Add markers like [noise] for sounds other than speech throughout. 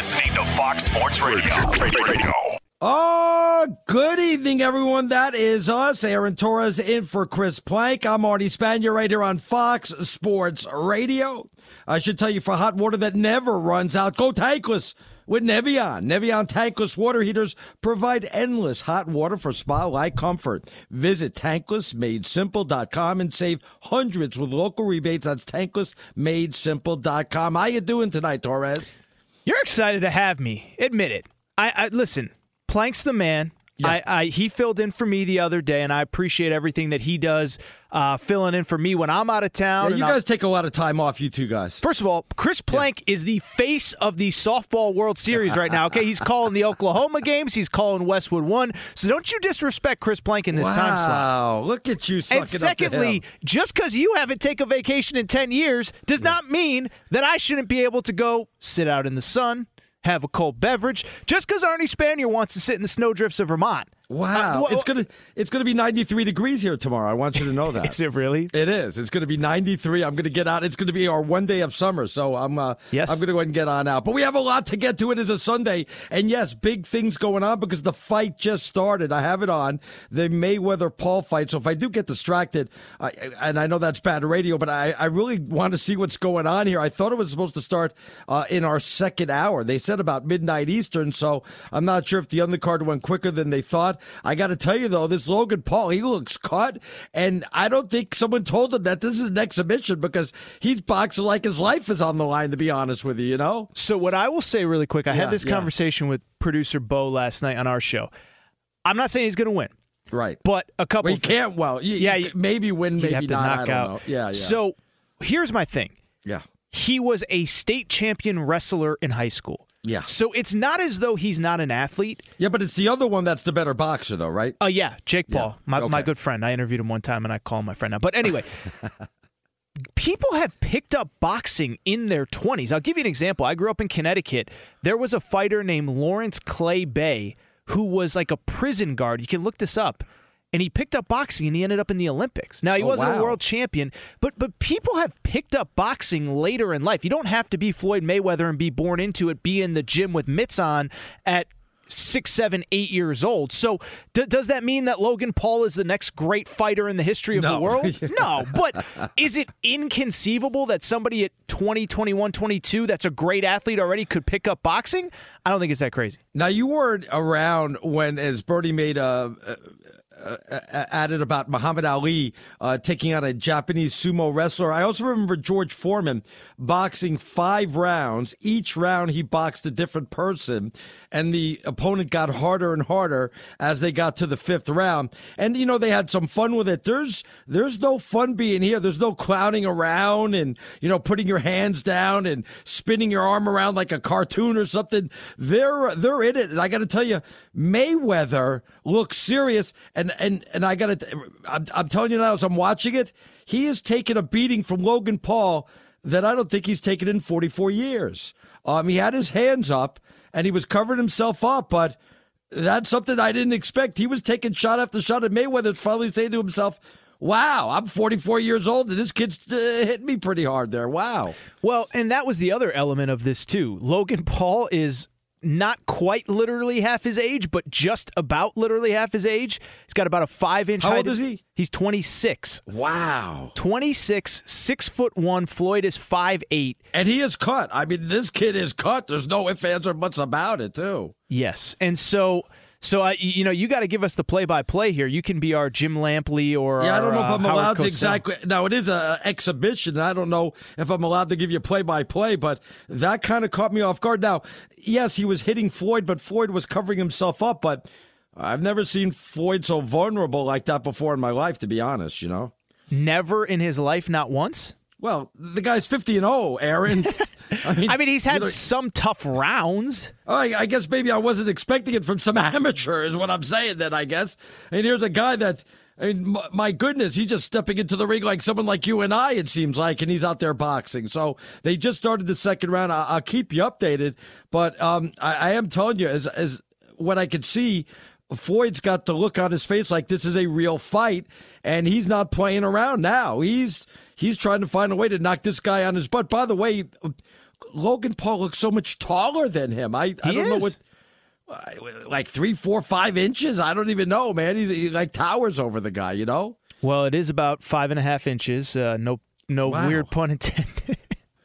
Listening to Fox Sports Radio. Radio. Oh, good evening, everyone. That is us. Aaron Torres in for Chris Plank. I'm Arnie Spanier right here on Fox Sports Radio. I should tell you for hot water that never runs out, go tankless with Navien. Navien tankless water heaters provide endless hot water for spa-like comfort. Visit tanklessmadesimple.com and save hundreds with local rebates. That's tanklessmadesimple.com. How you doing tonight, Torres? You're excited to have me. Admit it. I, I listen. Plank's the man. Yeah. I, I he filled in for me the other day, and I appreciate everything that he does, uh, filling in for me when I'm out of town. Yeah, you guys take a lot of time off, you two guys. First of all, Chris Plank is the face of the softball World Series right now. Okay, he's calling the Oklahoma games. He's calling Westwood one. So don't you disrespect Chris Plank in this time slot. Wow, look at you sucking And secondly, up to him. just because you haven't taken a vacation in 10 years does not mean that I shouldn't be able to go sit out in the sun, have a cold beverage, just because Arnie Spanier wants to sit in the snowdrifts of Vermont. Wow, Uh, it's gonna it's gonna be 93 degrees here tomorrow. I want you to know [laughs] that. Is it really? It is. It's going to be 93. I'm going to get out. It's going to be our one day of summer. So I'm uh, Yes. I'm going to go ahead and get on out. But we have a lot to get to. It is a Sunday, and yes, big things going on because the fight just started. I have it on the Mayweather Paul fight. So if I do get distracted, I, and I know that's bad radio, but I, I really want to see what's going on here. I thought it was supposed to start uh, in our second hour. They said about midnight Eastern. So I'm not sure if the undercard went quicker than they thought. I got to tell you though, this Logan Paul, he looks cut, and I don't think someone told him that this is an exhibition because he's boxing like his life is on the line. To be honest with you, you know. So what I will say really quick, I Yeah, had this yeah. conversation with producer Bo last night on our show. I'm not saying he's going to win, Right. but a couple. Well, you can't. Well, you, Yeah, you maybe win, maybe not. knock I don't out. know. Yeah, yeah. So here's my thing. yeah, He was a state champion wrestler in high school. Yeah. So it's not as though he's not an athlete. yeah, but it's the other one that's the better boxer, though, right? Oh yeah, Jake Paul, Yeah, my, my good friend. I interviewed him one time, and I call him my friend now. But anyway, [laughs] people have picked up boxing in their twenties. I'll give you an example. I grew up in Connecticut. There was a fighter named Lawrence Clay-Bey who was like a prison guard. You can look this up. And he picked up boxing and he ended up in the Olympics. Now he Oh, wasn't wow. a world champion, but but people have picked up boxing later in life. You don't have to be Floyd Mayweather and be born into it, be in the gym with mitts on at six, seven, eight years old. So d- does that mean that Logan Paul is the next great fighter in the history of No. the [laughs] world? no, but is it inconceivable that somebody at 20, 21, 22 that's a great athlete already could pick up boxing? I don't think it's that crazy. Now you weren't around when, as Bernie made a. Uh, uh, uh, added about Muhammad Ali uh, taking out a Japanese sumo wrestler. I also remember George Foreman boxing five rounds. Each round he boxed a different person, and the opponent got harder and harder as they got to the fifth round. And you know they had some fun with it. There's there's no fun being here. There's no clowning around and you know putting your hands down and spinning your arm around like a cartoon or something. They're they're in it, and I got to tell you, Mayweather looks serious. And and and I got to, I'm, I'm telling you now as I'm watching it, he has taken a beating from Logan Paul that I don't think he's taken in 44 years. Um, he had his hands up and he was covering himself up, but that's something I didn't expect. He was taking shot after shot at Mayweather, finally saying to himself, Wow, I'm 44 years old and this kid's uh, hitting me pretty hard there. Wow. Well, and that was the other element of this too. Logan Paul is not quite literally half his age, but just about literally half his age. He's got about a five inch How height. old is he? He's 26. Wow. 26, six foot one. Floyd is five eight. And he is cut. I mean, this kid is cut. There's no ifs, ands, or buts about it, too. Yes, and so. So uh, you know you got to give us the play-by-play here. You can be our Jim Lampley or Yeah, I don't our, know if uh, I'm Howard allowed to exactly. Now it is a exhibition. and I don't know if I'm allowed to give you play by play, but that kind of caught me off guard. Now, yes, he was hitting Floyd, but Floyd was covering himself up. But I've never seen Floyd so vulnerable like that before in my life. To be honest, you know. Never in his life, not once. Well, the guy's 50 and 0, Aaron. [laughs] I mean, I mean, he's you had know, some tough rounds. I, I guess maybe I wasn't expecting it from some [laughs] amateur, is what I'm saying. Then I guess. And here's a guy that, I mean, m- my goodness, he's just stepping into the ring like someone like you and I. It seems like, and he's out there boxing. So they just started the second round. I, I'll keep you updated, but um, I, I am telling you, as as what I could see. Floyd's got the look on his face like this is a real fight, and he's not playing around now. He's he's trying to find a way to knock this guy on his butt. By the way, Logan Paul looks so much taller than him. I, I don't know what like three, four, five inches. I don't even know, man. He's he like towers over the guy, you know. Well, it is about five and a half inches. Uh, no, no Wow. weird pun intended.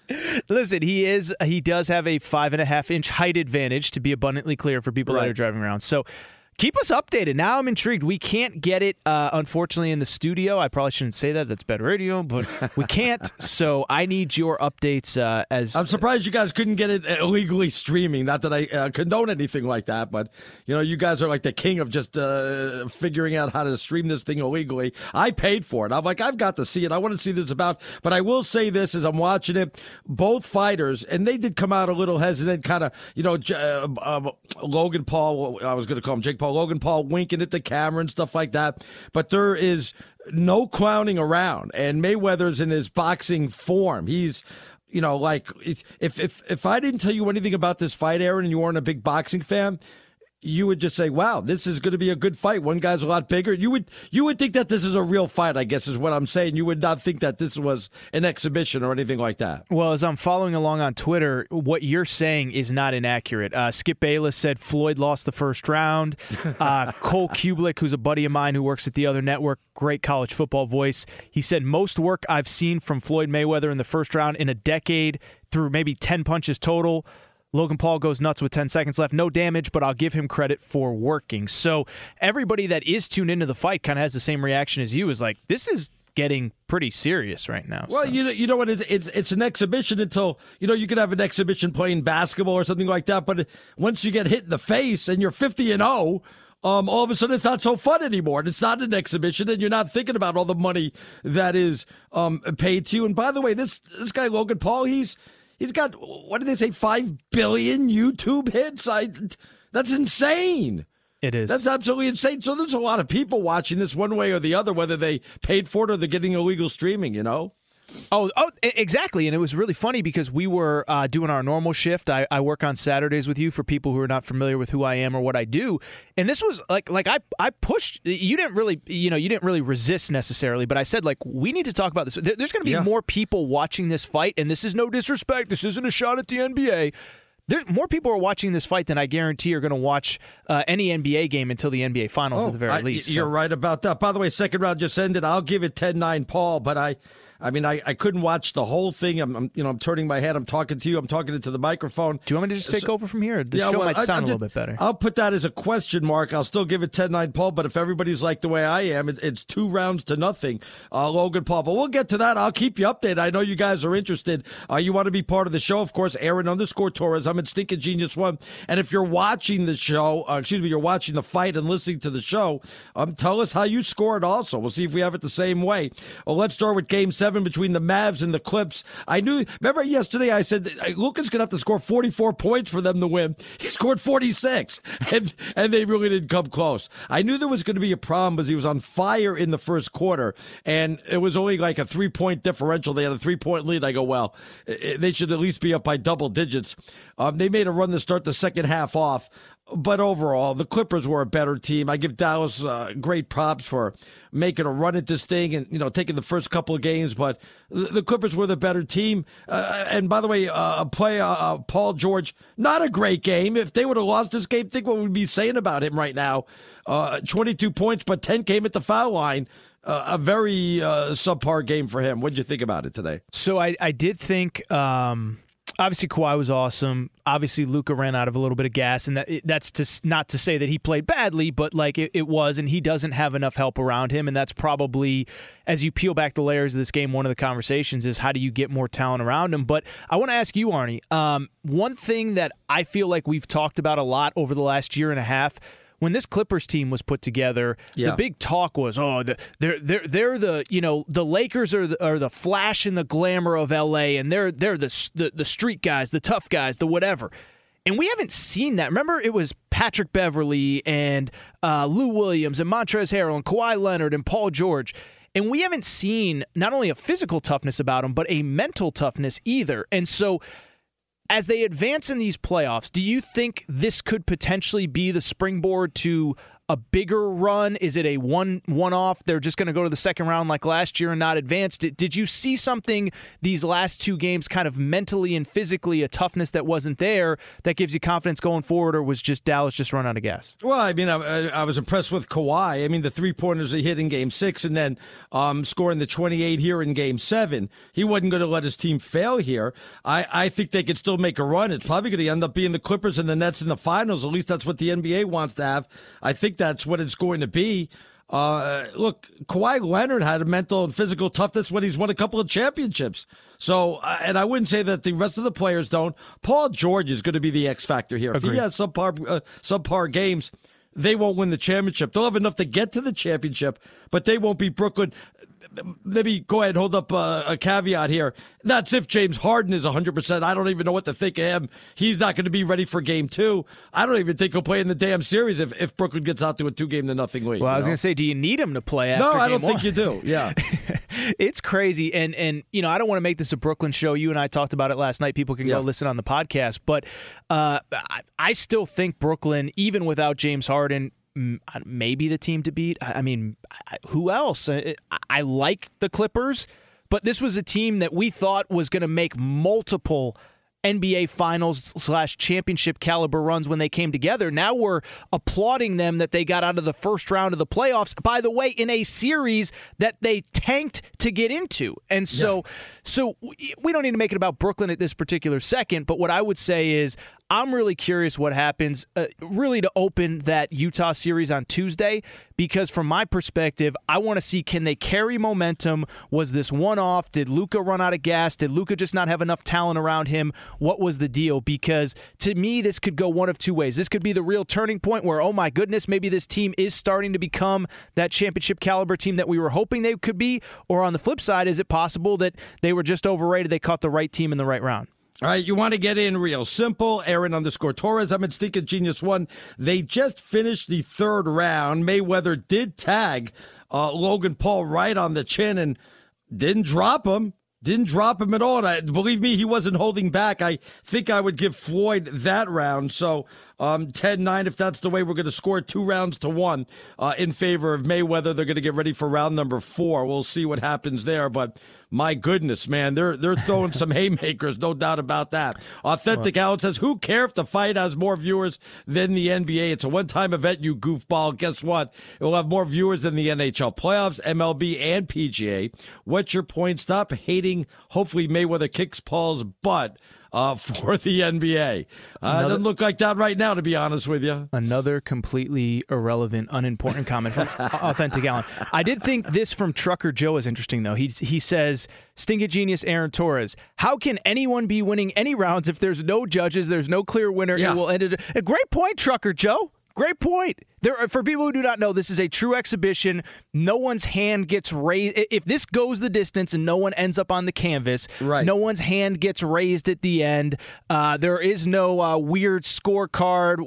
[laughs] Listen, he is he does have a five and a half inch height advantage to be abundantly clear for people that are driving around. So keep us updated. Now I'm intrigued. We can't get it, uh, unfortunately, in the studio. I probably shouldn't say that. That's bad radio, but we can't. [laughs] so I need your updates uh, as I'm surprised you guys couldn't get it illegally streaming. Not that I uh, condone anything like that, but you know, you guys are like the king of just uh, figuring out how to stream this thing illegally. I paid for it. I'm like, I've got to see it. I want to see this about. But I will say this as I'm watching it, both fighters, and they did come out a little hesitant, kind of, you know, uh, uh, Logan Paul. I was going to call him Jake Paul. Logan Paul winking at the camera and stuff like that. But there is no clowning around, and Mayweather's in his boxing form. He's you know, like if if if I didn't tell you anything about this fight, Aaron, and you weren't a big boxing fan, you would just say, "Wow, this is going to be a good fight." One guy's a lot bigger. You would you would think that this is a real fight. I guess is what I'm saying. You would not think that this was an exhibition or anything like that. Well, as I'm following along on Twitter, what you're saying is not inaccurate. Uh, Skip Bayless said Floyd lost the first round. [laughs] Uh, Cole Cubelic, who's a buddy of mine who works at the other network, great college football voice, he said most work I've seen from Floyd Mayweather in the first round in a decade through maybe 10 punches total. Logan Paul goes nuts with 10 seconds left. No damage, but I'll give him credit for working. So everybody that is tuned into the fight kind of has the same reaction as you is like, this is getting pretty serious right now. Well, So- you know, you know what? It's, it's it's an exhibition until you know you could have an exhibition playing basketball or something like that. But once you get hit in the face and you're 50 and 0, um, all of a sudden it's not so fun anymore. And it's not an exhibition, and you're not thinking about all the money that is um paid to you. And by the way, this this guy Logan Paul, he's he's got what did they say, five billion YouTube hits? I that's insane. it is. That's absolutely insane. So there's a lot of people watching this one way or the other, whether they paid for it or they're getting illegal streaming. You know. Oh, oh, exactly. And it was really funny because we were uh, doing our normal shift. I, I work on Saturdays with you for people who are not familiar with who I am or what I do. And this was like, like I, I pushed. You didn't really, you know, you didn't really resist necessarily. But I said, like, we need to talk about this. There- There's going to be Yeah. more people watching this fight, and this is no disrespect. This isn't a shot at the NBA. there's more people are watching this fight than I guarantee are going to watch uh, any NBA game until the NBA Finals Oh, at the very I- least. You're So- right about that. By the way, second round just ended. I'll give it 10-9 Paul, but I I mean I, I couldn't watch the whole thing. I'm, I'm you know I'm turning my head. I'm talking to you. I'm talking into the microphone. Do you want me to just take So- over from here? The Yeah, show well, might I- sound I'm a little just- bit better. I'll put that as a question mark. I'll still give it 10-9 Paul, but if everybody's like the way I am, it, it's two rounds to nothing. Uh, Logan Paul. But we'll get to that. I'll keep you updated. I know you guys are interested. Uh, you want to be part of the show, of course. Aaron underscore Torres. I'm at Stinking Genius One. And if you're watching the show, uh, excuse me, you're watching the fight and listening to the show, um, tell us how you scored also. We'll see if we have it the same way. Well, let's start with game seven between the Mavs and the Clips. I knew, remember yesterday I said uh, Luka's going to have to score 44 points for them to win. [laughs] He scored 46, [laughs] and, and they really didn't come close. I knew there was going to be a problem because he was on fire in the first quarter, and it was only like a three point differential. They had a three point lead. I go, well, they should at least be up by double digits. Um, they made a run to start the second half off. But overall, the Clippers were a better team. I give Dallas uh, great props for making a run at this thing and you know taking the first couple of games. But the, Clippers were the better team. Uh, and by the way, uh, play uh, uh, Paul George, not a great game. If they would have lost this game, think what we'd be saying about him right now. Uh, Twenty-two points, but ten came at the foul line. Uh, a very uh, subpar game for him. What did you think about it today? So I, I did think um, obviously Kawhi was awesome. Obviously Luka ran out of a little bit of gas, and that that's to, not to say that he played badly, but like it, it was, and he doesn't have enough help around him, and that's probably as you peel back the layers of this game, one of the conversations is how do you get more talent around him. But I want to ask you, Arnie, um, one thing that I feel like we've talked about a lot over the last year and a half. When this Clippers team was put together, Yeah. the big talk was, oh, they're they're they're the you know the Lakers are the, are the flash and the glamour of L.A. and they're they're the, the the street guys, the tough guys, the whatever. And we haven't seen that. Remember, it was Patrick Beverley and uh, Lou Williams and Montrezl Harrell and Kawhi Leonard and Paul George. And we haven't seen not only a physical toughness about them, but a mental toughness either. And so as they advance in these playoffs, do you think this could potentially be the springboard to a bigger run? Is it a one one off? They're just going to go to the second round like last year and not advance. Did, did you see something these last two games, kind of mentally and physically, a toughness that wasn't there that gives you confidence going forward, or was just Dallas just run out of gas? Well, I mean, I, I was impressed with Kawhi. I mean, the three pointers he hit in Game Six, and then um, scoring the twenty-eight here in Game Seven. He wasn't going to let his team fail here. I, I think they could still make a run. It's probably going to end up being the Clippers and the Nets in the finals. At least that's what the NBA wants to have. I think that's what it's going to be. Uh, look, Kawhi Leonard had a mental and physical toughness when he's won a couple of championships. So, uh, and I wouldn't say that the rest of the players don't. Paul George is going to be the X factor here. If he Agreed. has subpar, uh, subpar games, they won't win the championship. They'll have enough to get to the championship, but they won't be Brooklyn. Let me go ahead and hold up uh, a caveat here. That's if James Harden is 100%. I don't even know what to think of him. He's not going to be ready for game two. I don't even think he'll play in the damn series if, if Brooklyn gets out to a two game to nothing lead. Well, I was going to say, do you need him to play after No, I don't game think you do. Yeah. [laughs] it's crazy and and you know i don't want to make this a brooklyn show you and i talked about it last night people can Yeah. go listen on the podcast but uh, I, I still think brooklyn even without james harden Uh, maybe the team to beat i, mean who else uh, I, I like the clippers but this was a team that we thought was going to make multiple NBA finals slash championship caliber runs when they came together. Now we're applauding them that they got out of the first round of the playoffs, by the way, in a series that they tanked to get into. And so so we we don't need to make it about Brooklyn at this particular second, but what I would say is I'm really curious what happens uh, really to open that Utah series on Tuesday because from my perspective, I want to see can they carry momentum? Was this one off? Did Luka run out of gas? Did Luka just not have enough talent around him? What was the deal? Because to me, this could go one of two ways. This could be the real turning point where, oh my goodness, maybe this team is starting to become that championship caliber team that we were hoping they could be. Or on the flip side, is it possible that they were just overrated? They caught the right team in the right round. All right, you want to get in real simple. Aaron underscore Torres. I'm at Stinking Genius One. They just finished the third round. Mayweather did tag uh, Logan Paul right on the chin and didn't drop him. Didn't drop him at all. And I, believe me, he wasn't holding back. I think I would give Floyd that round. So um, 10-9, if that's the way we're going to score two rounds to one uh, in favor of Mayweather. They're going to get ready for round number four. We'll see what happens there. But My goodness, man, they're they're throwing some [laughs] haymakers, no doubt about that. Authentic Allen says, "Who care if the fight has more viewers than the NBA? It's a one-time event, you goofball. Guess what? It will have more viewers than the NHL playoffs, MLB, and PGA. What's your point? Stop hating. Hopefully, Mayweather kicks Paul's butt." Uh, [laughs] for the NBA. Uh, Another- doesn't look like that right now, to be honest with you. Another completely irrelevant, unimportant comment from [laughs] Authentic Allen. I did think this from Trucker Joe is interesting, though. He, he says, Stinky Genius Aaron Torres, how can anyone be winning any rounds if there's no judges, there's no clear winner? Yeah. It will end it. A great point, Trucker Joe. Great point. There, for people who do not know, this is a true exhibition. No one's hand gets raised. If this goes the distance and no one ends up on the canvas, Right. no one's hand gets raised at the end. Uh, there is no uh, weird scorecard.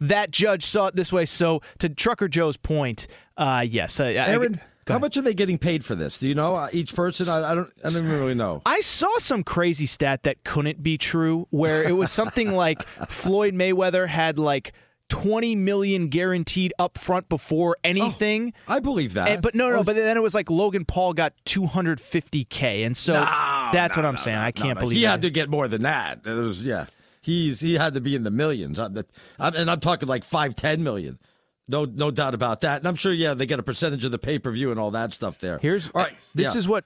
That judge saw it this way. So, to Trucker Joe's point, uh, yes, I, I- Aaron, go how much are they getting paid for this? Do you know uh, each person? I, I don't. I don't even really know. I saw some crazy stat that couldn't be true, where it was something [laughs] like Floyd Mayweather had like 20 million guaranteed up front before oh, anything. I believe that. And- but no, no, oh. but then it was like Logan Paul got 250k, and so that's what I'm saying. I can't No, no, believe he it. had to get more than that. Was, yeah, he's he had to be in the millions. I'm, I'm, and I'm talking like five, ten million. No, no doubt about that. And I'm sure, yeah, they get a percentage of the pay per view and all that stuff there. Here's all right. This yeah. is what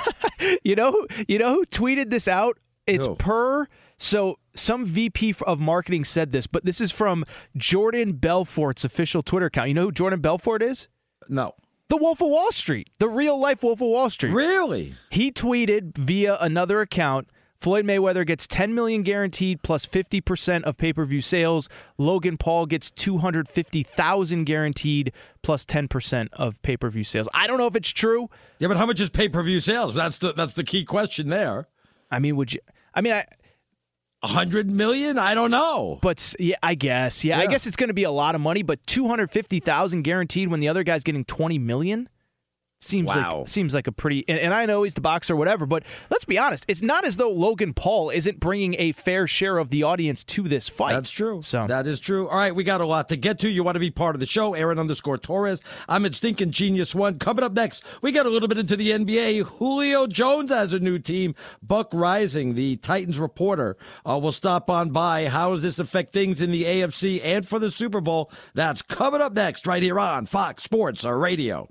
[laughs] you know. who- You know who tweeted this out? It's Who? per. So some VP of marketing said this, but this is from Jordan Belfort's official Twitter account. You know who Jordan Belfort is? no, The Wolf of Wall Street, the real life Wolf of Wall Street. really. He tweeted via another account. Floyd Mayweather gets 10 million guaranteed plus 50% of pay-per-view sales. Logan Paul gets 250,000 guaranteed plus 10% of pay-per-view sales. I don't know if it's true. Yeah, but how much is pay per view sales? That's the that's the key question there. I mean, would you I mean, I A hundred million? I don't know. but yeah, I guess. Yeah, I guess it's going to be a lot of money, but 250,000 guaranteed when the other guy's getting 20 million? Seems Wow. like seems like a pretty and, and I know he's the boxer or whatever, but let's be honest, it's not as though Logan Paul isn't bringing a fair share of the audience to this fight. That's true. So that is true. All right, we got a lot to get to. You want to be part of the show? Aaron underscore Torres. I'm at Stinking Genius One. Coming up next, we got a little bit into the NBA. Julio Jones has a new team. Buck Reising, the Titans reporter, uh, will stop on by. How does this affect things in the AFC and for the Super Bowl? That's coming up next, right here on Fox Sports or Radio.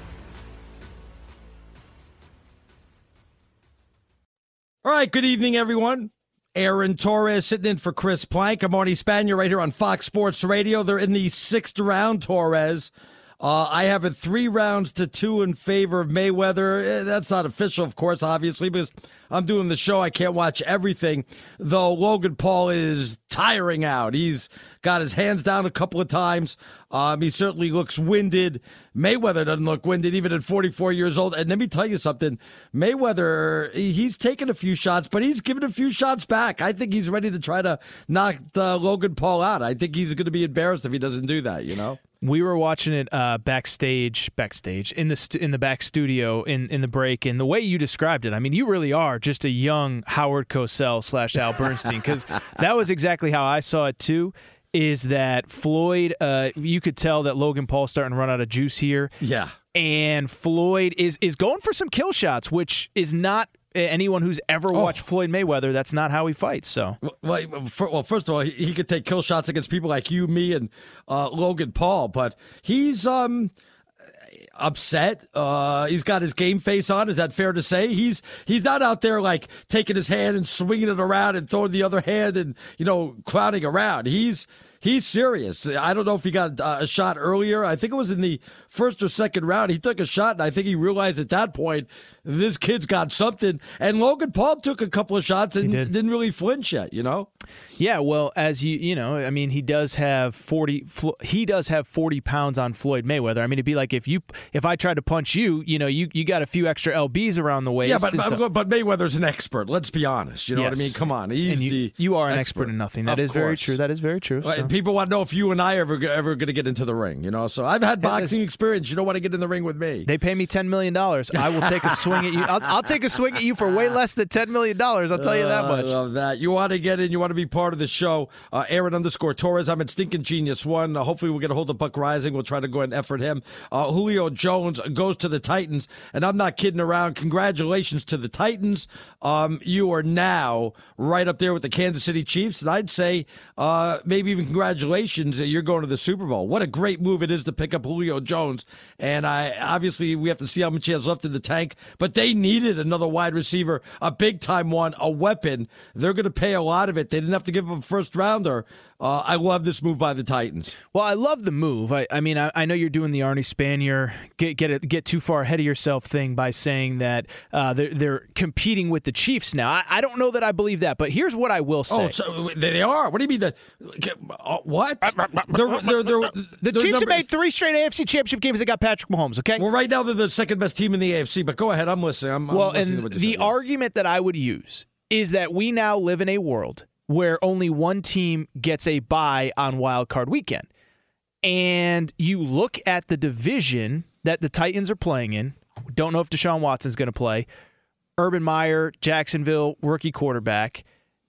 All right, good evening, everyone. Aaron Torres sitting in for Chris Plank. I'm Arnie Spanier right here on Fox Sports Radio. They're in the sixth round, Torres. Uh, I have it three rounds to two in favor of Mayweather. Eh, that's not official, of course, obviously, because I'm doing the show. I can't watch everything, though Logan Paul is tiring out. He's got his hands down a couple of times. Um, he certainly looks winded. Mayweather doesn't look winded, even at 44 years old. And let me tell you something Mayweather, he's taken a few shots, but he's given a few shots back. I think he's ready to try to knock the Logan Paul out. I think he's going to be embarrassed if he doesn't do that, you know? We were watching it uh, backstage, backstage in the st- in the back studio in, in the break, and the way you described it, I mean, you really are just a young Howard Cosell slash Al Bernstein because [laughs] that was exactly how I saw it too. Is that Floyd? Uh, you could tell that Logan Paul's starting to run out of juice here. Yeah, and Floyd is is going for some kill shots, which is not anyone who's ever Oh. watched Floyd Mayweather. That's not how he fights. So Well, for, well, first of all, he, he could take kill shots against people like you, me, and uh, Logan Paul, but he's um upset. Uh, he's got his game face on. Is that fair to say? He's he's not out there like taking his hand and swinging it around and throwing the other hand and you know clowning around. He's he's serious. I don't know if he got uh, a shot earlier. I think it was in the first or second round. He took a shot, and I think he realized at that point this kid's got something. And Logan Paul took a couple of shots and did. didn't really flinch yet. You know. Yeah, well, as you you know, I mean, he does have forty. He does have forty pounds on Floyd Mayweather. I mean, it'd be like if you if I tried to punch you, you know, you you got a few extra lbs around the waist. Yeah, but so- but, but Mayweather's an expert. Let's be honest. You know what I mean? Come on, he's you, the you are an expert, in nothing. That Of is very true. That is very true. So. People want to know if you and I ever ever going to get into the ring. You know, so I've had boxing experience. You don't want to get in the ring with me. They pay me ten million dollars. I will take a [laughs] swing at you. I'll, I'll take a swing at you for way less than ten million dollars. I'll tell you that Uh, much. I love that. You want to get in. You want to be part of the show. Uh, Aaron underscore Torres. I'm at Stinking Genius One. Uh, hopefully, we'll get a hold of Buck Reising. We'll try to go and effort him. Uh, Julio Jones goes to the Titans, and I'm not kidding around. Congratulations to the Titans. Um, you are now right up there with the Kansas City Chiefs, and I'd say uh, maybe even congratulations that you're going to the Super Bowl. What a great move it is to pick up Julio Jones. And I obviously we have to see how much he has left in the tank, but they needed another wide receiver, a big time one, a weapon. They're going to pay a lot of it. They didn't have to give him a first rounder. Uh, I love this move by the Titans. Well, I love the move. I, I mean, I, I know you're doing the Arnie Spanier get get it, get too far ahead of yourself thing by saying that uh, they're they're competing with the Chiefs now. I, I don't know that I believe that, but here's what I will say. Oh, so they they are. What do you mean the uh, what? They're, they're, they're, the they're Chiefs have made three straight AFC Championship games. They got Patrick Mahomes. Okay. Well, right now they're the second best team in the AFC. But go ahead, I'm listening. I'm, I'm Well, listening to and what you the said, yes. argument that I would use is that we now live in a world where only one team gets a bye on wild card weekend. And you look at the division that the Titans are playing in. Don't know if Deshaun Watson's going to play. Urban Meyer, Jacksonville, rookie quarterback,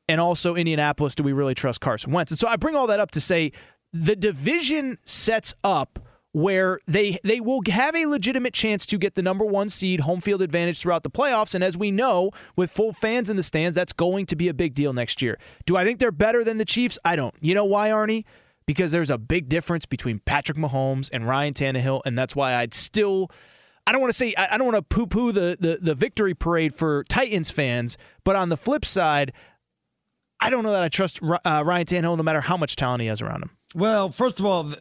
and also Indianapolis. Do we really trust Carson Wentz? And so I bring all that up to say the division sets up where they they will have a legitimate chance to get the number one seed, home field advantage throughout the playoffs. And as we know, with full fans in the stands, that's going to be a big deal next year. Do I think they're better than the Chiefs? I don't. You know why, Arnie? Because there's a big difference between Patrick Mahomes and Ryan Tannehill, and that's why I'd still. I don't want to say I I don't want to poo-poo the, the the victory parade for Titans fans, but on the flip side, I don't know that I trust uh, Ryan Tannehill no matter how much talent he has around him. Well, first of all,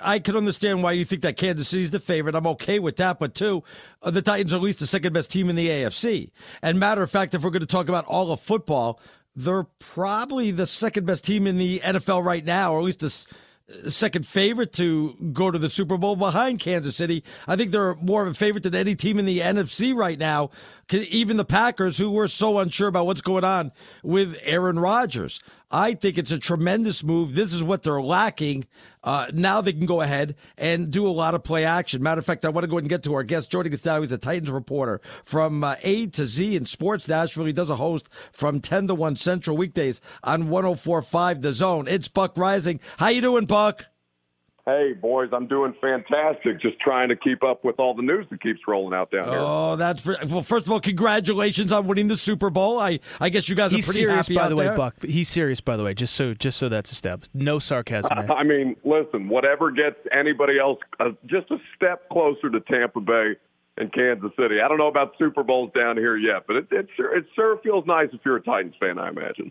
I can understand why you think that Kansas City's the favorite. I'm okay with that. But two, uh, the Titans are at least the second best team in the AFC. And matter of fact, if we're going to talk about all of football, they're probably the second best team in the NFL right now, or at least the second favorite to go to the Super Bowl behind Kansas City. I think they're more of a favorite than any team in the NFC right now. Even the Packers, who were so unsure about what's going on with Aaron Rodgers. I think it's a tremendous move. This is what they're lacking. Uh, now they can go ahead and do a lot of play action. Matter of fact, I want to go ahead and get to our guest us now. He's a Titans reporter from uh, A to Z in Sports Nashville. He does a host from 10 to 1 Central weekdays on 104.5 The Zone. It's Buck Reising. How you doing, Buck? Hey, boys, I'm doing fantastic. Just trying to keep up with all the news that keeps rolling out down here. Oh, that's for, well. First of all, congratulations on winning the Super Bowl. I I guess you guys He's are pretty serious, happy by out the there. way, Buck. He's serious, by the way. Just so just so that's established. No sarcasm. man. I mean, listen, whatever gets anybody else uh, just a step closer to Tampa Bay and Kansas City. I don't know about Super Bowls down here yet, but it, it sure it sure feels nice if you're a Titans fan. I imagine.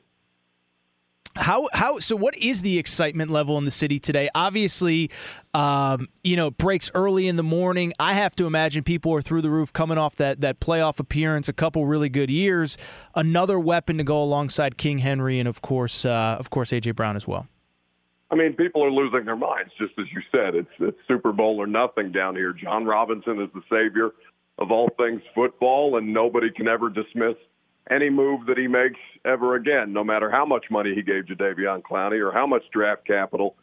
How how so? What is the excitement level in the city today? Obviously, um, you know, it breaks early in the morning. I have to imagine people are through the roof coming off that that playoff appearance, a couple really good years, another weapon to go alongside King Henry, and of course, uh, of course, AJ Brown as well. I mean, people are losing their minds, just as you said. It's, it's Super Bowl or nothing down here. Jon Robinson is the savior of all things football, and nobody can ever dismiss any move that he makes ever again, no matter how much money he gave Jadeveon Clowney or how much draft capital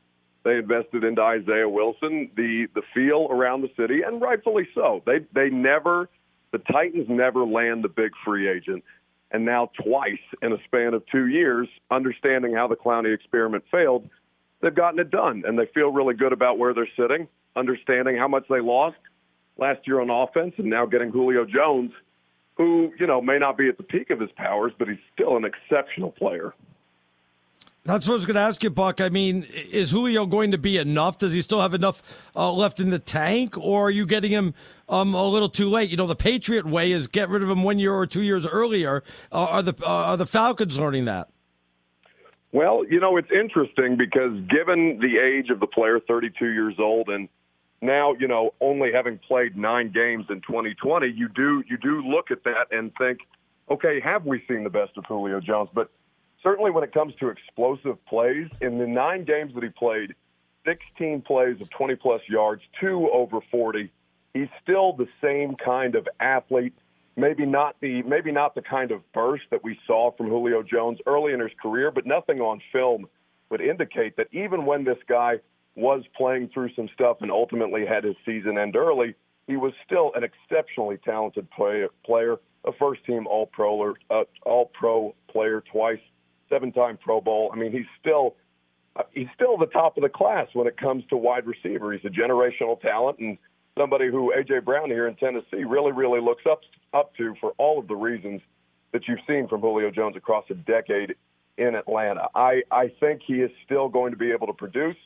they invested into Isaiah Wilson. The the feel around the city, and rightfully so. They they never, the Titans never land the big free agent, and now twice in a span of two years, understanding how the Clowney experiment failed, they've gotten it done, and they feel really good about where they're sitting, understanding how much they lost last year on offense, and now getting Julio Jones who, you know, may not be at the peak of his powers, but he's still an exceptional player. That's what I was going to ask you, Buck. I mean, is Julio going to be enough? Does he still have enough uh, left in the tank, or are you getting him um, a little too late? You know, the Patriot way is get rid of him one year or two years earlier. Uh, are the uh, are the Falcons learning that? Well, you know, it's interesting because given the age of the player, 32 years old, and now you know only having played nine games in 2020, you do you do look at that and think, okay, have we seen the best of Julio Jones? But certainly when it comes to explosive plays, in the nine games that he played, 16 plays of 20 plus yards, two over 40. He's still the same kind of athlete. Maybe not the maybe not the kind of burst that we saw from Julio Jones early in his career, but nothing on film would indicate that even when this guy was playing through some stuff and ultimately had his season end early, he was still an exceptionally talented player, player a first team All Pro uh, All Pro player twice, seven time Pro Bowl. I mean, he's still uh, he's still the top of the class when it comes to wide receiver. He's a generational talent and somebody who AJ Brown here in Tennessee really really looks up up to for all of the reasons that you've seen from Julio Jones across a decade in Atlanta. I I think he is still going to be able to produce.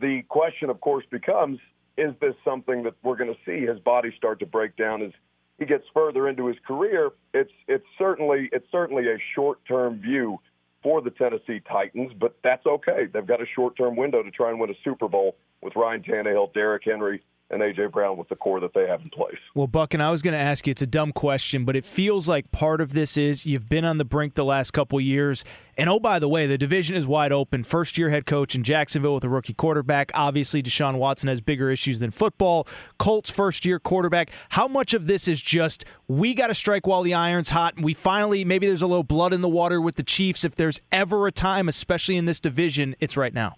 The question, of course, becomes is this something that we're going to see his body start to break down as he gets further into his career? It's it's certainly it's certainly a short term view for the Tennessee Titans, but that's okay. They've got a short term window to try and win a Super Bowl with Ryan Tannehill, Derrick Henry, and AJ Brown with the core that they have in place. Well, Buck, and I was going to ask you, it's a dumb question, but it feels like part of this is you've been on the brink the last couple years. And oh, by the way, the division is wide open. First year head coach in Jacksonville with a rookie quarterback. Obviously, Deshaun Watson has bigger issues than football. Colts first year quarterback. How much of this is just we got to strike while the iron's hot? And we finally, maybe there's a little blood in the water with the Chiefs. If there's ever a time, especially in this division, it's right now.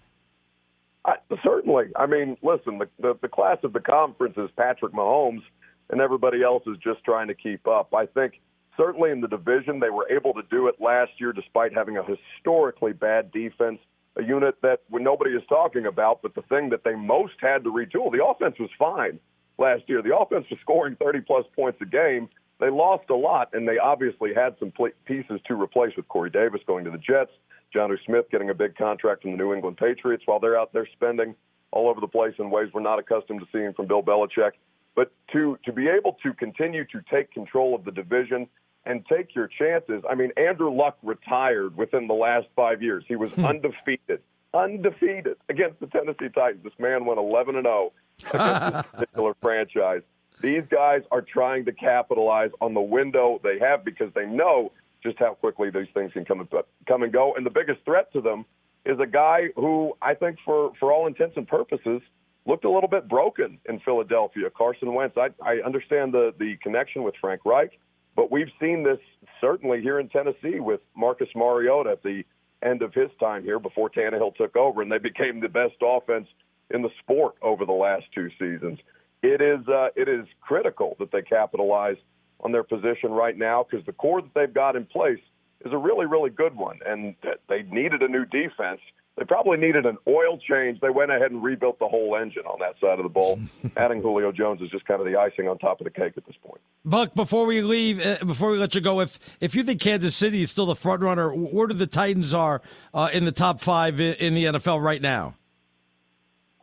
I, certainly. I mean, listen, the, the the class of the conference is Patrick Mahomes, and everybody else is just trying to keep up. I think certainly in the division they were able to do it last year, despite having a historically bad defense, a unit that nobody is talking about. But the thing that they most had to retool, the offense was fine last year. The offense was scoring 30 plus points a game. They lost a lot, and they obviously had some pieces to replace with Corey Davis going to the Jets. Jonnu Smith getting a big contract from the New England Patriots while they're out there spending all over the place in ways we're not accustomed to seeing from Bill Belichick. But to to be able to continue to take control of the division and take your chances. I mean, Andrew Luck retired within the last five years. He was hmm. undefeated, undefeated against the Tennessee Titans. This man went 11 and 0 against this [laughs] particular franchise. These guys are trying to capitalize on the window they have because they know just how quickly these things can come and come and go. And the biggest threat to them is a guy who I think, for for all intents and purposes, looked a little bit broken in Philadelphia. Carson Wentz. I, I understand the the connection with Frank Reich, but we've seen this certainly here in Tennessee with Marcus Mariota at the end of his time here before Tannehill took over, and they became the best offense in the sport over the last two seasons. It is uh, it is critical that they capitalize on their position right now because the core that they've got in place is a really, really good one. And they needed a new defense. they probably needed an oil change. They went ahead and rebuilt the whole engine on that side of the ball. [laughs] Adding Julio Jones is just kind of the icing on top of the cake at this point. Buck, before we leave, uh, before we let you go, if if you think Kansas City is still the front runner, where do the Titans are uh, in the top five in, in the NFL right now?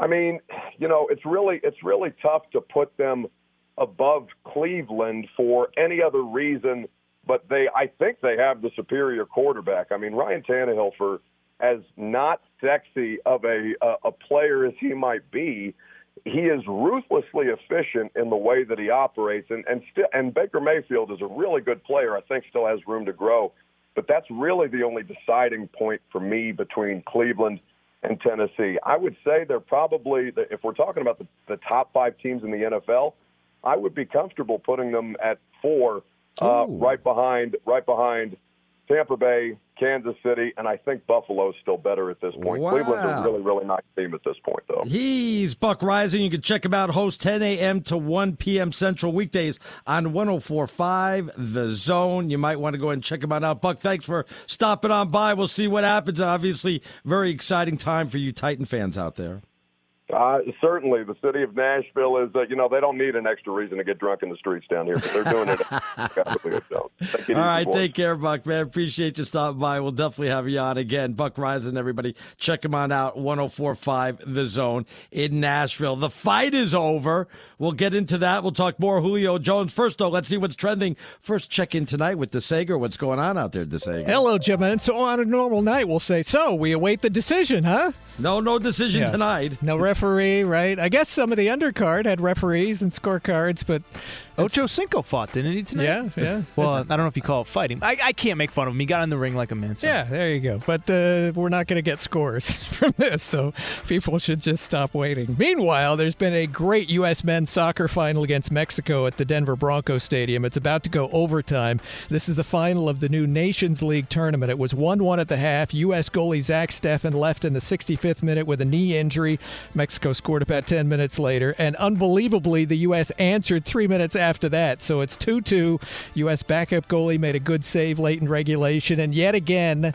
I mean, you know, it's really it's really tough to put them above Cleveland for any other reason, but they I think they have the superior quarterback. I mean, Ryan Tannehill for as not sexy of a uh, a player as he might be, he is ruthlessly efficient in the way that he operates, and and still and Baker Mayfield is a really good player. I think still has room to grow, but that's really the only deciding point for me between Cleveland and Tennessee. I would say they're probably if we're talking about the, the top five teams in the NFL, I would be comfortable putting them at four, uh, right behind right behind Tampa Bay, Kansas City, and I think Buffalo's still better at this point. Wow. Cleveland's a really, really nice team at this point, though. He's Buck Reising. You can check him out, host 10 a.m. to 1 p.m. Central weekdays on 1045 The Zone. You might want to go and check him out now. Buck, thanks for stopping on by. We'll see what happens. Obviously, very exciting time for you Titan fans out there. Uh, certainly, the city of Nashville is, uh, you know, they don't need an extra reason to get drunk in the streets down here, but they're doing it. [laughs] All right, boys. take care, Buck, man. Appreciate you stopping by. We'll definitely have you on again. Buck Reising, everybody. Check him on out, 1045 The Zone in Nashville. The fight is over. We'll get into that. We'll talk more Julio Jones. First, though, let's see what's trending. First, check in tonight with DeSager. What's going on out there, DeSager? Hello, Jim. And so on a normal night, we'll say, so we await the decision, huh? No, no decision yeah. tonight. No referee, right? I guess some of the undercard had referees and scorecards, but Ocho Cinco fought, didn't he tonight? Yeah, yeah. well, I don't know if you call it fighting. I, I can't make fun of him. He got in the ring like a man. So. Yeah, there you go. But uh, we're not going to get scores [laughs] from this, so people should just stop waiting. Meanwhile, there's been a great U.S. men's soccer final against Mexico at the Denver Broncos Stadium. It's about to go overtime. This is the final of the new Nations League tournament. It was 1 1 at the half. U.S. goalie Zach Steffen left in the 65th minute with a knee injury. Mexico scored about 10 minutes later. And unbelievably, the U.S. answered three minutes after after that. So it's 2 2. U.S. backup goalie made a good save late in regulation. And yet again,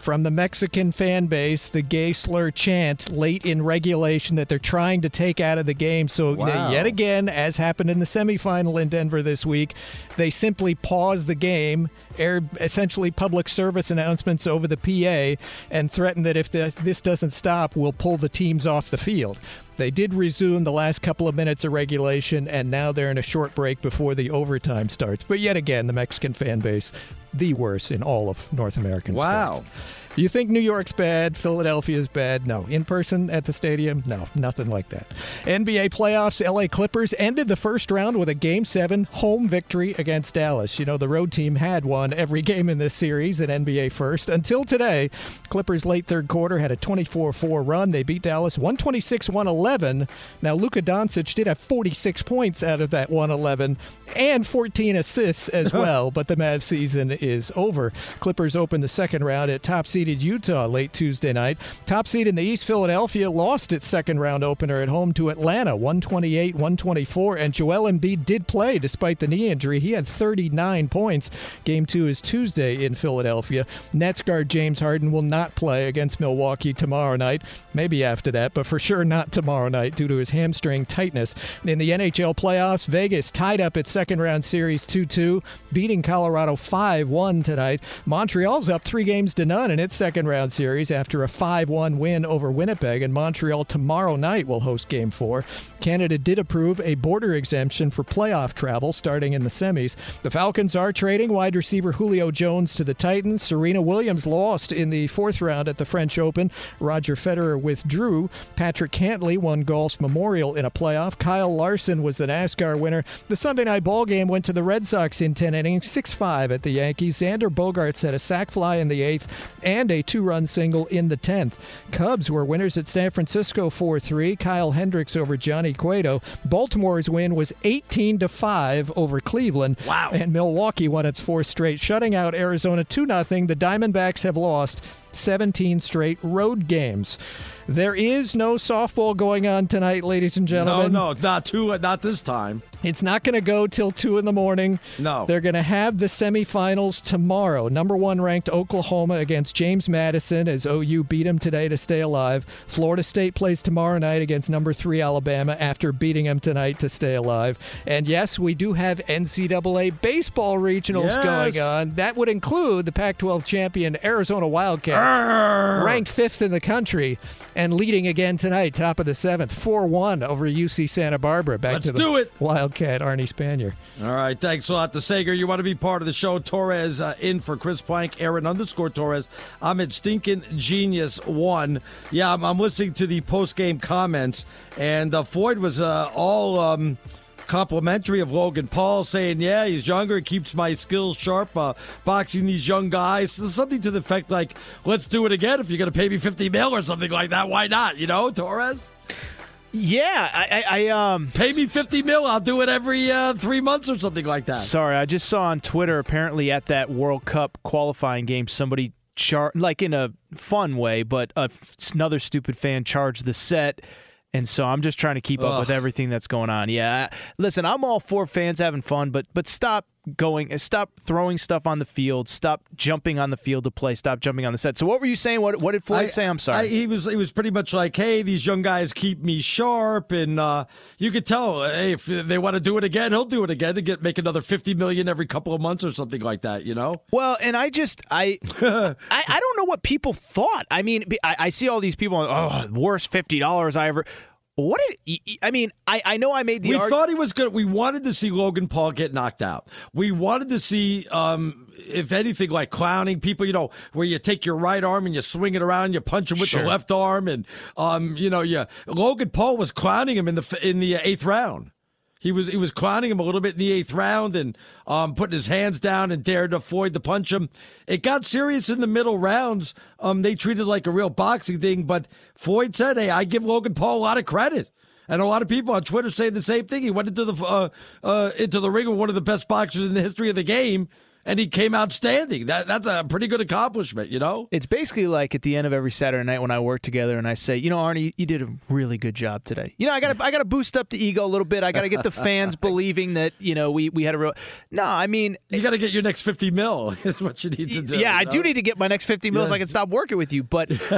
from the Mexican fan base, the gay slur chant late in regulation that they're trying to take out of the game. So, wow. yet again, as happened in the semifinal in Denver this week, they simply pause the game, air essentially public service announcements over the PA, and threaten that if the, this doesn't stop, we'll pull the teams off the field. They did resume the last couple of minutes of regulation, and now they're in a short break before the overtime starts. But yet again, the Mexican fan base, the worst in all of North American wow. sports. You think New York's bad, Philadelphia's bad? No. In person at the stadium? No, nothing like that. NBA playoffs, LA Clippers ended the first round with a Game 7 home victory against Dallas. You know, the road team had won every game in this series at NBA first until today. Clippers late third quarter had a 24 4 run. They beat Dallas 126 111. Now, Luka Doncic did have 46 points out of that 111 and 14 assists as [laughs] well, but the Mavs season is over. Clippers open the second round at top seed seeded Utah late Tuesday night. Top seed in the East, Philadelphia, lost its second round opener at home to Atlanta, 128 124. And Joel Embiid did play despite the knee injury. He had 39 points. Game two is Tuesday in Philadelphia. Nets guard James Harden will not play against Milwaukee tomorrow night. Maybe after that, but for sure not tomorrow night due to his hamstring tightness. In the NHL playoffs, Vegas tied up its second round series 2 2, beating Colorado 5 1 tonight. Montreal's up three games to none, and it's its second round series after a 5 1 win over Winnipeg, and Montreal tomorrow night will host Game 4. Canada did approve a border exemption for playoff travel starting in the semis. The Falcons are trading wide receiver Julio Jones to the Titans. Serena Williams lost in the fourth round at the French Open. Roger Federer withdrew. Patrick Cantlay won golf's Memorial in a playoff. Kyle Larson was the NASCAR winner. The Sunday night ball game went to the Red Sox in 10 innings, 6 5 at the Yankees. Xander Bogaerts had a sac fly in the eighth and and a two run single in the 10th. Cubs were winners at San Francisco 4 3. Kyle Hendricks over Johnny Cueto. Baltimore's win was 18 to 5 over Cleveland. Wow. And Milwaukee won its fourth straight, shutting out Arizona 2 0. The Diamondbacks have lost 17 straight road games. There is no softball going on tonight, ladies and gentlemen. No, no, not two, not this time. It's not going to go till 2 in the morning. No. They're going to have the semifinals tomorrow. Number one ranked Oklahoma against James Madison as OU beat them today to stay alive. Florida State plays tomorrow night against number three Alabama after beating them tonight to stay alive. And yes, we do have NCAA baseball regionals Yes. going on. That would include the Pac 12 champion Arizona Wildcats, Arr! ranked fifth in the country. And leading again tonight, top of the seventh, 4 1 over UC Santa Barbara. Back Let's to the do it. Wildcat Arnie Spanier. All right, thanks a lot to Sager. You want to be part of the show? Torres uh, in for Chris Plank, Aaron underscore Torres. I'm at Stinking Genius One. Yeah, I'm, I'm listening to the post game comments, and uh, Floyd was uh, all um, complimentary of Logan Paul, saying, "Yeah, he's younger, he keeps my skills sharp, uh, boxing these young guys." So something to the effect like, "Let's do it again. If you're going to pay me 50 mil or something like that, why not?" You know, Torres. Yeah, I, I, I um Pay me 50 mil. I'll do it every uh, three months or something like that. Sorry, I just saw on Twitter apparently at that World Cup qualifying game somebody char like in a fun way, but another stupid fan charged the set. And so I'm just trying to keep up Ugh. with everything that's going on. Yeah, listen, I'm all for fans having fun, but but stop going, stop throwing stuff on the field, stop jumping on the field to play, stop jumping on the set. So what were you saying? What what did Floyd I- say? I'm sorry. I, he was he was pretty much like, "Hey, these young guys keep me sharp," and uh, you could tell, hey, if they want to do it again, he'll do it again to get make another fifty million every couple of months or something like that. You know? Well, and I just I [laughs] I, I don't know what people thought. I mean, I, I see all these people. Oh, worst fifty dollars I ever. What did I mean? I, I know I made the we arg- thought he was good. We wanted to see Logan Paul get knocked out. We wanted to see, um, if anything, like clowning people. You know, where you take your right arm and you swing it around, you punch him with Sure. the left arm, and um, you know, yeah. Logan Paul was clowning him in the in the eighth round. He was he was clowning him a little bit in the eighth round and um, putting his hands down and dared to Floyd to punch him. It got serious in the middle rounds. Um, they treated like a real boxing thing, but Floyd said, "Hey, I give Logan Paul a lot of credit." And a lot of people on Twitter saying the same thing. He went into the uh, uh, into the ring with one of the best boxers in the history of the game, and he came out standing. That that's a pretty good accomplishment, you know. It's basically like at the end of every Saturday night when I work together and I say, you know, Arnie, you did a really good job today. You know, I got to I got to boost up the ego a little bit. I got to get the fans [laughs] believing that you know we we had a real. No, I mean, You got to get your next fifty mil. [laughs] Is what you need to do. yeah, I do need to get my next fifty mils. Yeah. so I can stop working with you. But [laughs]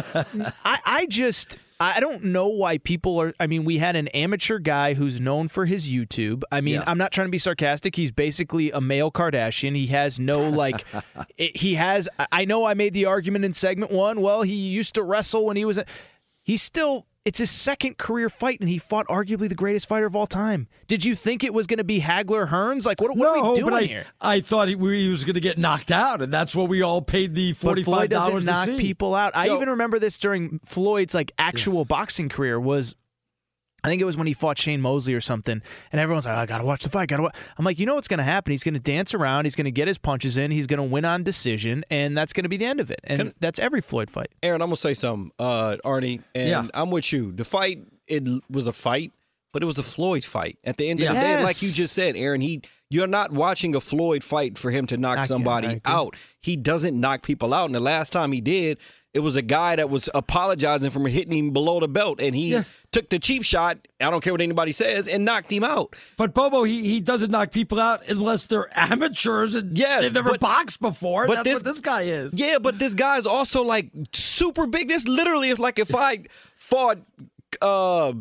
I I just. I don't know why people are. I mean, we had an amateur guy who's known for his YouTube. I mean, Yeah. I'm not trying to be sarcastic. He's basically a male Kardashian. He has no, [laughs] like, it- he has. I know I made the argument in segment one. Well, he used to wrestle when he was. A, he's still. It's his second career fight, and he fought arguably the greatest fighter of all time. Did you think it was going to be Hagler Hearns? Like, what, what no, are we doing but I, here? I thought he, he was going to get knocked out, and that's what we all paid the forty doesn't dollars to knock see. people out. I Yo. even remember this during Floyd's like actual boxing career was. I think it was when he fought Shane Mosley or something, and everyone's like, "I gotta watch the fight." Gotta watch. I'm like, you know what's gonna happen? He's gonna dance around. He's gonna get his punches in. He's gonna win on decision, and that's gonna be the end of it. And Can- that's every Floyd fight. Aaron, I'm gonna say something, uh, Arnie, and Yeah. I'm with you. The fight, it was a fight, but it was a Floyd fight. At the end of Yeah. the day, like you just said, Aaron, he you're not watching a Floyd fight for him to knock I get it, I somebody out. He doesn't knock people out. And the last time he did, it was a guy that was apologizing for hitting him below the belt, and he Yeah. took the cheap shot. I don't care what anybody says, and knocked him out. But Bobo, he, he doesn't knock people out unless they're [laughs] amateurs and Yes, they've never but- boxed before. but That's this- what this guy is. Yeah, but this guy is also like super big. This literally is like if I fought uh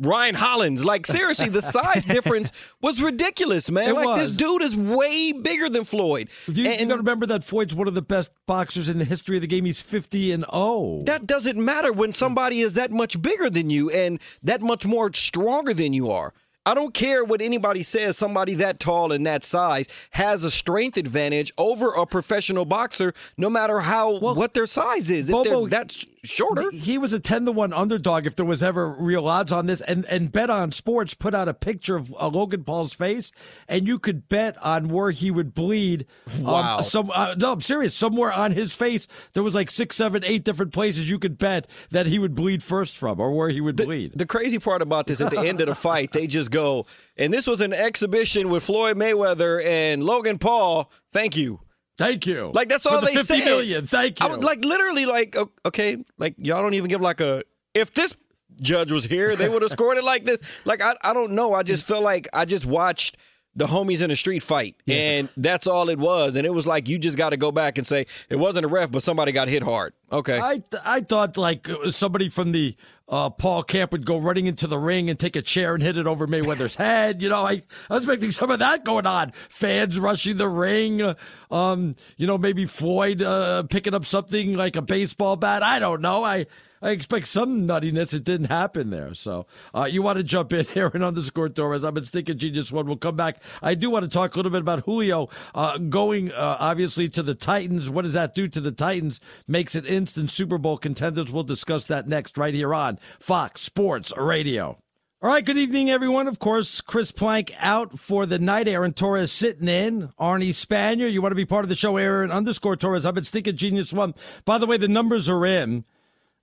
Ryan Hollins. Like seriously, the size [laughs] difference was ridiculous, man. It like this dude is way bigger than Floyd. You, you And- got to remember that Floyd's one of the best boxers in the history of the game. He's fifty and oh. that doesn't matter when somebody is that much bigger than you and that much more stronger than you are. I don't care what anybody says, somebody that tall and that size has a strength advantage over a professional boxer, no matter how what their size is. If they're that shorter. He was a ten to one underdog if there was ever real odds on this. And and Bet on Sports put out a picture of uh, Logan Paul's face, and you could bet on where he would bleed. Um, Wow. some uh, no, I'm serious. Somewhere on his face, there was like six, seven, eight different places you could bet that he would bleed first from, or where he would bleed. The crazy part about this, at the end of the fight, they just go, and this was an exhibition with Floyd Mayweather and Logan Paul. Thank you. Thank you. Like that's all the they 50 said. million, thank I you. like literally like okay, like y'all don't even give like a if this judge was here, they would have scored it like this. Like I, I don't know. I just [laughs] feel like I just watched the homies in a street fight, and that's all it was. And it was like you just got to go back and say it wasn't a ref, but somebody got hit hard. Okay, I th- I thought like uh, somebody from the uh, Paul camp would go running into the ring and take a chair and hit it over Mayweather's [laughs] head. You know, I, I was expecting some of that going on. Fans rushing the ring. uh, Um, you know, maybe Floyd uh, picking up something like a baseball bat. I don't know. I. I expect some nuttiness. It didn't happen there. So uh, you want to jump in [laughs] and underscore Torres. I'm in Stinking Genius One. We'll come back. I do want to talk a little bit about Julio uh, going uh, obviously to the Titans. What does that do to the Titans? Makes it instant Super Bowl contenders. We'll discuss that next right here on Fox Sports Radio. All right, good evening, everyone. Of course, Chris Plank out for the night. Aaron Torres sitting in. Arnie Spanier, you want to be part of the show? Aaron underscore Torres. I've been Stinking Genius One. By the way, the numbers are in.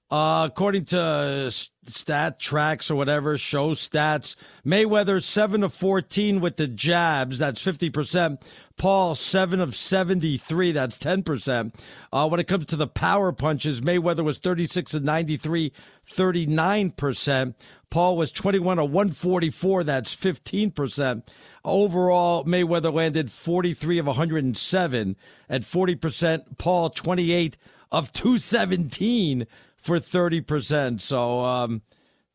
Uh, according to stat tracks or whatever, show stats, Mayweather 7 of 14 with the jabs. That's 50%. Paul 7 of 73. That's 10%. Uh, when it comes to the power punches, Mayweather was 36 of 93, 39%. Paul was 21 of 144. That's 15%. Overall, Mayweather landed 43 of 107 at 40%. Paul 28 of 217 for 30%. So, um,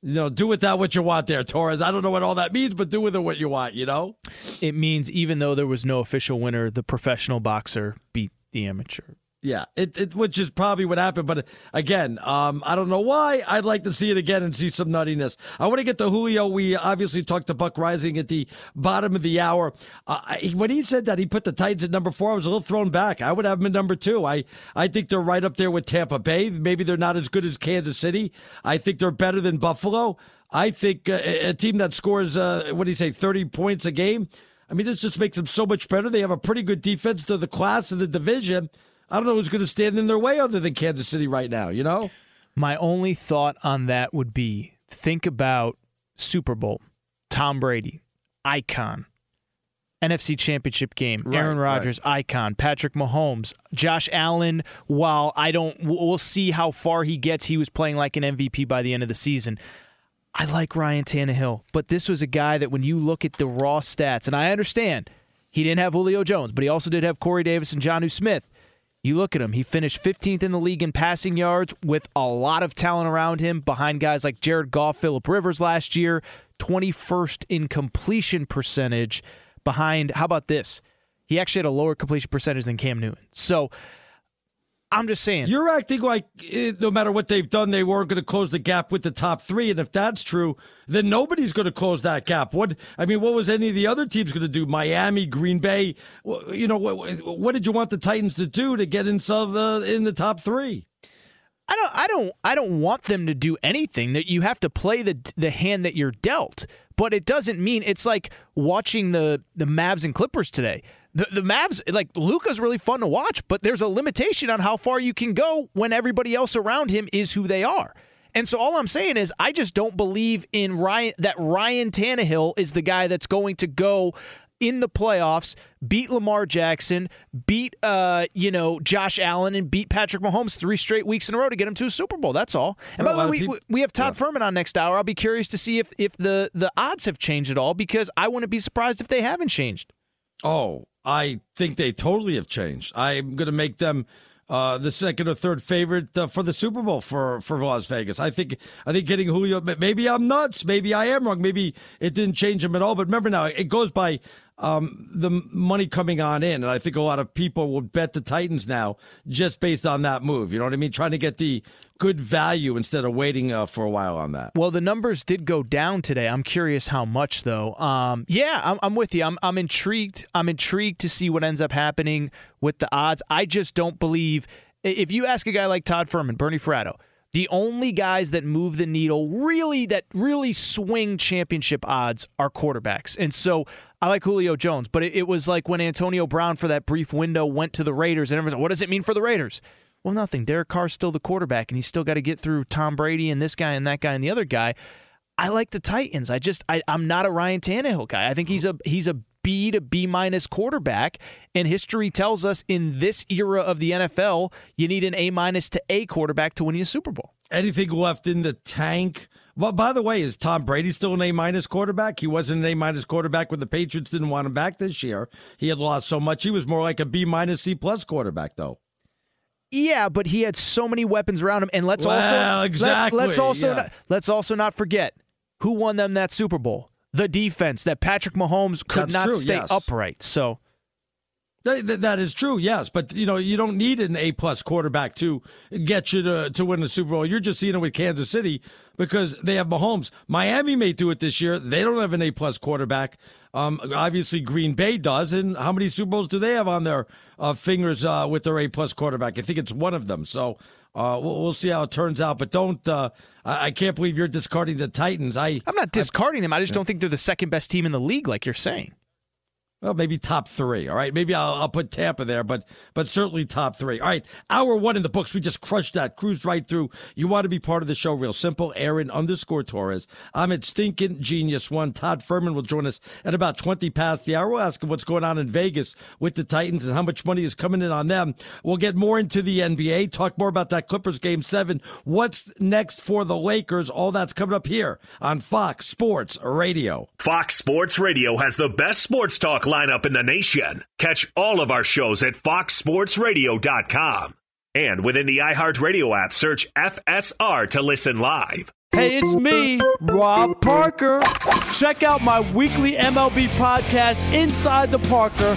you know, do with that what you want there, Torres. I don't know what all that means, but do with it what you want, you know? It means even though there was no official winner, the professional boxer beat the amateur. Yeah, it, it which is probably what happened. But again, um, I don't know why. I'd like to see it again and see some nuttiness. I want to get to Julio. We obviously talked to Buck Reising at the bottom of the hour. Uh, when he said that he put the Titans at number four, I was a little thrown back. I would have them at number two. I, I think they're right up there with Tampa Bay. Maybe they're not as good as Kansas City. I think they're better than Buffalo. I think uh, a team that scores, uh, what do you say, 30 points a game. I mean, this just makes them so much better. They have a pretty good defense to the class of the division. I don't know who's going to stand in their way other than Kansas City right now, you know? My only thought on that would be think about Super Bowl, Tom Brady, icon. NFC Championship game, Right, Aaron Rodgers, icon, Patrick Mahomes, Josh Allen. While I don't, we'll see how far he gets. He was playing like an MVP by the end of the season. I like Ryan Tannehill, but this was a guy that when you look at the raw stats, and I understand he didn't have Julio Jones, but he also did have Corey Davis and Jonnu Smith. You look at him, he finished 15th in the league in passing yards with a lot of talent around him behind guys like Jared Goff, Philip Rivers last year, 21st in completion percentage behind, how about this? He actually had a lower completion percentage than Cam Newton. So I'm just saying. You're acting like eh, no matter what they've done, they weren't going to close the gap with the top three. And if that's true, then nobody's going to close that gap. What I mean, what was any of the other teams going to do? Miami, Green Bay. You know, what, what did you want the Titans to do to get themselves uh, in the top three? I don't I don't I don't want them to do anything that you have to play the the hand that you're dealt. But it doesn't mean it's like watching the the Mavs and Clippers today. The the Mavs like Luka's really fun to watch, but there's a limitation on how far you can go when everybody else around him is who they are. And so all I'm saying is I just don't believe in Ryan that Ryan Tannehill is the guy that's going to go in the playoffs, beat Lamar Jackson, beat uh, you know Josh Allen, and beat Patrick Mahomes three straight weeks in a row to get him to a Super Bowl. That's all. And by the way, we, peop- we have Todd Fuhrman on next hour. I'll be curious to see if if the the odds have changed at all because I wouldn't be surprised if they haven't changed. Oh, I think they totally have changed. I'm going to make them uh, the second or third favorite uh, for the Super Bowl for for Las Vegas. I think I think getting Julio. Maybe I'm nuts. Maybe I am wrong. Maybe it didn't change him at all. But remember now, it goes by um, the money coming on in, and I think a lot of people will bet the Titans now just based on that move. You know what I mean? Trying to get the good value instead of waiting uh, for a while on that. Well, the numbers did go down today. I'm curious how much though. Um, yeah, I'm, I'm with you. I'm, I'm intrigued. I'm intrigued to see what ends up happening with the odds. I just don't believe if you ask a guy like Todd Fuhrman, Bernie Fratto, the only guys that move the needle really that really swing championship odds are quarterbacks. And so I like Julio Jones, but it, it was like when Antonio Brown for that brief window went to the Raiders and everyone's like, what does it mean for the Raiders? Well, nothing. Derek Carr's still the quarterback, and he's still got to get through Tom Brady and this guy and that guy and the other guy. I like the Titans. I just I, I'm not a Ryan Tannehill guy. I think he's a he's a B to B minus quarterback, and history tells us in this era of the NFL, you need an A minus to A quarterback to win you a Super Bowl. anything left in the tank. Well, by the way, is Tom Brady still an A minus quarterback? He wasn't an A minus quarterback when the Patriots didn't want him back this year. He had lost so much. He was more like a B minus C plus quarterback, though. Yeah, but he had so many weapons around him, and let's well, also exactly, let's, let's also yeah. not, let's also not forget who won them that Super Bowl. The defense that Patrick Mahomes could That's not true, stay yes. upright. So That, that- that is true, yes, but you know you don't need an A plus quarterback to get you to to win the Super Bowl. You're just seeing it with Kansas City because they have Mahomes. Miami may do it this year. They don't have an A plus quarterback. Um, obviously, Green Bay does. And how many Super Bowls do they have on their uh, fingers uh, with their A plus quarterback? I think it's one of them. So uh, we'll, we'll see how it turns out. But don't. Uh, I, I can't believe you're discarding the Titans. I I'm not discarding them. I just don't think they're the second best team in the league, like you're saying. Well, maybe top three. All right, maybe I'll, I'll put Tampa there, but but certainly top three. All right, hour one in the books. We just crushed that, cruised right through. You want to be part of the show? Real simple. Aaron underscore Torres. I'm at Stinking Genius One. Todd Fuhrman will join us at about twenty past the hour. We'll ask him what's going on in Vegas with the Titans and how much money is coming in on them. We'll get more into the NBA. Talk more about that Clippers game seven. What's next for the Lakers? All that's coming up here on Fox Sports Radio. Fox Sports Radio has the best sports talk lineup in the nation. Catch all of our shows at foxsportsradio.com. And within the iHeartRadio app, search FSR to listen live. Hey, it's me, Rob Parker. Check out my weekly MLB podcast, Inside the Parker,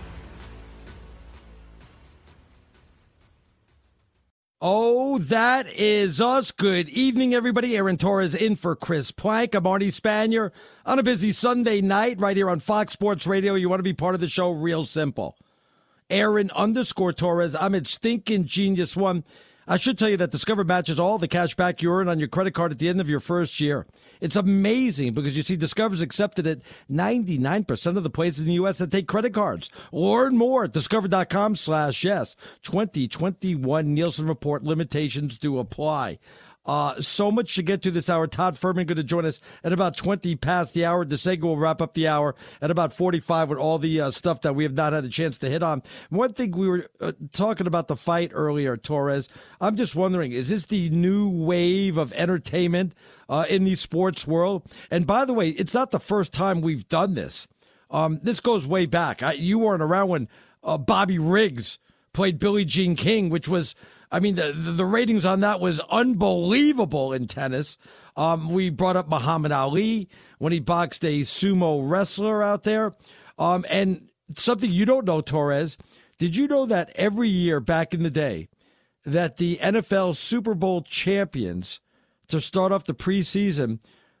Oh, that is us. Good evening, everybody. Aaron Torres in for Chris Plank. I'm Arnie Spanier on a busy Sunday night right here on Fox Sports Radio. You want to be part of the show? Real simple. Aaron underscore Torres. I'm at Stinking Genius One. I should tell you that Discover matches all the cash back you earn on your credit card at the end of your first year. It's amazing because you see Discover's accepted at 99% of the places in the U.S. that take credit cards. Learn more at discover.com slash yes. 2021 Nielsen Report limitations do apply. Uh, so much to get to this hour. Todd Fuhrman going to join us at about 20 past the hour. DeSego will wrap up the hour at about 45 with all the uh, stuff that we have not had a chance to hit on. One thing we were uh, talking about the fight earlier, Torres. I'm just wondering, is this the new wave of entertainment uh, in the sports world? And by the way, it's not the first time we've done this. Um, this goes way back. I, you weren't around when uh, Bobby Riggs played Billie Jean King, which was I mean, the, the ratings on that was unbelievable in tennis. Um, we brought up Muhammad Ali when he boxed a sumo wrestler out there. Um, and something you don't know, Torres, did you know that every year back in the day, that the NFL Super Bowl champions to start off the preseason,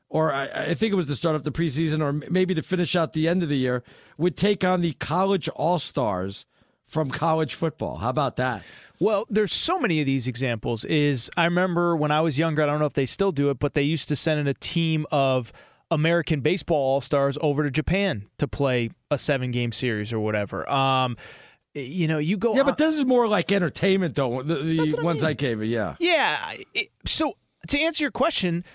or I, I think it was to start off the preseason, or maybe to finish out the end of the year, would take on the college all stars from college football. How about that? Well, there's so many of these examples. Is I remember when I was younger, I don't know if they still do it, but they used to send in a team of American baseball all stars over to Japan to play a seven game series or whatever. Um, you know, you go. Yeah, but this is more like entertainment, though. The, the ones I, mean. I gave you, yeah. Yeah. It, so to answer your question,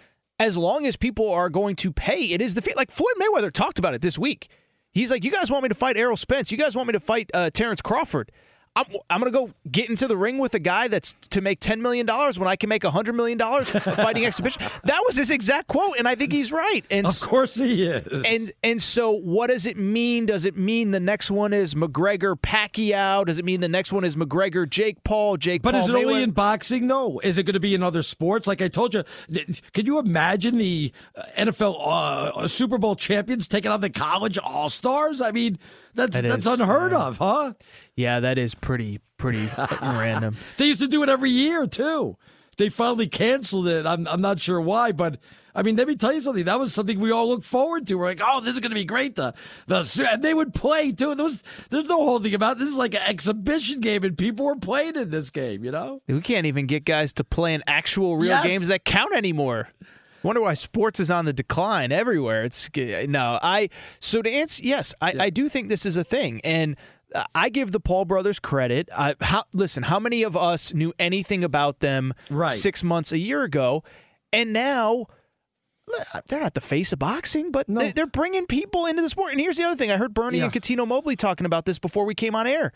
as long as people are going to pay, it is the fee. like Floyd Mayweather talked about it this week. He's like, you guys want me to fight Errol Spence? You guys want me to fight uh, Terrence Crawford? I'm, I'm going to go get into the ring with a guy that's to make $10 million when I can make $100 million [laughs] fighting exhibition. That was his exact quote, and I think he's right. And Of course he is. And and so what does it mean? Does it mean the next one is McGregor Pacquiao? Does it mean the next one is McGregor Jake Paul? Jake but Paul is it Mayweather? only in boxing, though? Is it going to be in other sports? Like I told you, can you imagine the uh, NFL uh, Super Bowl champions taking on the college all stars? I mean, that's that that's is, unheard yeah. of, huh? Yeah, that is pretty pretty [laughs] random. They used to do it every year too. They finally canceled it. I'm I'm not sure why, but I mean, let me tell you something. That was something we all looked forward to. We're like, oh, this is going to be great. The the and they would play too. There was there's no holding about. This is like an exhibition game, and people were playing in this game. You know, we can't even get guys to play in actual real yes. games that count anymore. Wonder why sports is on the decline everywhere. It's no, I so to answer yes, I, yeah. I do think this is a thing, and I give the Paul brothers credit. I, how, listen, how many of us knew anything about them right. six months, a year ago, and now they're not the face of boxing, but no. they, are bringing people into the sport. And here's the other thing: I heard Bernie yeah. and Cuttino Mobley talking about this before we came on air.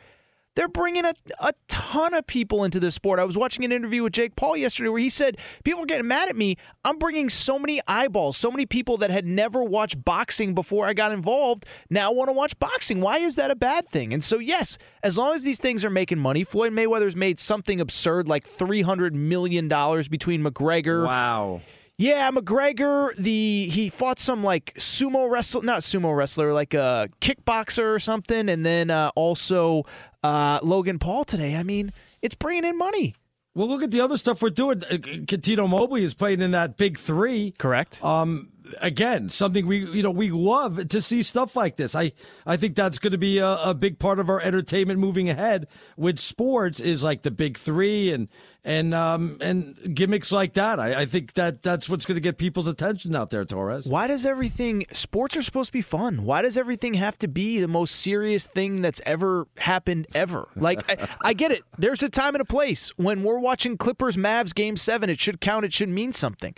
They're bringing a, a ton of people into this sport. I was watching an interview with Jake Paul yesterday where he said, People are getting mad at me. I'm bringing so many eyeballs, so many people that had never watched boxing before I got involved now want to watch boxing. Why is that a bad thing? And so, yes, as long as these things are making money, Floyd Mayweather's made something absurd like $300 million between McGregor. Wow. Yeah, McGregor, the he fought some like sumo wrestler, not sumo wrestler, like a kickboxer or something, and then uh, also uh, Logan Paul today. I mean, it's bringing in money. Well, look at the other stuff we're doing. Uh, Cuttino Mobley is playing in that big three. Correct. Um, again, something we you know we love to see stuff like this. I I think that's going to be a, a, big part of our entertainment moving ahead with sports is like the big three and and um and gimmicks like that. I, I think that that's what's going to get people's attention out there, Torres. Why does everything sports are supposed to be fun? Why does everything have to be the most serious thing that's ever happened ever? Like I, [laughs] I get it. There's a time and a place when we're watching Clippers Mavs game seven. It should count. It should mean something.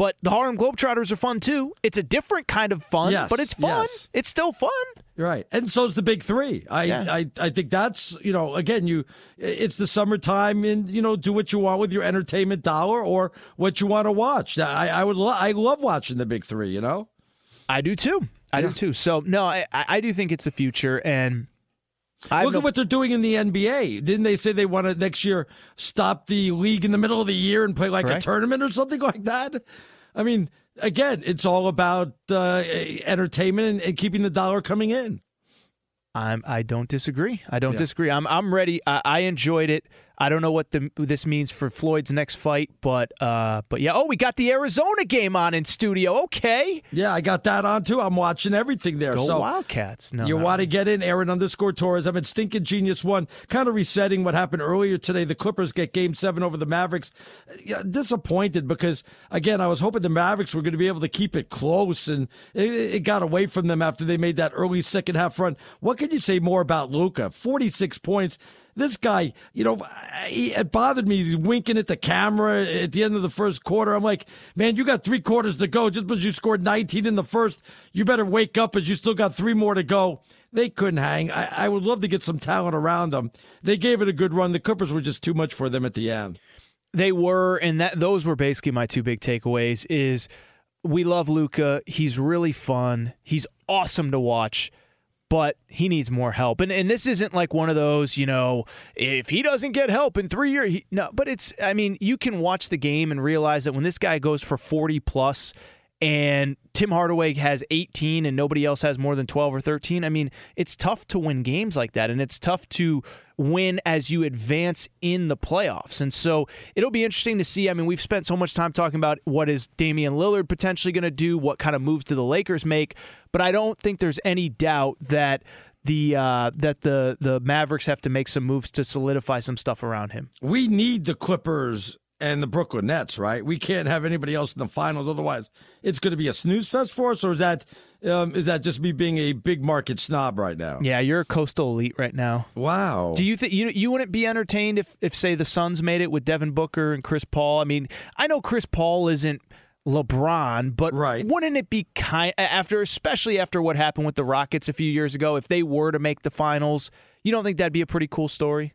But the Harlem Globetrotters are fun too. It's a different kind of fun, yes, but it's fun. Yes. It's still fun. Right. And so's the big three. I, yeah. I I think that's, you know, again, you it's the summertime and, you know, do what you want with your entertainment dollar or what you want to watch. I, I would lo- I love watching the big three, you know? I do too. I yeah. do too. So no, I I do think it's the future and Look at what they're doing in the NBA. Didn't they say they want to next year stop the league in the middle of the year and play like Correct. a tournament or something [laughs] like that? I mean, again, it's all about uh, entertainment and, and, keeping the dollar coming in. I'm. I don't disagree. I don't yeah. disagree. I'm. I'm ready. I, I enjoyed it. I don't know what the, this means for Floyd's next fight, but uh, but yeah. Oh, we got the Arizona game on in studio. Okay. Yeah, I got that on too. I'm watching everything there. Go so Wildcats. No, you want to get in Aaron underscore Torres. I'm at Stinking Genius One, kind of resetting what happened earlier today. The Clippers get Game Seven over the Mavericks. Yeah, disappointed because again, I was hoping the Mavericks were going to be able to keep it close, and it, it got away from them after they made that early second half run. What can you say more about Luka? 46 points. This guy, you know, he, it bothered me. He's winking at the camera at the end of the first quarter. I'm like, man, you got three quarters to go. Just because you scored 19 in the first, you better wake up as you still got three more to go. They couldn't hang. I, I would love to get some talent around them. They gave it a good run. The Clippers were just too much for them at the end. They were, and that those were basically my two big takeaways. Is we love Luka. He's really fun. He's awesome to watch but he needs more help. And and this isn't like one of those, you know, if he doesn't get help in three years, he, no. But it's, I mean, you can watch the game and realize that when this guy goes for forty plus, and Tim Hardaway has 18 and nobody else has more than 12 or 13. I mean, it's tough to win games like that, and it's tough to win as you advance in the playoffs. And so it'll be interesting to see. I mean, we've spent so much time talking about what is Damian Lillard potentially going to do, what kind of moves do the Lakers make, but I don't think there's any doubt that the uh, that the the Mavericks have to make some moves to solidify some stuff around him. We need the Clippers and the Brooklyn Nets, right? We can't have anybody else in the finals, otherwise it's going to be a snooze fest for us. Or is that um, is that just me being a big market snob right now? Yeah, you're a coastal elite right now. Wow. Do you think you you wouldn't be entertained if if say the Suns made it with Devin Booker and Chris Paul? I mean, I know Chris Paul isn't LeBron, but right. wouldn't it be kind after, especially after what happened with the Rockets a few years ago, if they were to make the finals? You don't think that'd be a pretty cool story?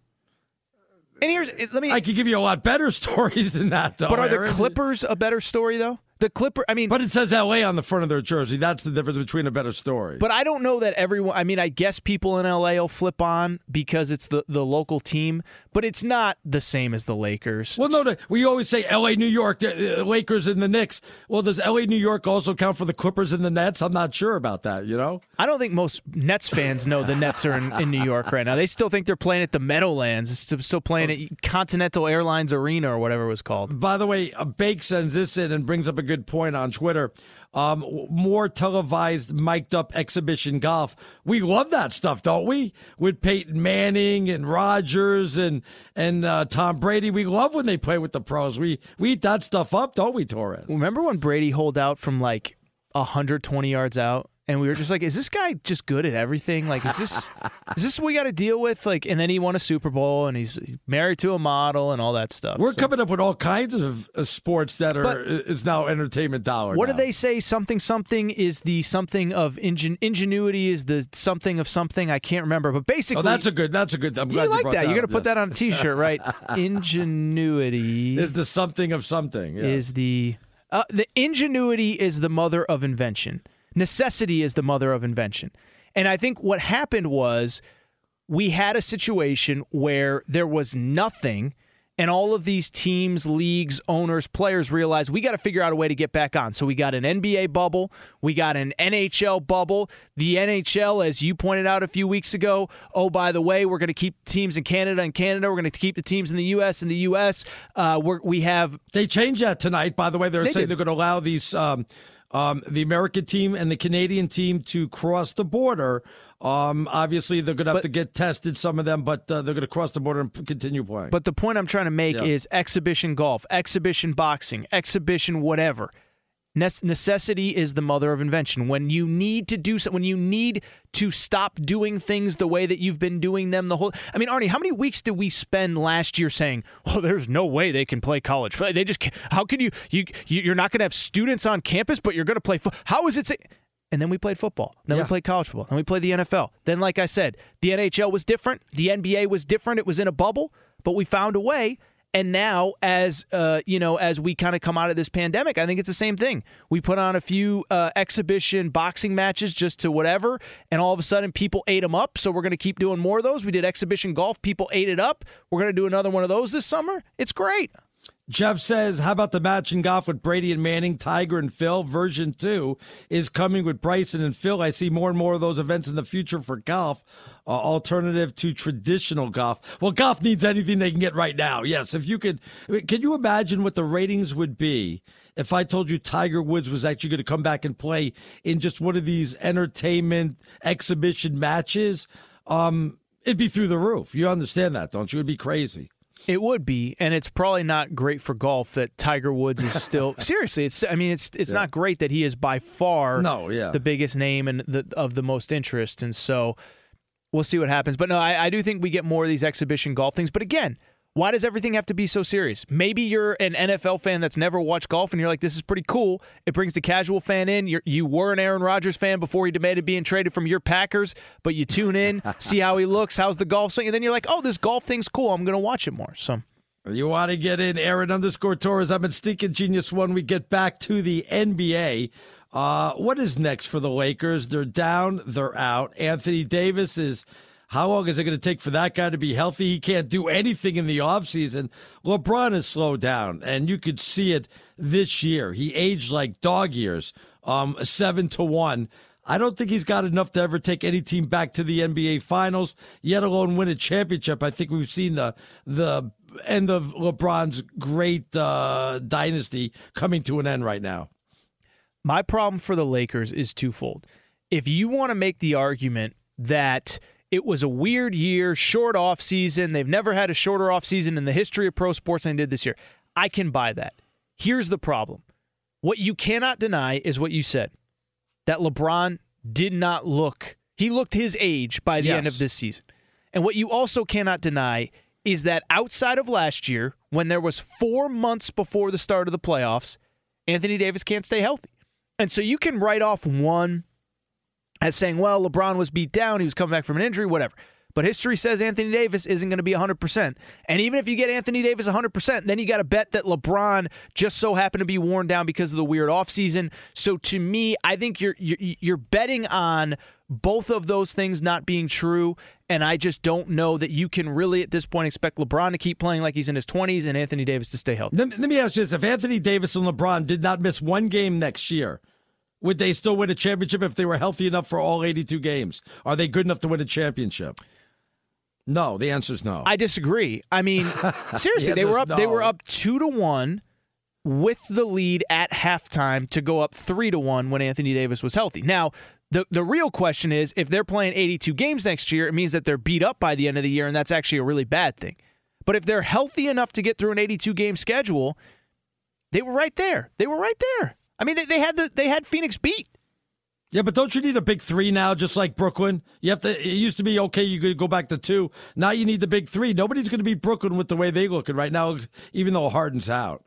And here's let me. I could give you a lot better [laughs] stories than that, though. But are the Clippers a better story though? The Clipper, I mean, but it says L.A. on the front of their jersey. That's the difference between a better story. But I don't know that everyone. I mean, I guess people in L.A. will flip on because it's the the local team, but it's not the same as the Lakers. Well, no, no we always say L.A., New York, the uh, Lakers, and the Knicks. Well, does L.A., New York also count for the Clippers and the Nets? I'm not sure about that. You know, I don't think most Nets fans know the Nets are in, in New York right now. They still think they're playing at the Meadowlands. Still playing at Continental Airlines Arena or whatever it was called. By the way, Bake sends this in and brings up a good point on Twitter. Um, more televised, mic'd up exhibition golf. We love that stuff, don't we? With Peyton Manning and Rodgers and and uh, Tom Brady, we love when they play with the pros. We we eat that stuff up, don't we, Torres? Remember when Brady holed out from like 120 yards out? And we were just like, "Is this guy just good at everything? Like, is this is this what we got to deal with?" Like, and then he won a Super Bowl, and he's, he's married to a model, and all that stuff. We're So- coming up with all kinds of uh, sports that are But- is now entertainment dollar. What now. do they say? Something something is the something of ingen- ingenuity is the something of something. I can't remember, but basically, Oh, that's a good. That's a good. I'm glad you like brought that. You're gonna put yes. that on a T-shirt, right? [laughs] Ingenuity Is the something of something? yes. is the uh, the ingenuity is the mother of invention. Necessity is the mother of invention. And I think what happened was we had a situation where there was nothing and all of these teams, leagues, owners, players realized we got to figure out a way to get back on. So we got an NBA bubble, we got an NHL bubble. The NHL, as you pointed out a few weeks ago, oh by the way, we're going to keep teams in Canada and Canada. We're going to keep the teams in the U.S. and the U.S. Uh, we're, we have They changed that tonight. By the way, they're They saying did. they're going to allow these um, um, the American team and the Canadian team to cross the border. Um, obviously, they're going to have to get tested, some of them, but uh, they're going to cross the border and p- continue playing. But the point I'm trying to make Yeah. is exhibition golf, exhibition boxing, exhibition whatever. Necessity is the mother of invention. When you need to do so, when you need to stop doing things the way that you've been doing them the whole. I mean, Arnie, how many weeks did we spend last year saying, "Oh, there's no way they can play college. They just can't. how can you you you- you're not going to have students on campus, but you're going to play. Fo- how is it?" Say- and then we played football. Then Yeah. we played college football. Then we played the NFL. Then, like I said, the NHL was different. The NBA was different. It was in a bubble, but we found a way. And now, as uh, you know, as we kind of come out of this pandemic, I think it's the same thing. We put on a few uh, exhibition boxing matches just to whatever, and all of a sudden, people ate them up. So we're going to keep doing more of those. We did exhibition golf. People ate it up. We're going to do another one of those this summer. It's great. Jeff says, "How about the match in golf with Brady and Manning, Tiger and Phil? Version two is coming with Bryson and Phil. I see more and more of those events in the future for golf, uh, alternative to traditional golf. Well, golf needs anything they can get right now. Yes, if you could, can you imagine what the ratings would be if I told you Tiger Woods was actually going to come back and play in just one of these entertainment exhibition matches? Um, it'd be through the roof. You understand that, don't you? It'd be crazy." It would be, and it's probably not great for golf that Tiger Woods is still [laughs] seriously. It's I mean it's it's yeah. not great that he is by far no, yeah. the biggest name and the of the most interest, and so we'll see what happens. But no, I, I do think we get more of these exhibition golf things. But again, why does everything have to be so serious? Maybe you're an NFL fan that's never watched golf and you're like, this is pretty cool. It brings the casual fan in. You're, you were an Aaron Rodgers fan before he demanded being traded from your Packers, but you tune in, [laughs] see how he looks, how's the golf swing, and then you're like, oh, this golf thing's cool. I'm going to watch it more. So. You want to get in Aaron underscore Torres. I'm at Stinking Genius One. We get back to the NBA. Uh, what is next for the Lakers? They're down, they're out. Anthony Davis is how long is it going to take for that guy to be healthy? He can't do anything in the offseason. LeBron has slowed down, and you could see it this year. He aged like dog years, um, seven to one. I don't think he's got enough to ever take any team back to the NBA Finals, yet alone win a championship. I think we've seen the the end of LeBron's great uh, dynasty coming to an end right now. My problem for the Lakers is twofold. If you want to make the argument that – it was a weird year, short off season. They've never had a shorter off season in the history of pro sports than they did this year. I can buy that. Here's the problem. What you cannot deny is what you said. That LeBron did not look he looked his age by the yes. end of this season. And what you also cannot deny is that outside of last year, when there was 4 months before the start of the playoffs, Anthony Davis can't stay healthy. And so you can write off one as saying, well, LeBron was beat down, he was coming back from an injury, whatever. But history says Anthony Davis isn't going to be 100%. And even if you get Anthony Davis 100%, then you got to bet that LeBron just so happened to be worn down because of the weird offseason. So to me, I think you're, you're you're betting on both of those things not being true and I just don't know that you can really at this point expect LeBron to keep playing like he's in his 20s and Anthony Davis to stay healthy. Let, me ask you this, if Anthony Davis and LeBron did not miss one game next year, would they still win a championship if they were healthy enough for all 82 games? Are they good enough to win a championship? No, the answer is no. I disagree. I mean, [laughs] seriously, the they were up no. they were up 2 to 1 with the lead at halftime to go up 3 to 1 when Anthony Davis was healthy. Now, the the real question is if they're playing 82 games next year, it means that they're beat up by the end of the year and that's actually a really bad thing. But if they're healthy enough to get through an 82 game schedule, they were right there. They were right there. I mean, they, they had the they had Phoenix beat. Yeah, but don't you need a big three now, just like Brooklyn? You have to. It used to be okay. You could go back to two. Now you need the big three. Nobody's going to beat Brooklyn with the way they're looking right now, even though Harden's out.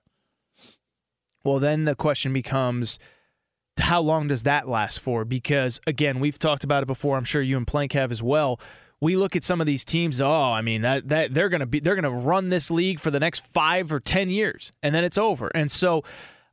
Well, then the question becomes, how long does that last for? Because again, we've talked about it before. I'm sure you and Plank have as well. We look at some of these teams. Oh, I mean that that they're going to be they're going to run this league for the next five or ten years, and then it's over. And so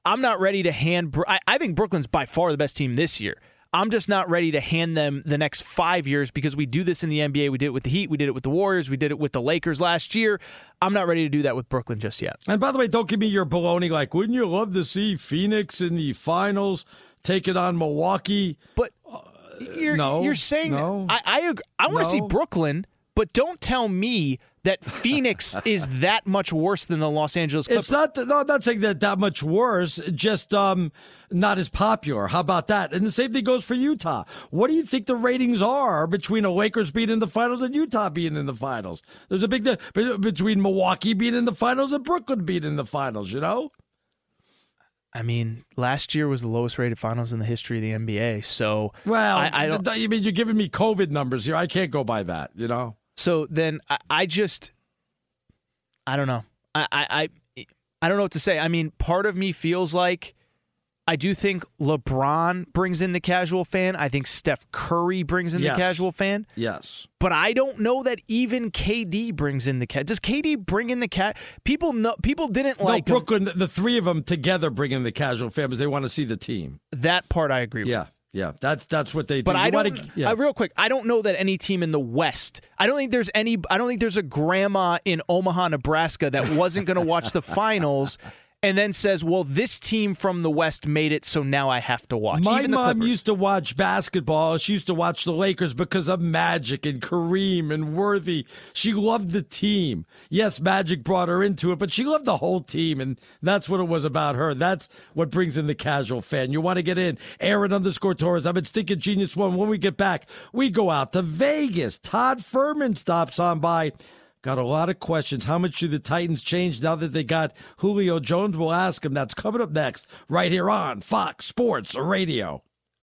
I'm not ready to hand. I, I think Brooklyn's by far the best team this year. I'm just not ready to hand them the next five years because we do this in the NBA. We did it with the Heat. We did it with the Warriors. We did it with the Lakers last year. I'm not ready to do that with Brooklyn just yet. And by the way, don't give me your baloney. Like, wouldn't you love to see Phoenix in the finals take it on Milwaukee? But you're, no, you're saying no, I I, I want to no. see Brooklyn, but don't tell me that [laughs] Phoenix is that much worse than the Los Angeles Clippers. It's not. No, I'm not saying that that much worse. Just um, not as popular. How about that? And the same thing goes for Utah. What do you think the ratings are between a Lakers being in the finals and Utah being in the finals? There's a big difference between Milwaukee being in the finals and Brooklyn being in the finals. You know. I mean, last year was the lowest rated finals in the history of the NBA. So, well, I, I don't. You mean you're giving me COVID numbers here? I can't go by that. You know. So then I, I just I don't know. I, I I I don't know what to say. I mean, part of me feels like I do think LeBron brings in the casual fan. I think Steph Curry brings in yes. the casual fan. Yes. But I don't know that even KD brings in the cat. Does KD bring in the cat? People know. People didn't no, like Brooklyn. Him. The three of them together bring in the casual fan because they want to see the team. That part I agree yeah. with. Yeah, Yeah. that's that's what they. But do. I You wanna- don't. yeah. uh, real quick, I don't know that any team in the West. I don't think there's any. I don't think there's a grandma in Omaha, Nebraska, that wasn't going to watch the [laughs] finals. And then says, "Well, this team from the West made it, so now I have to watch." My mom Clippers. used to watch basketball. She used to watch the Lakers because of Magic and Kareem and Worthy. She loved the team. Yes, Magic brought her into it, but she loved the whole team, and that's what it was about her. That's what brings in the casual fan. You want to get in. Aaron underscore Torres. I've been stinking genius one. When we get back, we go out to Vegas. Todd Fuhrman stops on by. Got a lot of questions. How much do the Titans change now that they got Julio Jones? We'll ask him. That's coming up next, right here on Fox Sports Radio.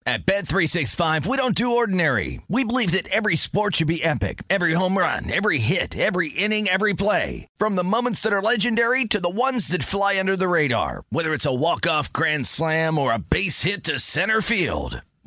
At Bet365, we don't do ordinary. We believe that every sport should be epic. Every home run, every hit, every inning, every play. From the moments that are legendary to the ones that fly under the radar. Whether it's a walk-off grand slam or a base hit to center field.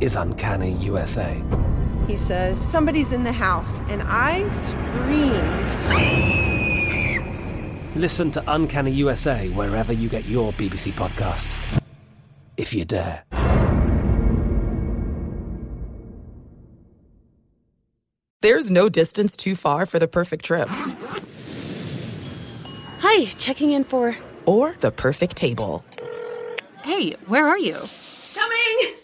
is Uncanny USA. He says, Somebody's in the house. And I screamed. Listen to Uncanny USA wherever you get your BBC podcasts, if you dare. There's no distance too far for the perfect trip. Hi, checking in for. Or the perfect table. Hey, where are you? Coming!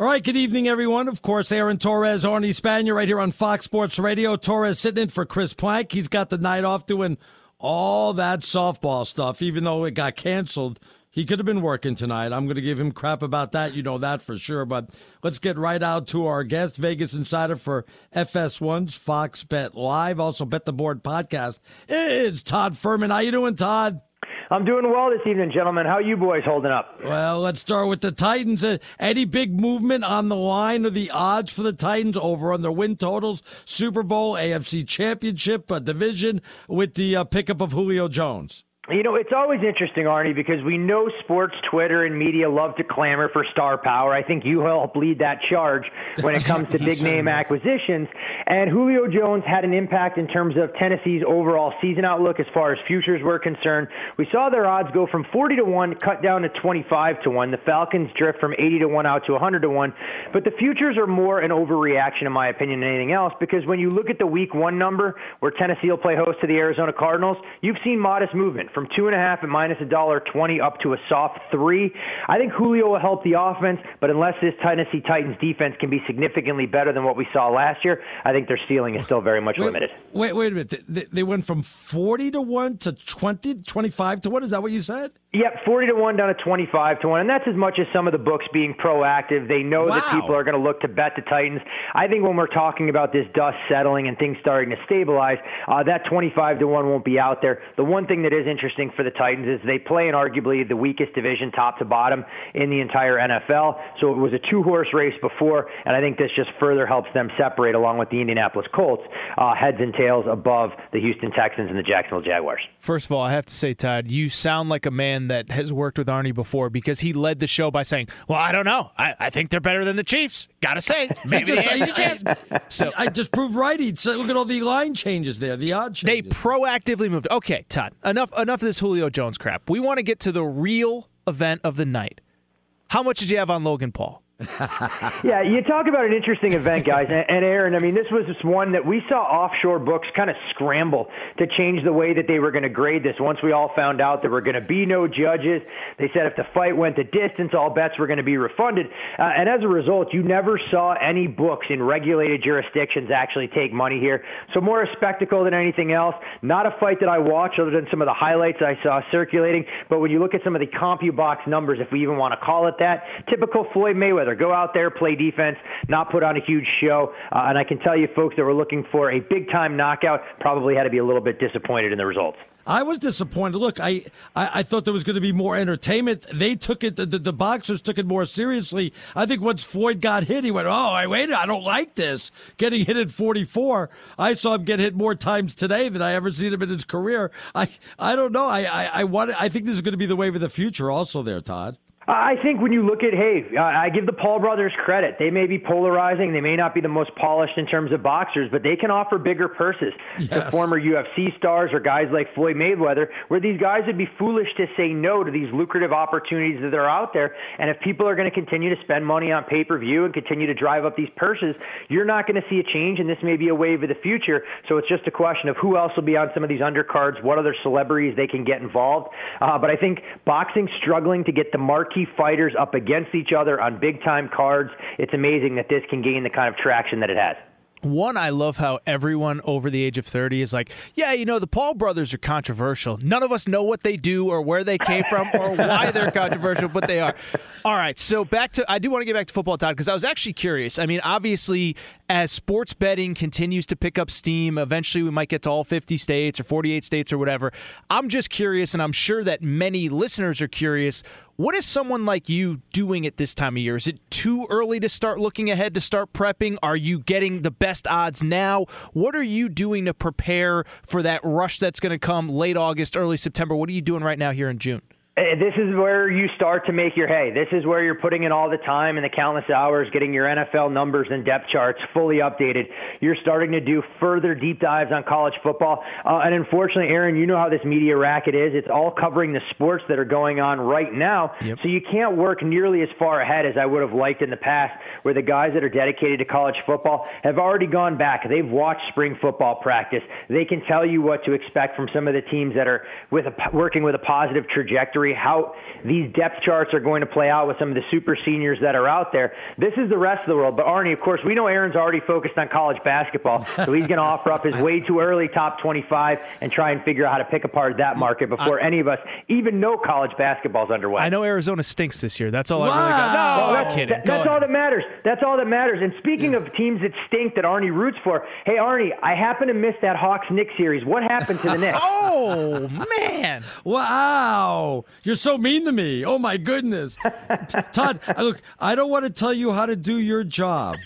All right, good evening, everyone. Of course, Aaron Torres, Arnie Spanier, right here on Fox Sports Radio. Torres sitting in for Chris Plank. He's got the night off doing all that softball stuff, even though it got canceled. He could have been working tonight. I'm going to give him crap about that. You know that for sure. But let's get right out to our guest, Vegas Insider for FS1's Fox Bet Live, also Bet the Board podcast. It's Todd Fuhrman. How you doing, Todd? I'm doing well this evening, gentlemen. How you boys holding up? Well, let's start with the Titans. Uh, any big movement on the line or the odds for the Titans over on their win totals? Super Bowl, AFC Championship, uh, division with the uh, pickup of Julio Jones. You know, it's always interesting, Arnie, because we know sports, Twitter, and media love to clamor for star power. I think you help lead that charge when it comes to [laughs] big name acquisitions. And Julio Jones had an impact in terms of Tennessee's overall season outlook as far as futures were concerned. We saw their odds go from 40 to 1 cut down to 25 to 1. The Falcons drift from 80 to 1 out to 100 to 1. But the futures are more an overreaction, in my opinion, than anything else, because when you look at the week one number where Tennessee will play host to the Arizona Cardinals, you've seen modest movement from two and a half at minus a dollar twenty up to a soft three. I think Julio will help the offense, but unless this Tennessee Titans defense can be significantly better than what we saw last year, I think their ceiling is still very much wait, limited. Wait, wait a minute. They, they went from 40 to 1 to 20, 25 to 1. Is that what you said? Yep, 40 to 1 down to 25 to 1. And that's as much as some of the books being proactive. They know wow. that people are going to look to bet the Titans. I think when we're talking about this dust settling and things starting to stabilize, uh, that 25 to 1 won't be out there. The one thing that is interesting for the Titans is they play in arguably the weakest division, top to bottom, in the entire NFL. So it was a two horse race before, and I think this just further helps them separate along with the Indianapolis Colts, uh, heads and tails above the Houston Texans and the Jacksonville Jaguars. First of all, I have to say, Todd, you sound like a man that has worked with Arnie before because he led the show by saying, "Well, I don't know. I, I think they're better than the Chiefs. Got to say, [laughs] maybe I, I, [laughs] so I just proved right. He said, look at all the line changes there, the odd changes. They proactively moved. Okay, Todd. Enough. Enough of this Julio Jones crap. We want to get to the real event of the night. How much did you have on Logan Paul? Yeah, you talk about an interesting event, guys. And, Aaron, I mean, this was just one that we saw offshore books kind of scramble to change the way that they were going to grade this. Once we all found out there were going to be no judges, they said if the fight went the distance, all bets were going to be refunded. Uh, and as a result, you never saw any books in regulated jurisdictions actually take money here. So more a spectacle than anything else. Not a fight that I watched, other than some of the highlights I saw circulating. But when you look at some of the CompuBox numbers, if we even want to call it that, typical Floyd Mayweather. Go out there, play defense, not put on a huge show. Uh, and I can tell you, folks that were looking for a big time knockout probably had to be a little bit disappointed in the results. I was disappointed. Look, I, I, I, thought there was going to be more entertainment. They took it, the, the, boxers took it more seriously. I think once Floyd got hit, he went, Oh, I waited. I don't like this. Getting hit at 44. I saw him get hit more times today than I ever seen him in his career. I, I don't know. I, I, I, want, I think this is going to be the wave of the future also there, Todd. I think when you look at, hey, I give the Paul brothers credit. They may be polarizing. They may not be the most polished in terms of boxers, but they can offer bigger purses yes. to former UFC stars or guys like Floyd Mayweather, where these guys would be foolish to say no to these lucrative opportunities that are out there. And if people are going to continue to spend money on pay per view and continue to drive up these purses, you're not going to see a change, and this may be a wave of the future. So it's just a question of who else will be on some of these undercards, what other celebrities they can get involved. Uh, but I think boxing struggling to get the marquee fighters up against each other on big time cards. It's amazing that this can gain the kind of traction that it has. One, I love how everyone over the age of 30 is like, yeah, you know, the Paul brothers are controversial. None of us know what they do or where they came from or [laughs] why they're controversial, but they are. All right, so back to, I do want to get back to football, Todd, because I was actually curious. I mean, obviously, as sports betting continues to pick up steam, eventually we might get to all 50 states or 48 states or whatever. I'm just curious, and I'm sure that many listeners are curious what is someone like you doing at this time of year? Is it too early to start looking ahead to start prepping? Are you getting the best odds now? What are you doing to prepare for that rush that's going to come late August, early September? What are you doing right now here in June? This is where you start to make your hay. This is where you're putting in all the time and the countless hours getting your NFL numbers and depth charts fully updated. You're starting to do further deep dives on college football. Uh, and unfortunately, Aaron, you know how this media racket is. It's all covering the sports that are going on right now. Yep. So you can't work nearly as far ahead as I would have liked in the past, where the guys that are dedicated to college football have already gone back. They've watched spring football practice. They can tell you what to expect from some of the teams that are with a, working with a positive trajectory how these depth charts are going to play out with some of the super seniors that are out there. This is the rest of the world. But Arnie, of course, we know Aaron's already focused on college basketball, so he's going to offer up his way too early top 25 and try and figure out how to pick apart that market before I, any of us even know college basketball's underway. I know Arizona stinks this year. That's all wow. I really got. No, well, I'm kidding. That, that's all that matters. That's all that matters. And speaking yeah. of teams that stink that Arnie roots for, hey Arnie, I happen to miss that Hawks Knicks series. What happened to the Knicks? [laughs] oh man! Wow, you're so mean to me. Oh my goodness, [laughs] Todd. Look, I don't want to tell you how to do your job.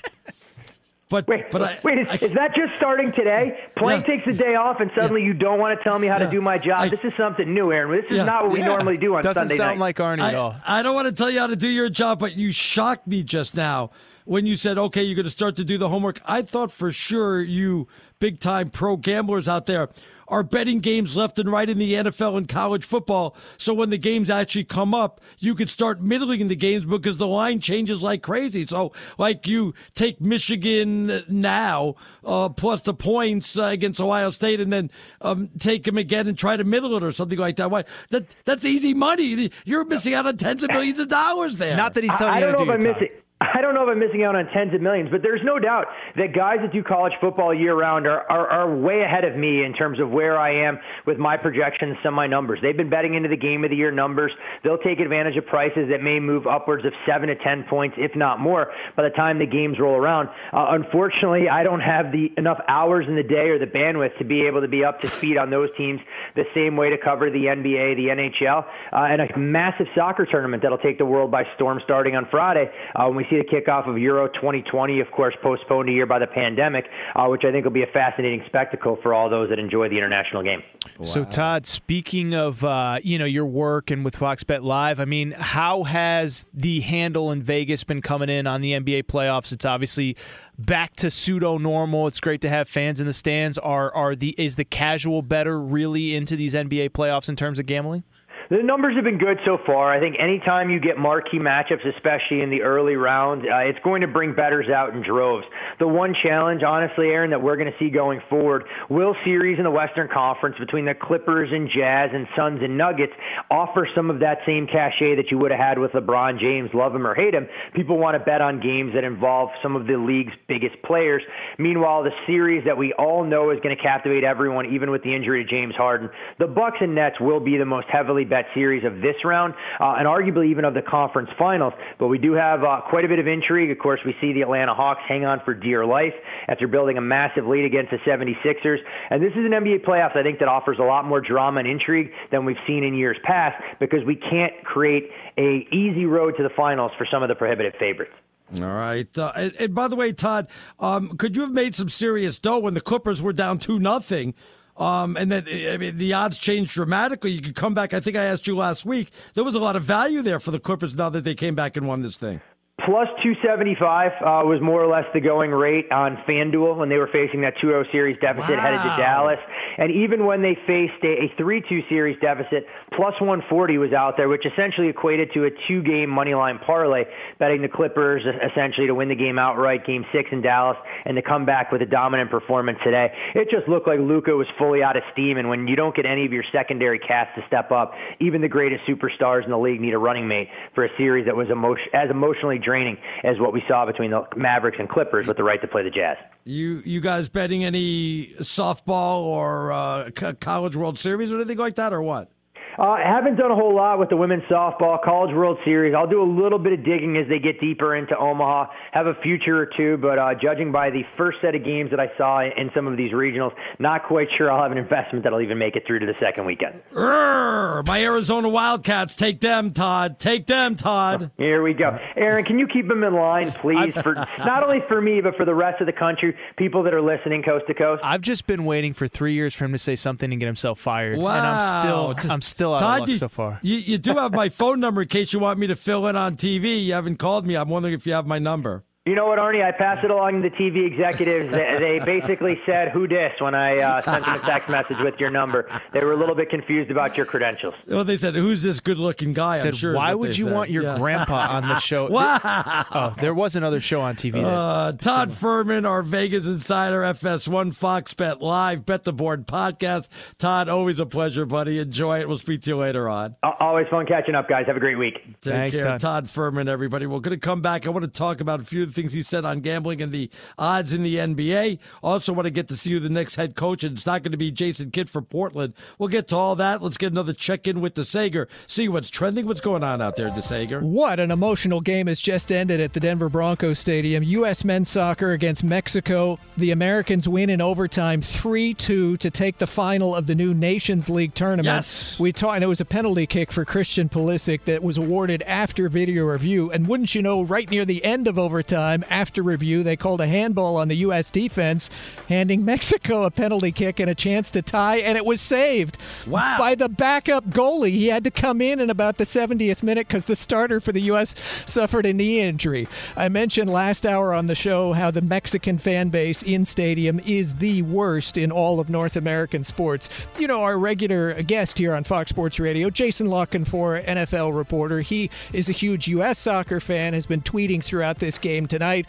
But, wait, but I, wait, is, I, is, that just starting today? Plank yeah, takes a day off, and suddenly yeah, you don't want to tell me how yeah, to do my job. I, this is something new, Aaron. This is not what we normally do on Doesn't Sunday sound night. like Arnie at all. I don't want to tell you how to do your job, but you shocked me just now when you said, "Okay, you're going to start to do the homework." I thought for sure you big time pro gamblers out there are betting games left and right in the NFL and college football. So when the games actually come up, you can start middling the games because the line changes like crazy. So like you take Michigan now uh, plus the points uh, against Ohio State, and then um, take them again and try to middle it or something like that. Why that that's easy money. You're missing out on tens of millions of dollars there. Not that he's telling I, you I don't know do if I'm missing. I don't know if I'm missing out on tens of millions, but there's no doubt that guys that do college football year round are, are, are way ahead of me in terms of where I am with my projections, of my numbers. They've been betting into the game of the year numbers. They'll take advantage of prices that may move upwards of seven to ten points, if not more, by the time the games roll around. Uh, unfortunately, I don't have the enough hours in the day or the bandwidth to be able to be up to speed on those teams the same way to cover the NBA, the NHL, uh, and a massive soccer tournament that'll take the world by storm starting on Friday uh, when we see the kickoff of Euro 2020, of course, postponed a year by the pandemic, uh, which I think will be a fascinating spectacle for all those that enjoy the international game. Wow. So, Todd, speaking of uh, you know your work and with Fox Bet Live, I mean, how has the handle in Vegas been coming in on the NBA playoffs? It's obviously back to pseudo normal. It's great to have fans in the stands. Are are the is the casual better really into these NBA playoffs in terms of gambling? The numbers have been good so far. I think anytime you get marquee matchups, especially in the early rounds, uh, it's going to bring betters out in droves. The one challenge, honestly, Aaron, that we're going to see going forward, will series in the Western Conference between the Clippers and Jazz and Suns and Nuggets offer some of that same cachet that you would have had with LeBron James, love him or hate him? People want to bet on games that involve some of the league's biggest players. Meanwhile, the series that we all know is going to captivate everyone, even with the injury to James Harden, the Bucks and Nets will be the most heavily bet series of this round uh, and arguably even of the conference finals. But we do have uh, quite a bit of intrigue. Of course, we see the Atlanta Hawks hang on for dear life after building a massive lead against the 76ers. And this is an NBA playoffs, I think, that offers a lot more drama and intrigue than we've seen in years past because we can't create a easy road to the finals for some of the prohibitive favorites. All right. Uh, and, and, by the way, Todd, um, could you have made some serious dough when the Clippers were down 2 nothing? Um, and then I mean, the odds changed dramatically. You could come back. I think I asked you last week. There was a lot of value there for the Clippers now that they came back and won this thing. Plus 275 uh, was more or less the going rate on FanDuel when they were facing that 2 0 series deficit wow. headed to Dallas. And even when they faced a 3 2 series deficit, plus 140 was out there, which essentially equated to a two game money line parlay, betting the Clippers essentially to win the game outright, game six in Dallas, and to come back with a dominant performance today. It just looked like Luka was fully out of steam. And when you don't get any of your secondary cast to step up, even the greatest superstars in the league need a running mate for a series that was emotion- as emotionally draining as what we saw between the Mavericks and Clippers with the right to play the Jazz. You you guys betting any softball or uh, college World Series or anything like that, or what? Uh, haven't done a whole lot with the women's softball College World Series. I'll do a little bit of digging as they get deeper into Omaha. Have a future or two, but uh, judging by the first set of games that I saw in some of these regionals, not quite sure I'll have an investment that'll even make it through to the second weekend. Urgh, my Arizona Wildcats, take them, Todd. Take them, Todd. Here we go. Aaron, can you keep them in line, [laughs] please? For not only for me, but for the rest of the country, people that are listening coast to coast. I've just been waiting for three years for him to say something and get himself fired, wow. and I'm still, I'm still [laughs] still out Todd, of you, so far. You, you do have my phone number in case you want me to fill in on TV. You haven't called me. I'm wondering if you have my number. You know what, Arnie? I passed it along to the TV executives. they, basically said, "Who dis?" when I uh, sent them a text message with your number. They were a little bit confused about your credentials. Well, they said, "Who's this good-looking guy?" I said, sure "Why would you said. want your yeah. grandpa on the show?" [laughs] wow. Oh, there was another show on TV. Uh, Todd Fuhrman, our Vegas insider, FS1 Fox Bet Live, Bet the Board podcast. Todd, always a pleasure, buddy. Enjoy it. We'll speak to you later on. Always fun catching up, guys. Have a great week. Take Thanks, care, Todd. Todd Fuhrman. Everybody, we're going to come back. I want to talk about a few of the things he said on gambling and the odds in the NBA. Also, want to get to see you the next head coach, and it's not going to be Jason Kidd for Portland. We'll get to all that. Let's get another check in with DeSager. See what's trending. What's going on out there, DeSager? What an emotional game has just ended at the Denver Broncos Stadium. U.S. men's soccer against Mexico. The Americans win in overtime 3 2 to take the final of the new Nations League tournament. Yes. We talked, and it was a penalty kick for Christian Pulisic that was awarded after video review. And wouldn't you know, right near the end of overtime, after review, they called a handball on the U.S. defense, handing [laughs] Mexico a penalty kick and a chance to tie, and it was saved wow. by the backup goalie. He had to come in in about the 70th minute because the starter for the U.S. suffered a knee injury. I mentioned last hour on the show how the Mexican fan base in stadium is the worst in all of North American sports. You know, our regular guest here on Fox Sports Radio, Jason La Canfora, NFL reporter, he is a huge U.S. soccer fan, has been tweeting throughout this game tonight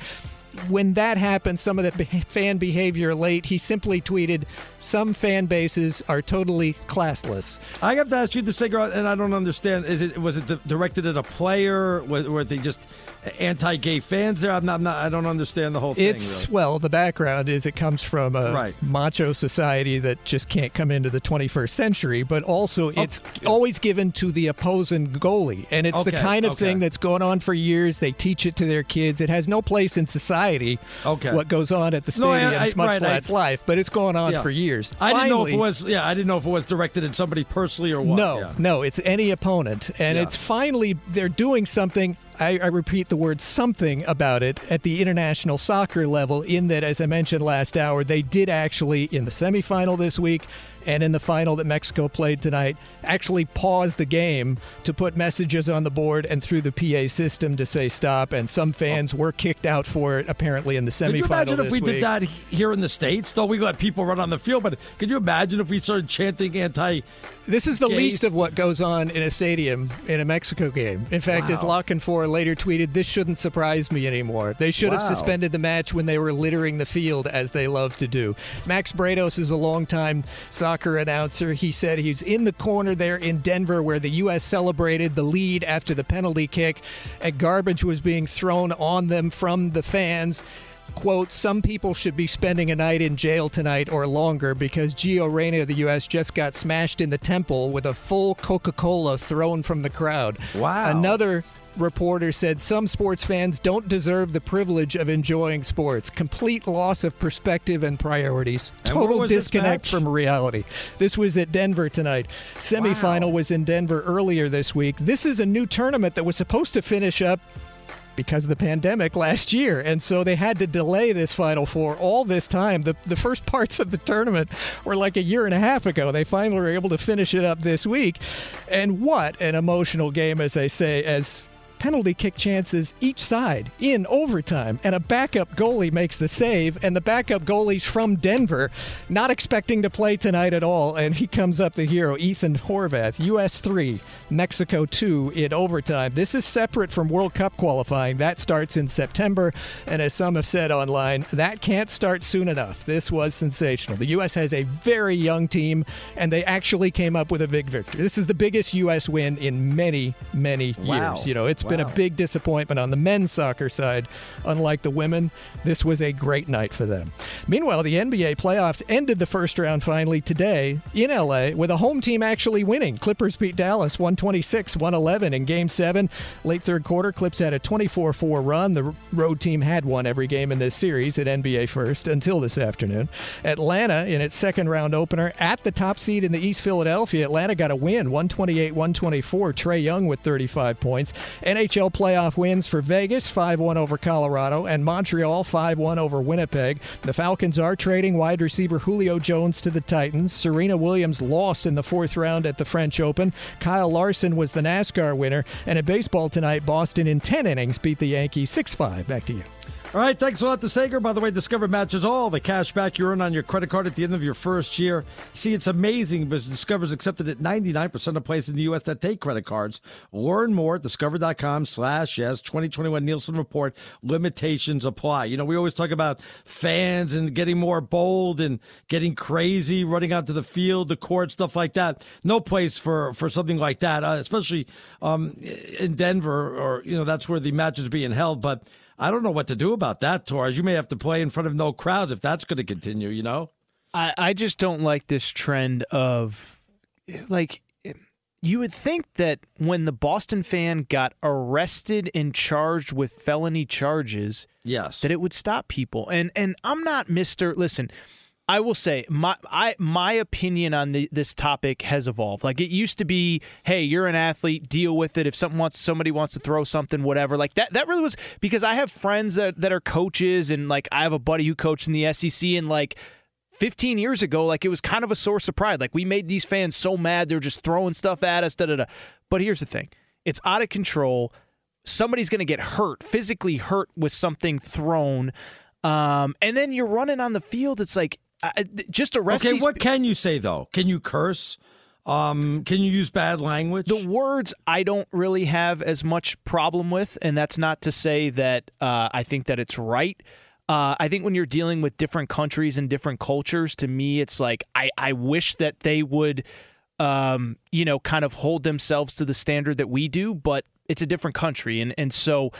when that happened, some of the fan behavior late, he simply tweeted, "Some fan bases are totally classless." I have to ask you the cigarette, and I don't understand. Is it was it directed at a player? Were, were they just anti-gay fans there? I'm not. I'm not I don't understand the whole thing. It's well, the background is it comes from a Right. macho society that just can't come into the 21st century, but also oh, it's always given to the opposing goalie, and it's the kind of okay. thing that's going on for years. They teach it to their kids. It has no place in society. Okay. what goes on at the No, I- I- much right, I- life, but it's going on Yeah. for years. I didn't know if it was. Yeah, I didn't know if it was directed at somebody personally or what. no, Yeah. no, it's any opponent. And Yeah. it's finally, they're doing something. I, I repeat the word something about it at the international soccer level, in that, as I mentioned last hour, they did actually, in the semifinal this week and in the final that Mexico played tonight, actually paused the game to put messages on the board and through the PA system to say stop. And some fans were kicked out for it, apparently, in the semifinal. Could you imagine if we week. did that here in the states? Though we let people run on the field, but could you imagine if we started chanting anti? This is the gays? least of what goes on in a stadium in a Mexico game. In fact, as Wow. La Canfora later tweeted, this shouldn't surprise me anymore. They should have suspended the match when they were littering the field, as they love to do. Max Bretos is a longtime soccer announcer. He said he's in the corner there in Denver where the U.S. celebrated the lead after the penalty kick, and garbage was being thrown on them from the fans quote, some people should be spending a night in jail tonight or longer because Gio Reyna of the U.S. just got smashed in the temple with a full Coca Cola thrown from the crowd. Wow. Another reporter said some sports fans don't deserve the privilege of enjoying sports. Complete loss of perspective and priorities. Total this disconnect from reality. This was at Denver tonight. Semifinal was in Denver earlier this week. This is a new tournament that was supposed to finish up because of the pandemic last year. And so they had to delay this Final Four all this time. The, the first [laughs] parts of the tournament were like a year and a half ago. They finally were able to finish it up this week. And what an emotional game, as I say, as penalty kick chances each side in overtime. And a backup goalie makes the save and the backup goalie's from Denver not expecting to play tonight at all. And he comes up the hero Ethan Horvath US 3 Mexico 2 in overtime this is separate from World Cup qualifying that starts in September and as some have said online that can't start soon enough this was sensational the US has a very young team and they actually came up with a big victory this is the biggest US win in many many Wow. years you know it's been a big disappointment on the men's soccer side. Unlike the women, this was a great night for them. Meanwhile, the NBA playoffs ended the first round finally today in LA with a home team actually winning. Clippers beat Dallas 126 111 in game seven. Late third quarter, Clips had a 24 4 run. The road team had won every game in this series at NBA First until this afternoon. Atlanta, in its second round opener, at the top seed in the East Philadelphia, Atlanta got a win 128 124. Trae Young with 35 points. NHL playoff wins for Vegas 5 1 over Colorado and Montreal 5 1 over Winnipeg. The Falcons are trading wide receiver Julio Jones to the Titans. Serena Williams lost in the fourth round at the French Open. Kyle Larson was the NASCAR winner. And in baseball tonight, Boston in 10 innings beat the Yankees 6 5. Back to you. All right, thanks a lot to Sager. By the way, Discover matches all the cash back you earn on your credit card at the end of your first year. See, it's amazing because Discover's accepted at 99% of places in the U.S. that take credit cards. Learn more at discover.com slash yes 2021 Nielsen Report. Limitations apply. You know, we always talk about fans and getting more bold and getting crazy, running out to the field, the court, stuff like that. No place for, for something like that, uh, especially um, in Denver or, you know, that's where the match is being held. But I don't know what to do about that, Torres. You may have to play in front of no crowds if that's going to continue, you know? I, I just don't like this trend of like you would think that when the Boston fan got arrested and charged with felony charges, yes, that it would stop people. And and I'm not Mister. Listen, I will say my I my opinion on the, this topic has evolved. Like it used to be, hey, you're an athlete, deal with it. If something wants somebody wants to throw something, whatever. Like that that really was because I have friends that that are coaches and like I have a buddy who coached in the SEC and like 15 years ago, like it was kind of a source of pride. Like we made these fans so mad they're just throwing stuff at us. Da da da. But here's the thing: it's out of control. Somebody's going to get hurt, physically hurt with something thrown, um, and then you're running on the field. It's like uh, just arrest. Okay, what can you say, though? Can you curse? Um, can you use bad language? The words I don't really have as much problem with, and that's not to say that uh, I think that it's right. Uh, I think when you're dealing with different countries and different cultures, to me, it's like I, I wish that they would, um, you know, kind of hold themselves to the standard that we do, but it's a different country. And, and so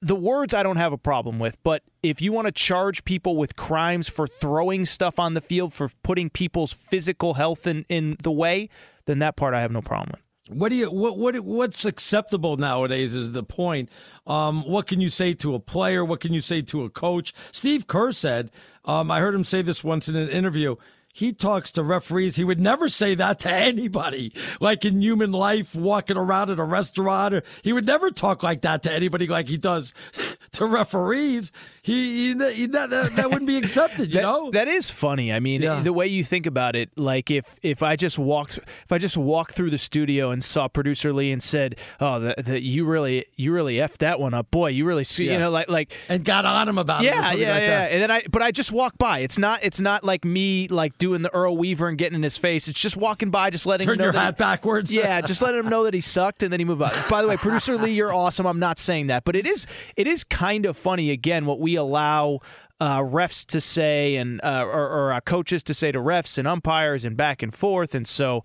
the words I don't have a problem with, but if you want to charge people with crimes for throwing stuff on the field, for putting people's physical health in, in the way, then that part I have no problem with. What do you what what what's acceptable nowadays is the point. Um, what can you say to a player? What can you say to a coach? Steve Kerr said, um, I heard him say this once in an interview. He talks to referees. He would never say that to anybody, like in human life, walking around at a restaurant. He would never talk like that to anybody, like he does [laughs] to referees. He, he, he that, that, wouldn't be accepted, you that, know. That is funny. I mean, Yeah. the way you think about it, like if if I just walked if I just walked through the studio and saw producer Lee and said, "Oh, that you really you really effed that one up, boy, you really see," Yeah. you know, like like and got on him about it or yeah, something yeah, like yeah. And then I, but I just walk by. It's not, it's not like me like doing the Earl Weaver and getting in his face. It's just walking by, just letting Turn him know your that hat backwards. Yeah, just letting him know that he sucked, and then he move on. By the way, producer Lee, you're awesome. I'm not saying that, but it is, it is kind of funny again what we allow. Uh, refs to say and uh, or, or uh, coaches to say to refs and umpires and back and forth and so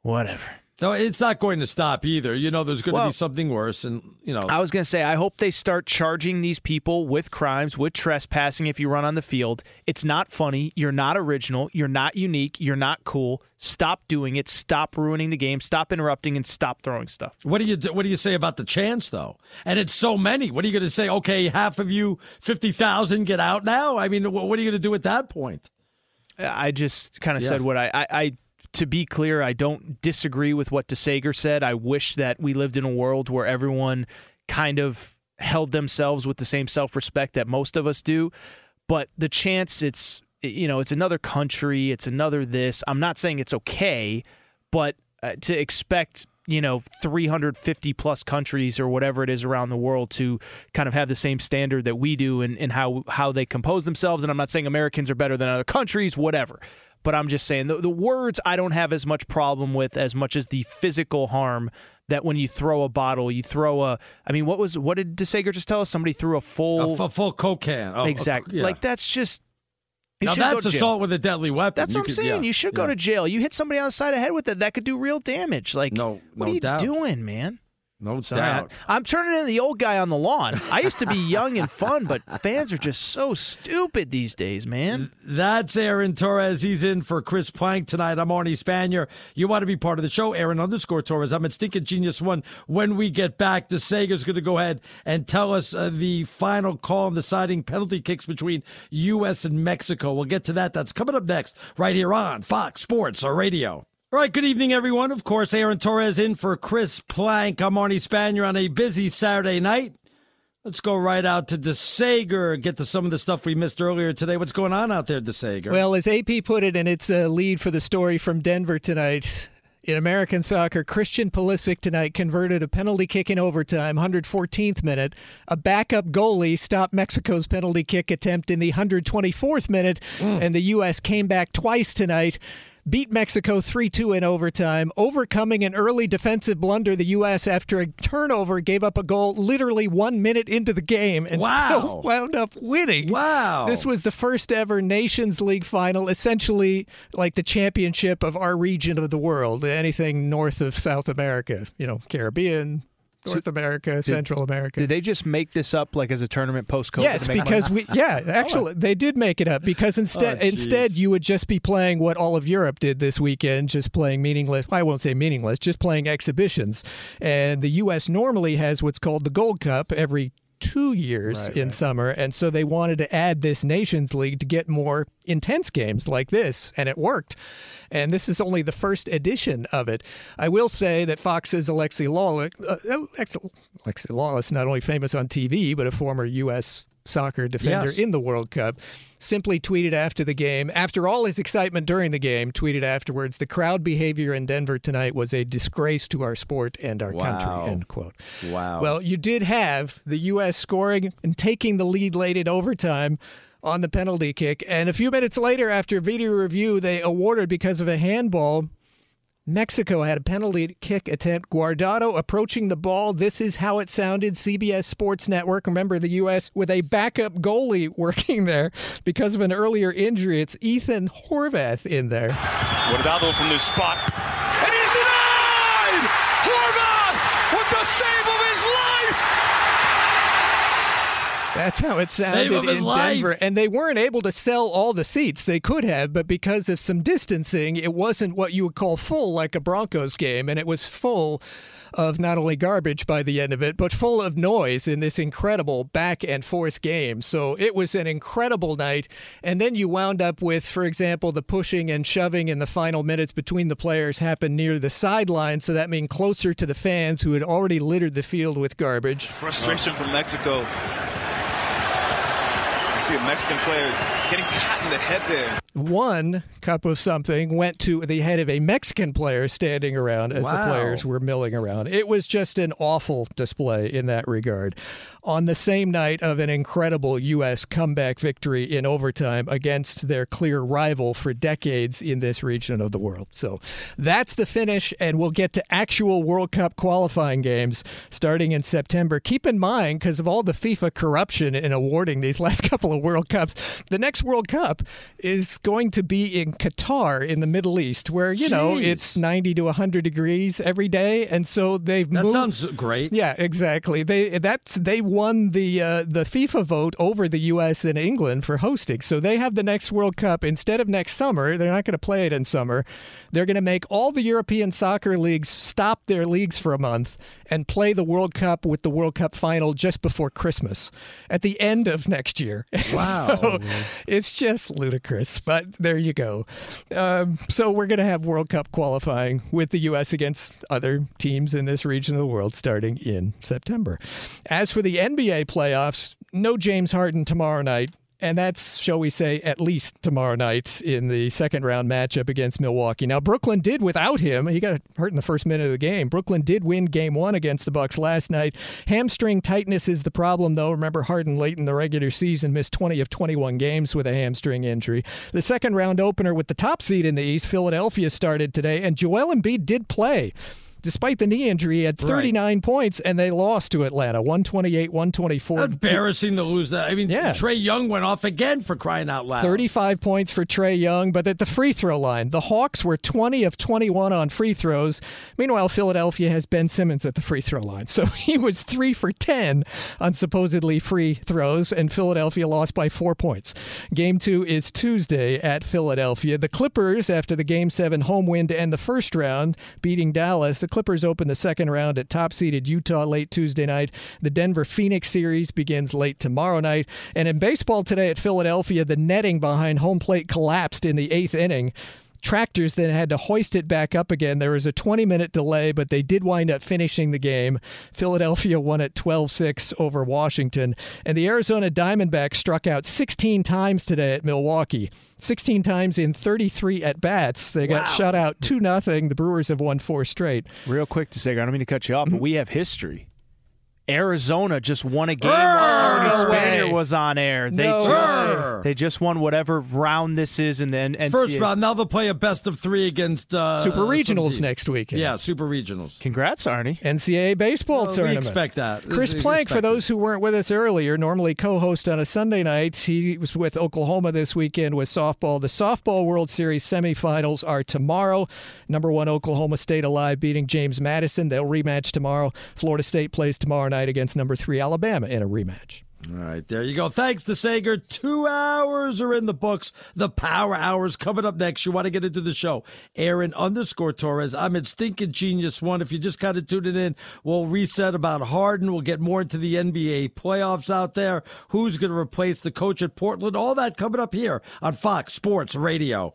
whatever No, it's not going to stop either. You know, there's going to be something worse, and you know. I was going to say, I hope they start charging these people with crimes, with trespassing if you run on the field. It's not funny. You're not original. You're not unique. You're not cool. Stop doing it. Stop ruining the game. Stop interrupting and stop throwing stuff. What do you do- what do you say about the chance though? And it's so many. What are you going to say? Okay, half of you, fifty thousand, get out now. I mean, what are you going to do at that point? I just kind of Yeah. said what I, I, I, to be clear, I don't disagree with what DeSager said. I wish that we lived in a world where everyone kind of held themselves with the same self respect that most of us do. But the chance it's, you know, it's another country, it's another this. I'm not saying it's okay, but uh, to expect, you know, 350 plus countries or whatever it is around the world to kind of have the same standard that we do in how, how they compose themselves. And I'm not saying Americans are better than other countries, whatever. But I'm just saying the, the words I don't have as much problem with as much as the physical harm that when you throw a bottle, you throw a. I mean, what was what did DeSager just tell us? Somebody threw a full A f- full coke can. Oh, exactly. yeah. Like that's just. you now that's assault with a deadly weapon. That's You what I'm could- saying. yeah, you should go to jail. You hit somebody on the side of the head with it, that could do real damage. Like, no, what no are you doubt. doing, man? No Sorry, doubt. I- I'm turning into the old guy on the lawn. I used to be young and fun, but fans are just so stupid these days, man. That's Aaron Torres. He's in for Chris Plank tonight. I'm Arnie Spanier. You want to be part of the show? Aaron underscore Torres. I'm at Stinking Genius One. When we get back, the Sager's going to go ahead and tell us uh, the final call on deciding penalty kicks between U.S. and Mexico. We'll get to that. That's coming up next, right here on Fox Sports or Radio. All right, good evening, everyone. Of course, Aaron Torres in for Chris Plank. I'm Arnie Spanier on a busy Saturday night. Let's go right out to DeSager, get to some of the stuff we missed earlier today. What's going on out there, DeSager? Well, as AP put it in its uh, lead for the story from Denver tonight, in American soccer, Christian Pulisic tonight converted a penalty kick in overtime, 114th minute. A backup goalie stopped Mexico's penalty kick attempt in the 124th minute, and the U.S. came back twice tonight. Beat Mexico 3 2 in overtime, overcoming an early defensive blunder. The U.S., after a turnover, gave up a goal literally one minute into the game and Wow. still [laughs] wound up winning. Wow. This was the first ever Nations League final, essentially like the championship of our region of the world, anything north of South America, you know, Caribbean, North America, Central America. Did they just make this up like as a tournament post COVID? Yes, because we yeah, [laughs] oh. actually they did make it up because [laughs] instead Oh, instead you would just be playing what all of Europe did this weekend, just playing meaningless. I won't say meaningless, just playing exhibitions. And the U.S. normally has what's called the Gold Cup every two years Right, in summer, and so they wanted to add this Nations League to get more intense games like this, and it worked. And this is only the first edition of it. I will say that Fox's Alexi Lalas, uh, Alexi Lalas, not only famous on TV but a former U.S. soccer defender Yes. in the World Cup, simply tweeted after the game, after all his excitement during the game, tweeted afterwards, "The crowd behavior in Denver tonight was a disgrace to our sport and our Wow. country." End quote. Wow. Well, you did have the U.S. scoring and taking the lead late in overtime on the penalty kick. And a few minutes later, after video review, they awarded because of a handball. Mexico had a penalty kick attempt. Guardado approaching the ball. This is how it sounded. CBS Sports Network. Remember the U.S. with a backup goalie [laughs] working there because of an earlier injury. It's Ethan Horvath in there. Guardado from this spot. That's how it sounded his in life. Denver. And they weren't able to sell all the seats. They could have, but because of some distancing, it wasn't what you would call full like a Broncos game. And it was full of not only garbage by the end of it, but full of noise in this incredible back and forth game. So it was an incredible night. And then you wound up with, for example, the pushing and shoving in the final minutes between the players happened near the sideline. So that means closer to the fans who had already littered the field with garbage. Frustration from Mexico. See a Mexican player getting caught in the head there. one cup of something went to the head of a Mexican player standing around as Wow. the players were milling around. It was just an awful display in that regard. On the same night of an incredible U.S. comeback victory in overtime against their clear rival for decades in this region of the world. So that's the finish, and we'll get to actual World Cup qualifying games starting in September. Keep in mind, because of all the FIFA corruption in awarding these [laughs] last couple of World Cups, the next World Cup is going to be in Qatar in the Middle East, where, you know, it's 90 to 100 degrees every day. And so they've That moved. sounds great. Yeah, exactly. They that's they won the uh, the FIFA vote over the U.S. and England for hosting. So they have the next World Cup instead of next summer. They're not going to play it in summer. They're going to make all the European soccer leagues stop their leagues for a month and play the World Cup with the World Cup final just before Christmas at the end of next year. [laughs] Wow. so it's just ludicrous, but there you go. Um, so we're going to have World Cup qualifying with the U.S. against other teams in this region of the world starting in September. As for the NBA playoffs, no James Harden tomorrow night. And that's, shall we say, at least tomorrow night in the second round matchup against Milwaukee. Now, Brooklyn did without him. He got hurt in the first minute of the game. Brooklyn did win game one against the Bucks last night. Hamstring tightness is the problem, though. Remember, Harden late in the regular season missed 20 of 21 games with a hamstring injury. The second round opener with the top seed in the East, Philadelphia, started today, and Joel Embiid did play. Despite the knee injury, he had 39 points, and they lost to Atlanta, 128 124. Embarrassing to lose that. I mean, yeah. Trae Young went off again for crying out loud. 35 points for Trae Young, but at the free throw line, the Hawks were 20 of 21 on free throws. Meanwhile, Philadelphia has Ben Simmons at the free throw line. So [laughs] he was 3 for 10 on supposedly free throws, and Philadelphia lost by four points. Game two is Tuesday at Philadelphia. The Clippers, after the Game 7 home win to end the first round, beating Dallas, the Clippers open the second round at top seeded Utah late Tuesday night. The Denver Phoenix series begins late tomorrow night. And in baseball today at Philadelphia, the netting behind home plate collapsed in the eighth inning. Tractors then had to hoist it back up again. There was a 20 minute delay, but they did wind up finishing the game. Philadelphia won at 12 6 over Washington. And the Arizona Diamondbacks struck out 16 times today at Milwaukee. 16 times in 33 at bats. They got shut out 2 0. The Brewers have won four straight. Real quick to say, I don't mean to cut you off, Mm-hmm. but we have history. Arizona just won a game Brr, while no Spanier way. was on air. They No just way. they just won whatever round this is, and then NCAA. First round. Now they'll play a best of three against uh, Super Regionals team. next weekend. Yeah, Super Regionals. Congrats, Arnie. NCAA baseball Well, we expect that. Chris We Plank, expect for those who weren't with us earlier, normally co-host on a Sunday night. He was with Oklahoma this weekend with softball. The softball World Series semifinals are tomorrow. Number one Oklahoma State alive, beating James Madison. They'll rematch tomorrow. Florida State plays tomorrow night against number three Alabama in a rematch. All right, there you go. Thanks to Sager. Two hours are in the books. The power hours coming up next. You want to get into the show. Aaron underscore Torres. I'm at Stinking Genius One. If you just kind of tuned in, we'll reset about Harden. We'll get more into the NBA playoffs out there. Who's going to replace the coach at Portland? All that coming up here on Fox Sports Radio.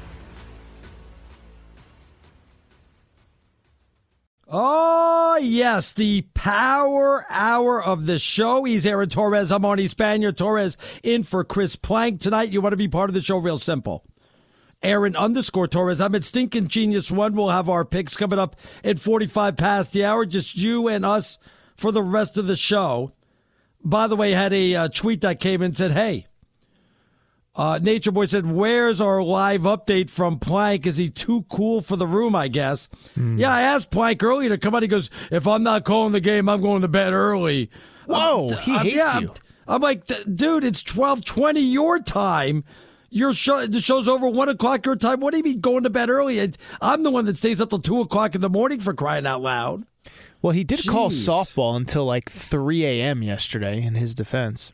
Oh, yes, the power hour of the show. He's Aaron Torres. I'm Arnie Spanier. Torres in for Chris Plank. Tonight, you want to be part of the show real simple. Aaron underscore Torres. I'm at Stinking Genius One. We'll have our picks coming up at 45 past the hour. Just you and us for the rest of the show. By the way, had a uh, tweet that came in and said, hey, uh, Nature Boy said, "Where's our live update from Plank? Is he too cool for the room? I guess." Hmm. Yeah, I asked Plank earlier to come out. He goes, "If I'm not calling the game, I'm going to bed early." Whoa, Um, he I'm- hates yeah, you. I'm like, "D- dude, it's twelve twenty your time. Your show, the show's over one o'clock your time. What do you mean going to bed early? I'm the one that stays up till two o'clock in the morning for crying out loud. Well, he did call softball until like 3 a.m. yesterday in his defense.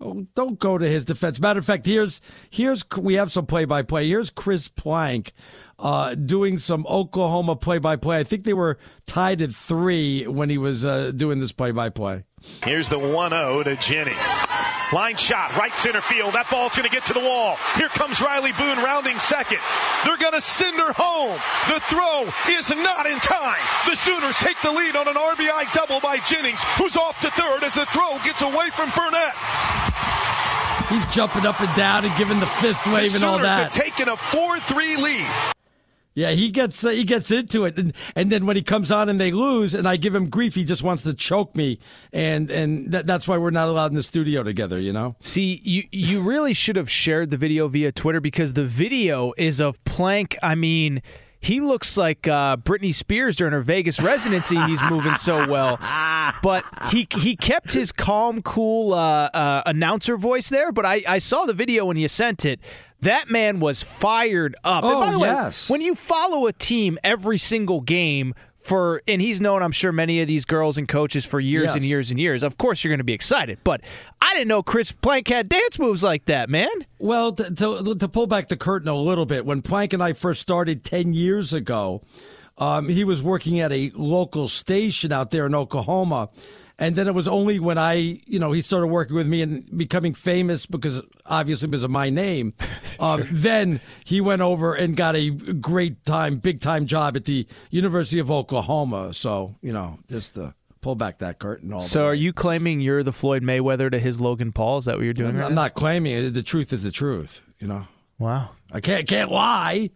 Oh, don't go to his defense. Matter of fact, here's here's we have some play by play. Here's Chris Plank uh, doing some Oklahoma play by play. I think they were tied at three when he was uh, doing this play by play. Here's the 1 0 to Jennings. Line shot, right center field. That ball's going to get to the wall. Here comes Riley Boone rounding second. They're going to send her home. The throw is not in time. The Sooners take the lead on an RBI double by Jennings, who's off to third as the throw gets away from Burnett. He's jumping up and down and giving the fist wave the and all Sooners that. have taken a 4 3 lead. Yeah, he gets uh, he gets into it, and and then when he comes on and they lose, and I give him grief, he just wants to choke me, and and that, that's why we're not allowed in the studio together. You know. See, you you really should have shared the video via Twitter because the video is of Plank. I mean, he looks like uh, Britney Spears during her Vegas residency. He's moving so well, [laughs] but he he kept his calm, cool uh, uh, announcer voice there. But I, I saw the video when you sent it. That man was fired up. and Oh, by the yes. way, when you follow a team every single game for, and he's known, I'm sure, many of these girls and coaches for years and years and years. Of course, you're going to be excited. But I didn't know Chris Plank had dance moves like that, man. Well, to, to, to pull back the curtain a little bit, when Plank and I first started 10 years ago, um, he was working at a local station out there in Oklahoma. And then it was only when I, you know, he started working with me and becoming famous because obviously because of my name. [laughs] Um, Then he went over and got a great time, big time job at the University of Oklahoma. So, you know, just to pull back that curtain. All the So, are you claiming you're the Floyd Mayweather to his Logan Paul? Is that what you're doing? I'm, right I'm not claiming it. The truth is the truth. You know. Wow. I can't can't lie.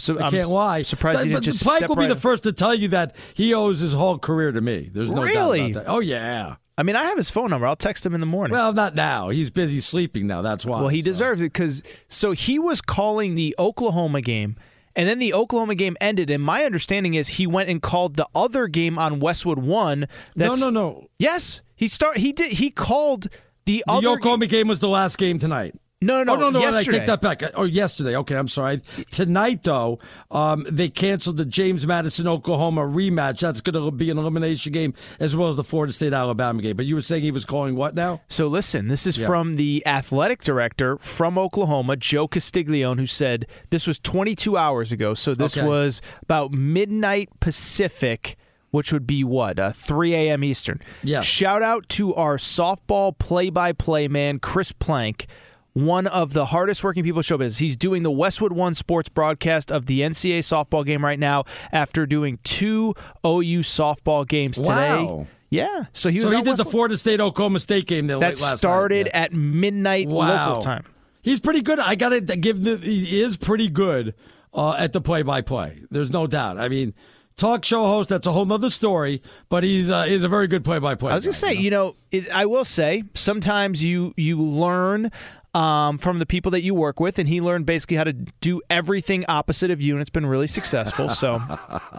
So I I'm can't lie. surprised But- you didn't just step will be the in. first to tell you that he owes his whole career to me. There's no Really? doubt about that. Oh yeah. I mean, I have his phone number. I'll text him in the morning. Well, not now. He's busy sleeping now. That's why. Well, he so. deserves it because so he was calling the Oklahoma game, And then the Oklahoma game ended, and my understanding is he went and called the other game on Westwood One. No, no, no. Yes, he start. He did. He called the, The other. Oklahoma game was the last game tonight. No, no, oh, no, no. I take that back. Oh, yesterday. Okay, I'm sorry. Tonight, though, um, they canceled the James Madison Oklahoma rematch. That's going to be an elimination game as well as the Florida State Alabama game. But you were saying he was calling what now? So listen, this is Yeah. from the athletic director from Oklahoma, Joe Castiglione, who said this was 22 hours ago. So this Okay. was about midnight Pacific, which would be what, uh, 3 a.m. Eastern. Yeah. Shout out to our softball play-by-play man, Chris Plank. One of the hardest working people in show business. He's doing the Westwood One sports broadcast of the NCAA softball game right now after doing two OU softball games today. Wow. Yeah. So he was so he did the Florida State Oklahoma State game there that last started night. at midnight Wow. local time. He's pretty good. I got to give the he is pretty good uh, at the play-by-play. There's no doubt. I mean, talk show host that's a whole nother story, but he's uh, he's a very good play-by-play. I was gonna say, you know, it, I will say sometimes you you learn. Um, from the people that you work with, and he learned basically how to do everything opposite of you, and it's been really successful. So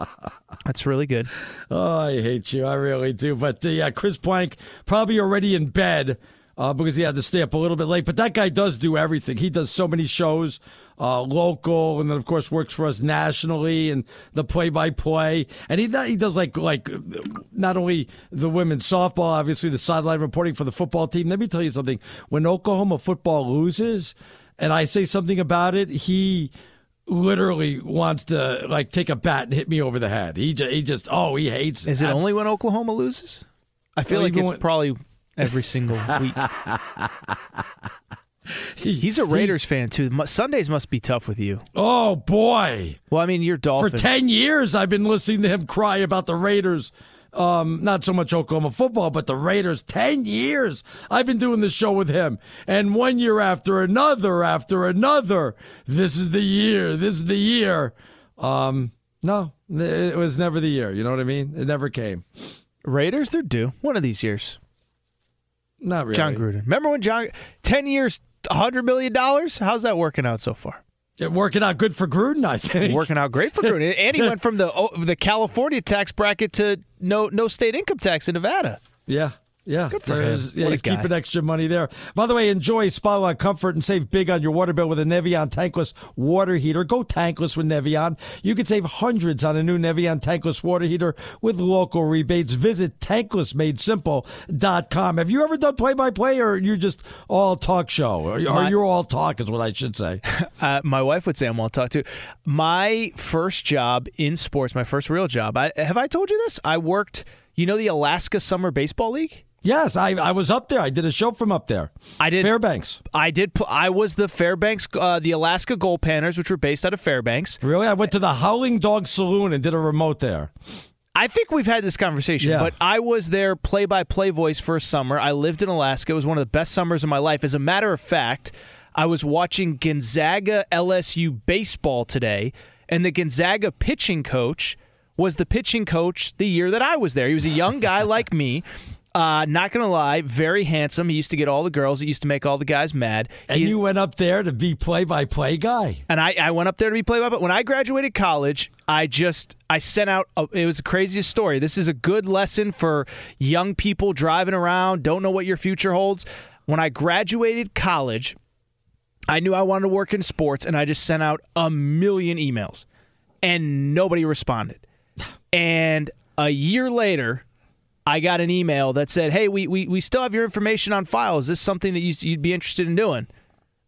[laughs] that's really good. Oh, I hate you. I really do. But uh, yeah, Chris Plank probably already in bed uh, because he had to stay up a little bit late. But that guy does do everything. He does so many shows, uh, local, and then of course works for us nationally and the play-by-play. And he he does like like not only the women's softball, obviously the sideline reporting for the football team. Let me tell you something. When Oklahoma football loses, and I say something about it, he literally wants to like take a bat and hit me over the head. He just, he just oh he hates. Is it only when Oklahoma loses? I feel Well, like it's when- probably every single week. [laughs] He's a Raiders fan too. Sundays must be tough with you. Oh boy! Well, I mean, you're Dolphin. For ten years, I've been listening to him cry about the Raiders. Um, not so much Oklahoma football, but the Raiders. Ten years I've been doing this show with him, and one year after another, after another. This is the year. This is the year. Um, no, it was never the year. You know what I mean? It never came. Raiders, they're due one of these years. Not really. Jon Gruden. Remember when Jon ten years, hundred million dollars? How's that working out so far? It working out good for Gruden, I think. Working out great for Gruden, and he [laughs] went from the oh, the California tax bracket to no no state income tax in Nevada. Yeah. Yeah, Good for him. Yeah, he's guy. keeping extra money there. By the way, enjoy Spotlight Comfort and save big on your water bill with a Navien tankless water heater. Go tankless with Navien. You can save hundreds on a new Navien tankless water heater with local rebates. Visit tanklessmadesimple.com. Have you ever done play-by-play, or you just all talk show, or, or you're all talk, is what I should say. [laughs] Uh, my wife would say I'm well talk to. My first job in sports, my first real job. I, have I told you this? I worked. You know the Alaska Summer Baseball League. Yes, I, I was up there. I did a show from up there. I did Fairbanks. I did. I was the Fairbanks, uh, the Alaska Gold Panners, which were based out of Fairbanks. Really, I went to the Howling Dog Saloon and did a remote there. I think we've had this conversation, Yeah. but I was their play-by-play voice for a summer. I lived in Alaska. It was one of the best summers of my life. As a matter of fact, I was watching Gonzaga LSU baseball today, and the Gonzaga pitching coach was the pitching coach the year that I was there. He was a young guy like me. Uh, not gonna lie, very handsome. He used to get all the girls. He used to make all the guys mad. And He- you went up there to be play-by-play guy. and I, I went up there to be play by but when I graduated college, I just I sent out a, it was the craziest story. This is a good lesson for young people driving around, don't know what your future holds. When I graduated college, I knew I wanted to work in sports and I just sent out a million emails and nobody responded. [sighs] And a year later, I got an email that said, "Hey, we we, we still have your information on file. Is this something that you, you'd be interested in doing?"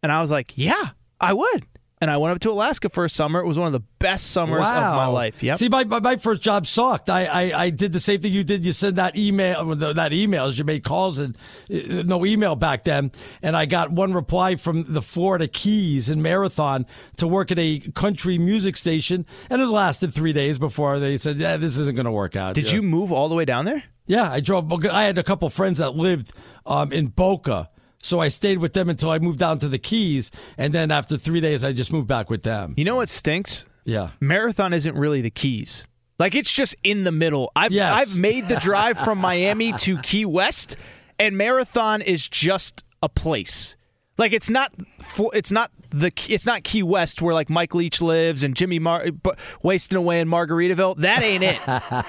And I was like, "Yeah, I would." And I went up to Alaska for a summer. It was one of the best summers of my life. Yep. See, my, my, my first job sucked. I, I, I did the same thing you did. You sent that email, that not emails, you made calls and uh, no email back then. And I got one reply from the Florida Keys in Marathon to work at a country music station. And it lasted three days before they said, yeah, this isn't going to work out. Did you move all the way down there? Yeah, I drove. I had a couple friends that lived um, in Boca. So I stayed with them until I moved down to the Keys. And then after three days, I just moved back with them. You know what stinks? Yeah. Marathon isn't really the Keys. Like it's just in the middle. I've Yes. I've made the drive from Miami to Key West, and Marathon is just a place. Like it's not it's not the it's not Key West where like Mike Leach lives and Jimmy Mar- wasting away in Margaritaville. That ain't it.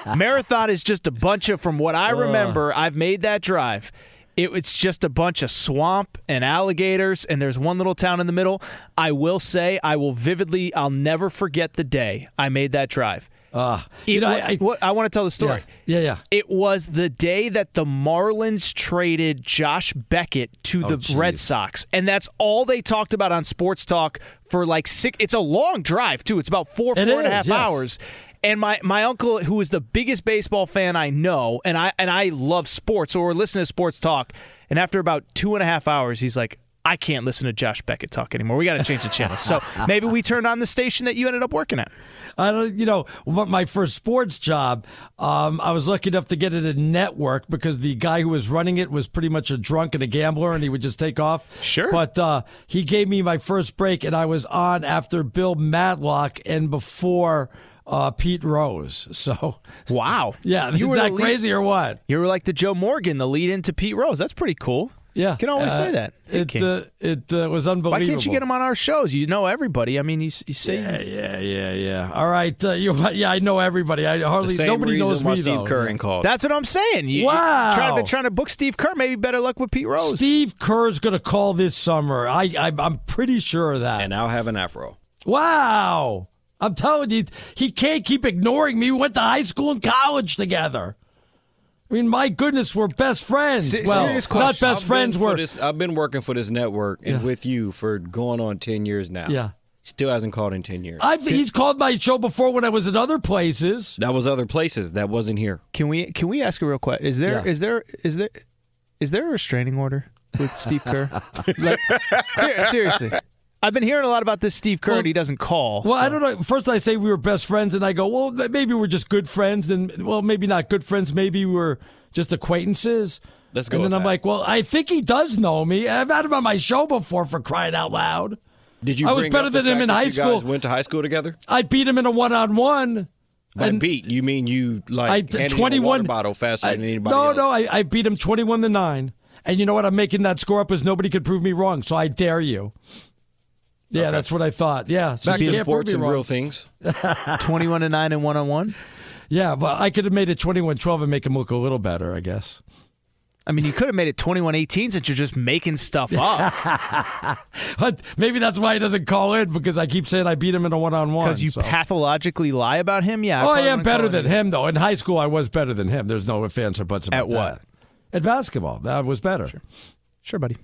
[laughs] Marathon is just a bunch of from what I remember. I've made that drive. It, it's just a bunch of swamp and alligators, and there's one little town in the middle. I will say, I will vividly, I'll never forget the day I made that drive. Uh, you know, wa- I, I, what- I want to tell the story. Yeah, yeah. It was the day that the Marlins traded Josh Beckett to Oh, the Red. Sox, and that's all they talked about on Sports Talk for like six. It's a long drive too. It's about four, It four and a half yes. hours. And my, my uncle, who is the biggest baseball fan I know, and I and I love sports, so we're listening to sports talk. And after about two and a half hours, he's like, "I can't listen to Josh Beckett talk anymore. We got to change the channel." So [laughs] maybe we turned on the station that you ended up working at. I don't, you know, my first sports job, um, I was lucky enough to get it a network because the guy who was running it was pretty much a drunk and a gambler, and he would just take off. Sure. But uh, he gave me my first break, and I was on after Bill Madlock and before uh, Pete Rose. [laughs] So, Wow. yeah, You were that lead- crazy or what? You were like the Joe Morgan, the lead into Pete Rose. That's pretty cool. Yeah, You can always Uh, say that. Hey, It uh, it uh, was unbelievable. Why can't you get him on our shows? You know everybody. I mean, you, you say Yeah, yeah, yeah, yeah. All right, uh, you, yeah, I know everybody. I hardly same nobody knows me Steve though. Kerr ain't called. That's what I'm saying. You, Wow. You trying, been trying to book Steve Kerr. Maybe better luck with Pete Rose. Steve Kerr's going to call this summer. I, I I'm pretty sure of that. and I'll have an afro. Wow. I'm telling you, he can't keep ignoring me. We went to high school and college together. I mean, my goodness, we're best friends. Se- well, serious not question. best I've friends. been We're this, I've been working for this network and with you for going on ten years now. Yeah. Still hasn't called in ten years. I've, he's called my show before when I was in other places. that was other places. That wasn't here. Can we can we ask a real question? Is there Yeah. is there is there is there a restraining order with Steve Kerr? [laughs] like, ser- seriously, I've been hearing a lot about this Steve Kerr, Well- and he doesn't call. Well, I don't know. First, I say we were best friends, and I go, well, maybe we're just good friends. Then, well, maybe not good friends. Maybe we're just acquaintances. Let's go And then I'm that. like, well, I think he does know me. I've had him on my show before for crying out loud. Did you? I was better up than him in high you school. Guys went to high school together. I beat him in a one on one. By And- beat, you mean you I like handed him a 21 water bottle faster I- than anybody No, else? no, I, I beat him 21 to 9. And you know what? I'm making that score up as nobody could prove me wrong. So I dare you. Yeah, Okay. that's what I thought. Yeah. So Back to sports and real things. [laughs] twenty-one to nine and one on one. Yeah, but I could have made it 21 12 and make him look a little better, I guess. I mean, you could have made it 21-18 since you're just making stuff [laughs] up But maybe that's why he doesn't call in because I keep saying I beat him in a one on one. because you pathologically lie about him. Yeah. Oh, I probably am better than it. him, though. In high school, I was better than him. There's no ifs, ands, or buts about At what? that. At basketball, that was better. Sure, buddy.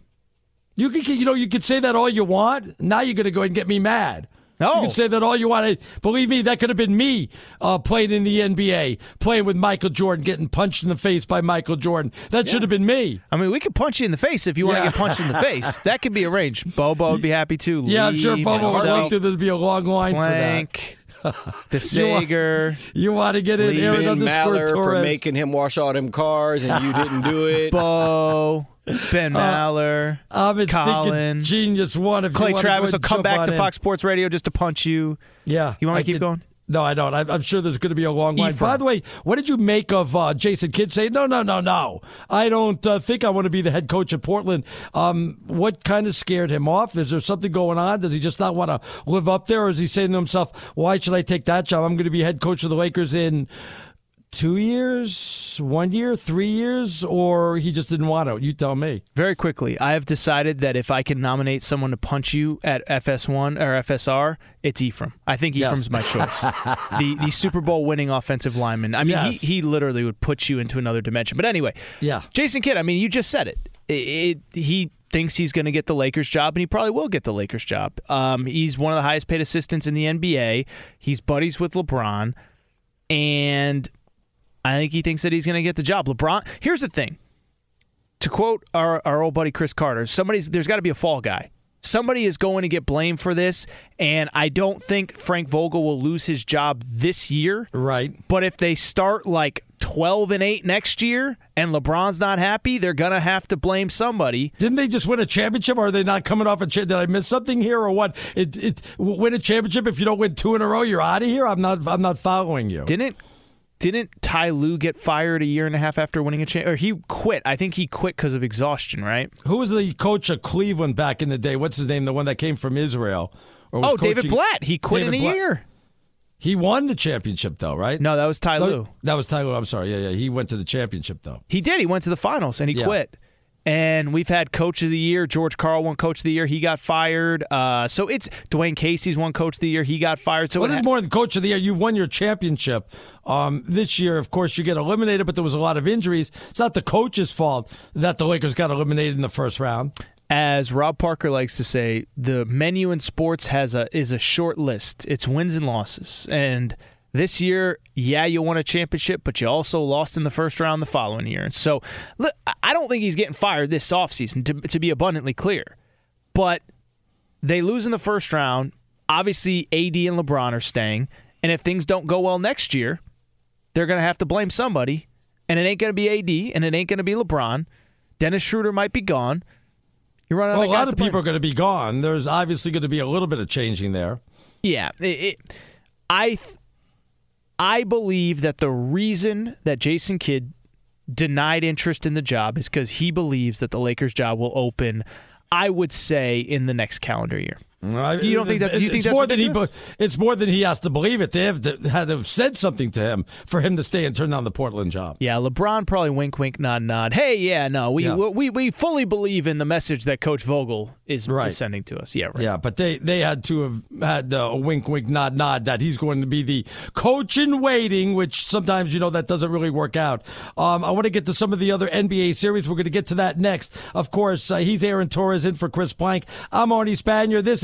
You can, you know, you can say that all you want. Now you're going to go and get me mad. No. You can say that all you want. Believe me, that could have been me uh, playing in the NBA, playing with Michael Jordan, getting punched in the face by Michael Jordan. That should have been me. I mean, we could punch you in the face if you want to Yeah. get punched in the face. That could be arranged. [laughs] Bobo would be happy too. Yeah, I'm sure Bobo would love to. There'd be a long line Plank, for the [laughs] Sager. You want to get in Lee, Aaron Ben underscore Maller for Torres. making him wash all them cars and you didn't do it. [laughs] Bo, Ben uh, Maller, I'm in Colin, stinking genius one. If Clay you wanna Travis will come back to in. Fox Sports Radio just to punch you. Yeah. You want to keep could- going? No, I don't. I'm sure there's going to be a long line. Ephraim. By the way, what did you make of uh, Jason Kidd saying, no, no, no, no, I don't uh, think I want to be the head coach of Portland? Um, what kind of scared him off? Is there something going on? Does he just not want to live up there? Or is he saying to himself, why should I take that job? I'm going to be head coach of the Lakers in two years, one year, three years? Or he just didn't want to? You tell me. Very quickly, I have decided that if I can nominate someone to punch you at FS1 or FSR, it's Ephraim. I think Yes. Ephraim's my choice. [laughs] the the Super Bowl winning offensive lineman. I mean, Yes. he, he literally would put you into another dimension. But anyway, Yeah. Jason Kidd, I mean, you just said it. It- it- he thinks he's going to get the Lakers job, and he probably will get the Lakers job. Um, he's one of the highest paid assistants in the NBA. He's buddies with LeBron, and I think he thinks that he's going to get the job. LeBron. Here's the thing. To quote our, our old buddy Cris Carter, somebody's there's got to be a fall guy. Somebody is going to get blamed for this, and I don't think Frank Vogel will lose his job this year. Right. But if they start like 12 and 8 next year and LeBron's not happy, they're going to have to blame somebody. Didn't they just win a championship? Or are they not coming off a cha- Did I miss something here, or what? It, it win a championship. If you don't win two in a row, you're out of here. I'm not. I'm not following you. Didn't didn't Ty Lue get fired a year and a half after winning a champ? Or he quit. I think he quit because of exhaustion, right? Who was the coach of Cleveland back in the day? What's his name? The one that came from Israel. oh, David Blatt. He quit David in a Blatt. year. He won the championship, though, right? No, that was Ty Lue. That was Ty Lue. I'm sorry. Yeah, yeah. He went to the championship, though. He did. He went to the finals and he Yeah. quit. And we've had coach of the year. George Karl won coach of the year. He got fired. Uh, so it's Dwane Casey's won coach of the year. He got fired. So well, it ha- more than coach of the year. You've won your championship. Um, this year, of course, you get eliminated, but there was a lot of injuries. It's not the coach's fault that the Lakers got eliminated in the first round. as Rob Parker likes to say, the menu in sports has a is a short list. It's wins and losses. And this year, yeah, you won a championship, but you also lost in the first round the following year. And so, I don't think he's getting fired this offseason, to, to be abundantly clear. But they lose in the first round. Obviously, AD and LeBron are staying. And if things don't go well next year, they're going to have to blame somebody. And it ain't going to be AD and it ain't going to be LeBron. Dennis Schroeder might be gone. You're running Well, out a lot of people are going to be gone. There's obviously going to be a little bit of changing there. Yeah, it, it, I th- I believe that the reason that Jason Kidd denied interest in the job is because he believes that the Lakers job will open. I would say in the next calendar year. Do you don't think that? Do you think it's that's more than he? It's more than he has to believe it. They have to, had to have said something to him for him to stay and turn down the Portland job. Yeah, LeBron probably wink, wink, nod, nod. Hey, yeah, no, we Yeah. we we fully believe in the message that Coach Vogel is, Right. is sending to us. Yeah, right. Yeah, but they they had to have had a wink, wink, nod, nod that he's going to be the coach in waiting, which sometimes you know that doesn't really work out. Um, I want to get to some of the other NBA series. We're going to get to that next. Of course, uh, he's Aaron Torres in for Chris Plank. I'm Arnie Spanier. This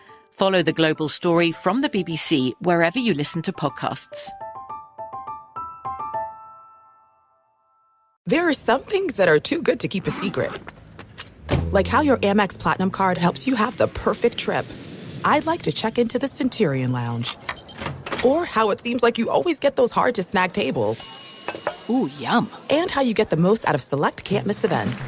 Follow The Global Story from the BBC wherever you listen to podcasts. There are some things that are too good to keep a secret. Like how your Amex Platinum card helps you have the perfect trip. I'd like to check into the Centurion Lounge. Or how it seems like you always get those hard to snag tables. Ooh, yum. And how you get the most out of select can't miss events.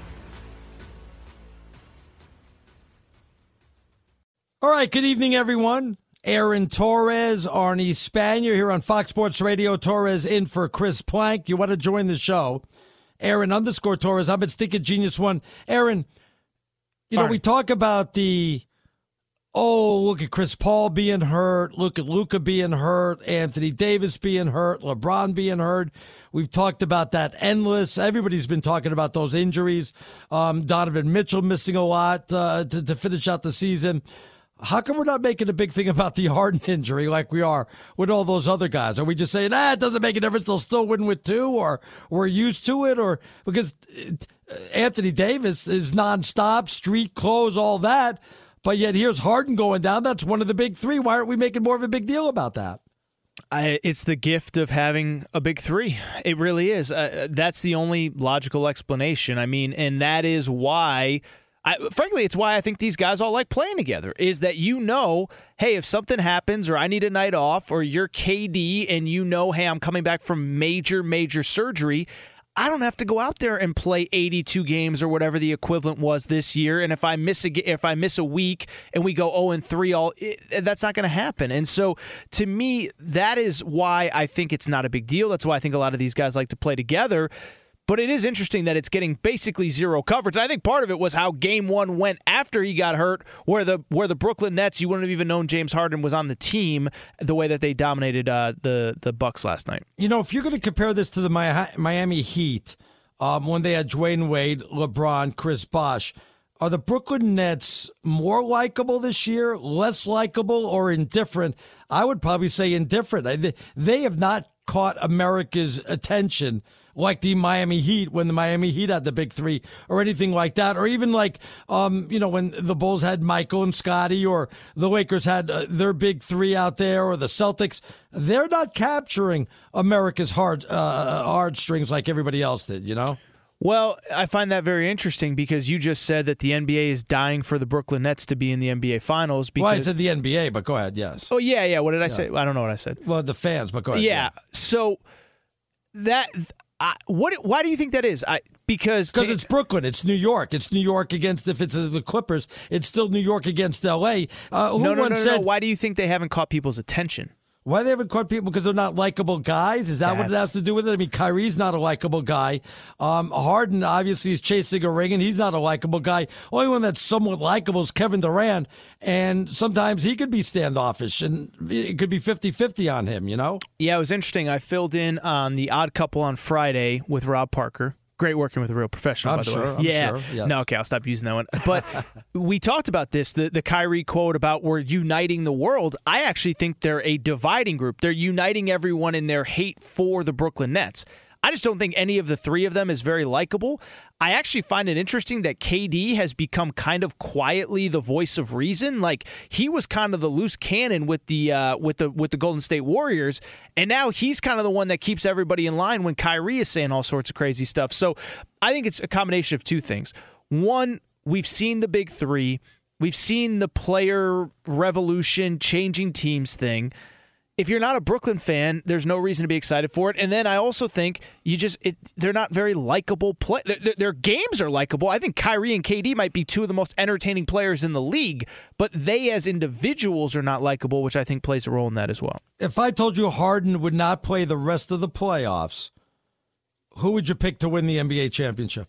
All right, good evening, everyone. Aaron Torres, Arnie Spanier here on Fox Sports Radio. Torres in for Chris Plank. You want to join the show? Aaron underscore Torres. I'm at Stinking Genius One. Aaron, you know, Arnie. we talk about the oh, look at Chris Paul being hurt, look at Luka being hurt, Anthony Davis being hurt, LeBron being hurt. We've talked about that endless. Everybody's been talking about those injuries. Um, Donovan Mitchell missing a lot uh, to, to finish out the season. How come we're not making a big thing about the Harden injury like we are with all those other guys? Are we just saying, ah, it doesn't make a difference, they'll still win with two, or we're used to it, or because uh, Anthony Davis is nonstop, street clothes, all that, but yet here's Harden going down. That's one of the big three. Why aren't we making more of a big deal about that? I, it's the gift of having a big three. It really is. Uh, that's the only logical explanation. I mean, and that is why I, frankly, it's why I think these guys all like playing together. Is that you know, hey, if something happens or I need a night off or you're KD and you know, hey, I'm coming back from major, major surgery. I don't have to go out there and play 82 games or whatever the equivalent was this year. And if I miss a if I miss a week and we go 0 and 3, all it, that's not going to happen. And so, to me, that is why I think it's not a big deal. That's why I think a lot of these guys like to play together but it is interesting that it's getting basically zero coverage. And I think part of it was how game one went after he got hurt, where the where the Brooklyn Nets, you wouldn't have even known James Harden was on the team the way that they dominated uh, the the Bucks last night. You know, if you're going to compare this to the Miami Heat, um, when they had Dwyane Wade, LeBron, Chris Bosh, are the Brooklyn Nets more likable this year, less likable, or indifferent? I would probably say indifferent. They have not caught America's attention like the Miami Heat when the Miami Heat had the big three or anything like that, or even like, um, you know, when the Bulls had Michael and Scottie or the Lakers had uh, their big three out there or the Celtics. They're not capturing America's hard, uh, hard strings like everybody else did, you know? Well, I find that very interesting because you just said that the NBA is dying for the Brooklyn Nets to be in the NBA Finals. Because, well, I said the NBA, but go ahead. Yes. Oh yeah, yeah. What did I yeah. say? I don't know what I said. Well, the fans, but go ahead. Yeah. yeah. So that I, what? Why do you think that is? I because because it's Brooklyn, it's New York, it's New York against if it's the Clippers, it's still New York against L.A. Uh, no, no, no, said, no. Why do you think they haven't caught people's attention? Why they haven't caught people because they're not likable guys? Is that That's... what it has to do with it? I mean, Kyrie's not a likable guy. Um, Harden obviously is chasing a ring, and he's not a likable guy. Only one that's somewhat likable is Kevin Durant, and sometimes he could be standoffish, and it could be 50-50 on him. You know? Yeah, it was interesting. I filled in on the Odd Couple on Friday with Rob Parker great working with a real professional. I'm by the sure. way, I'm yeah. Sure, yes. No, okay, I'll stop using that one. But [laughs] we talked about this the the Kyrie quote about we're uniting the world. I actually think they're a dividing group. They're uniting everyone in their hate for the Brooklyn Nets. I just don't think any of the three of them is very likable. I actually find it interesting that KD has become kind of quietly the voice of reason. Like he was kind of the loose cannon with the uh, with the with the Golden State Warriors, and now he's kind of the one that keeps everybody in line when Kyrie is saying all sorts of crazy stuff. So I think it's a combination of two things. One, we've seen the big three. We've seen the player revolution, changing teams thing if you're not a Brooklyn fan, there's no reason to be excited for it. And then I also think you just it, they're not very likable play. Their, their, games are likable. I think Kyrie and KD might be two of the most entertaining players in the league, but they as individuals are not likable, which I think plays a role in that as well. If I told you Harden would not play the rest of the playoffs, who would you pick to win the NBA championship?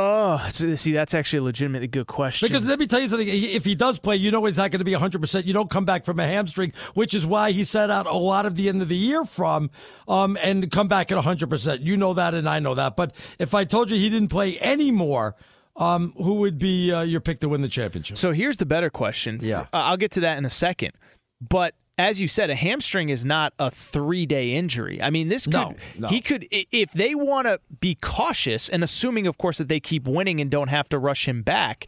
Oh, see, that's actually a legitimately good question. Because let me tell you something. If he does play, you know he's not going to be 100%. You don't come back from a hamstring, which is why he set out a lot of the end of the year from um, and come back at 100%. You know that, and I know that. But if I told you he didn't play anymore, um, who would be uh, your pick to win the championship? So here's the better question. Yeah. I'll get to that in a second. But as you said, a hamstring is not a three day injury. I mean, this could, no, no. he could, if they want to be cautious, and assuming, of course, that they keep winning and don't have to rush him back,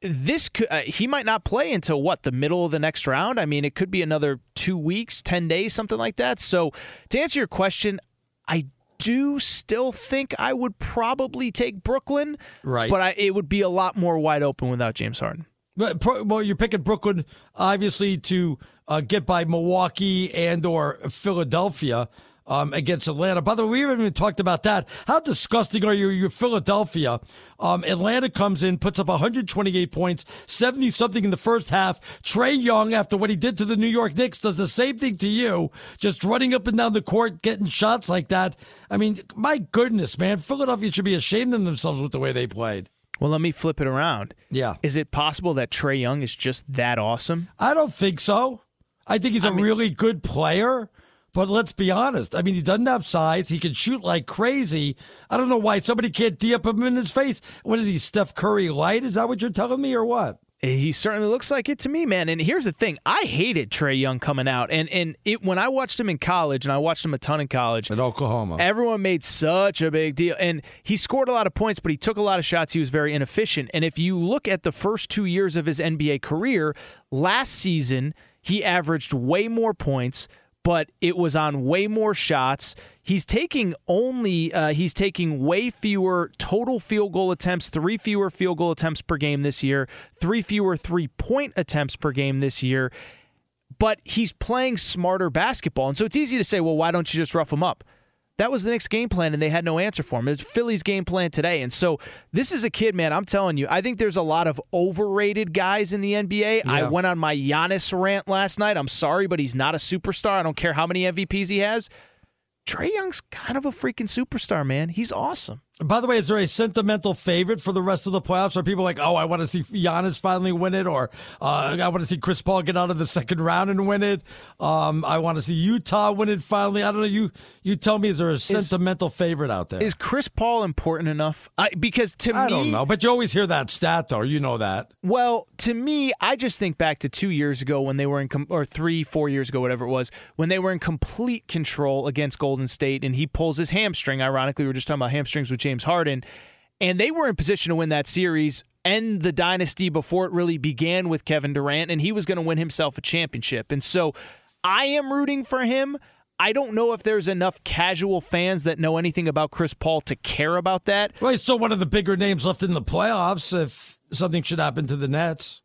this could, uh, he might not play until what, the middle of the next round? I mean, it could be another two weeks, 10 days, something like that. So to answer your question, I do still think I would probably take Brooklyn. Right. But I, it would be a lot more wide open without James Harden. But, well, you're picking Brooklyn, obviously, to uh, get by Milwaukee and or Philadelphia um, against Atlanta. By the way, we haven't even talked about that. How disgusting are you? You're Philadelphia. Um, Atlanta comes in, puts up 128 points, 70 something in the first half. Trae Young, after what he did to the New York Knicks, does the same thing to you, just running up and down the court, getting shots like that. I mean, my goodness, man. Philadelphia should be ashamed of themselves with the way they played. Well, let me flip it around. Yeah. Is it possible that Trae Young is just that awesome? I don't think so. I think he's a mean, really good player. But let's be honest. I mean, he doesn't have size. He can shoot like crazy. I don't know why somebody can't D up him in his face. What is he, Steph Curry light? Is that what you're telling me, or what? He certainly looks like it to me, man. And here's the thing: I hated Trae Young coming out, and and it, when I watched him in college, and I watched him a ton in college at Oklahoma, everyone made such a big deal, and he scored a lot of points, but he took a lot of shots. He was very inefficient. And if you look at the first two years of his NBA career, last season he averaged way more points, but it was on way more shots. He's taking only uh, he's taking way fewer total field goal attempts, three fewer field goal attempts per game this year, three fewer three point attempts per game this year. But he's playing smarter basketball, and so it's easy to say, well, why don't you just rough him up? That was the Knicks' game plan, and they had no answer for him. It's Philly's game plan today. And so this is a kid, man, I'm telling you, I think there's a lot of overrated guys in the NBA. I went on my Giannis rant last night. I'm sorry, but he's not a superstar. I don't care how many MVPs he has. Trae Young's kind of a freaking superstar, man. He's awesome. By the way, is there a sentimental favorite for the rest of the playoffs? Are people like, oh, I want to see Giannis finally win it, or uh, I want to see Chris Paul get out of the second round and win it? Um, I want to see Utah win it finally. I don't know. You you tell me, is there a sentimental is, favorite out there? Is Chris Paul important enough? I, because to I me, I don't know, but you always hear that stat, though. You know that. Well, to me, I just think back to two years ago when they were in, com- or three, four years ago, whatever it was, when they were in complete control against Golden State, and he pulls his hamstring. Ironically, we were just talking about hamstrings with James Harden and they were in position to win that series end the dynasty before it really began with Kevin Durant, and he was going to win himself a championship. And so I am rooting for him. I don't know if there's enough casual fans that know anything about Chris Paul to care about that. Well, he's still one of the bigger names left in the playoffs if something should happen to the Nets.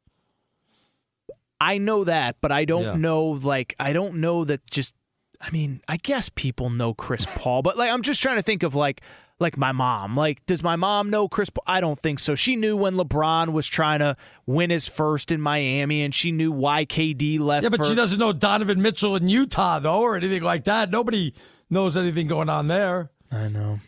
I know that, but I don't yeah. know like I don't know that just I mean, I guess people know Chris Paul, but like I'm just trying to think of like like my mom. Like, does my mom know Chris? Paul? I don't think so. She knew when LeBron was trying to win his first in Miami, and she knew why KD left. Yeah, but she doesn't know Donovan Mitchell in Utah though, or anything like that. Nobody knows anything going on there. I know.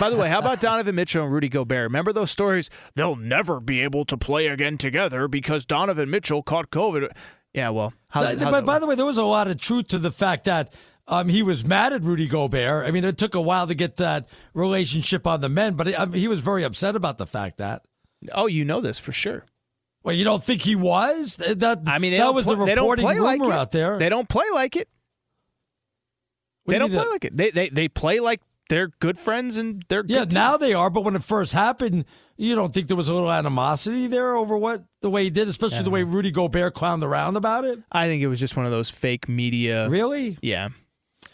By the way, how about Donovan Mitchell and Rudy Gobert? Remember those stories? They'll never be able to play again together because Donovan Mitchell caught COVID. Yeah, well, how, how but by the way, there was a lot of truth to the fact that um, he was mad at Rudy Gobert. I mean, it took a while to get that relationship on the men, but it, I mean, he was very upset about the fact that. Oh, you know this for sure. Well, you don't think he was? That I mean, that was pl- the reporting rumor like out there. They don't play like it. What they do don't play mean like it. They, they they play like they're good friends and they're Yeah, now they are. But when it first happened, you don't think there was a little animosity there over what the way he did, especially the way Rudy Gobert clowned around about it. I think it was just one of those fake media. Really? Yeah.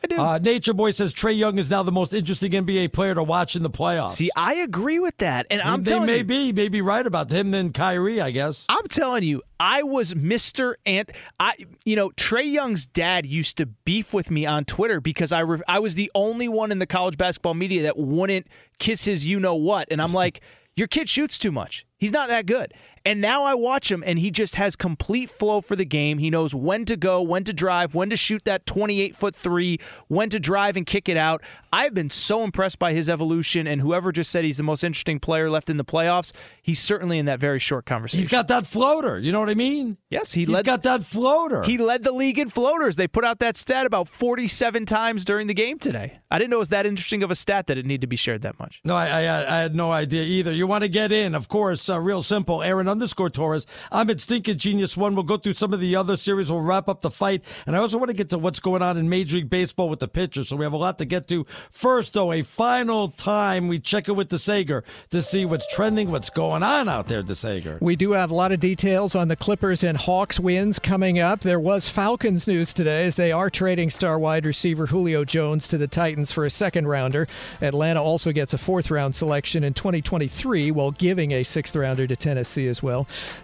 I do. Uh, Nature Boy says Trae Young is now the most interesting NBA player to watch in the playoffs. See, I agree with that, and I'm they telling may you, be maybe right about him than Kyrie, I guess. I'm telling you, I was Mr. Ant. I, you know, Trae Young's dad used to beef with me on Twitter because I, re- I was the only one in the college basketball media that wouldn't kiss his you know what, and I'm like, [laughs] your kid shoots too much. He's not that good. And now I watch him, and he just has complete flow for the game. He knows when to go, when to drive, when to shoot that 28 foot three, when to drive and kick it out. I've been so impressed by his evolution, and whoever just said he's the most interesting player left in the playoffs, he's certainly in that very short conversation. He's got that floater. You know what I mean? Yes, he He's led. got that floater. He led the league in floaters. They put out that stat about 47 times during the game today. I didn't know it was that interesting of a stat that it needed to be shared that much. No, I, I, I had no idea either. You want to get in, of course, uh, real simple. Aaron underscore Torres. I'm at Stinking Genius One. We'll go through some of the other series. We'll wrap up the fight. And I also want to get to what's going on in Major League Baseball with the pitchers. So we have a lot to get to. First, though, a final time we check it with the Sager to see what's trending, what's going on out there, the Sager. We do have a lot of details on the Clippers and Hawks wins coming up. There was Falcons news today as they are trading star wide receiver Julio Jones to the Titans for a second rounder. Atlanta also gets a fourth round selection in 2023 while giving a sixth rounder to Tennessee as well.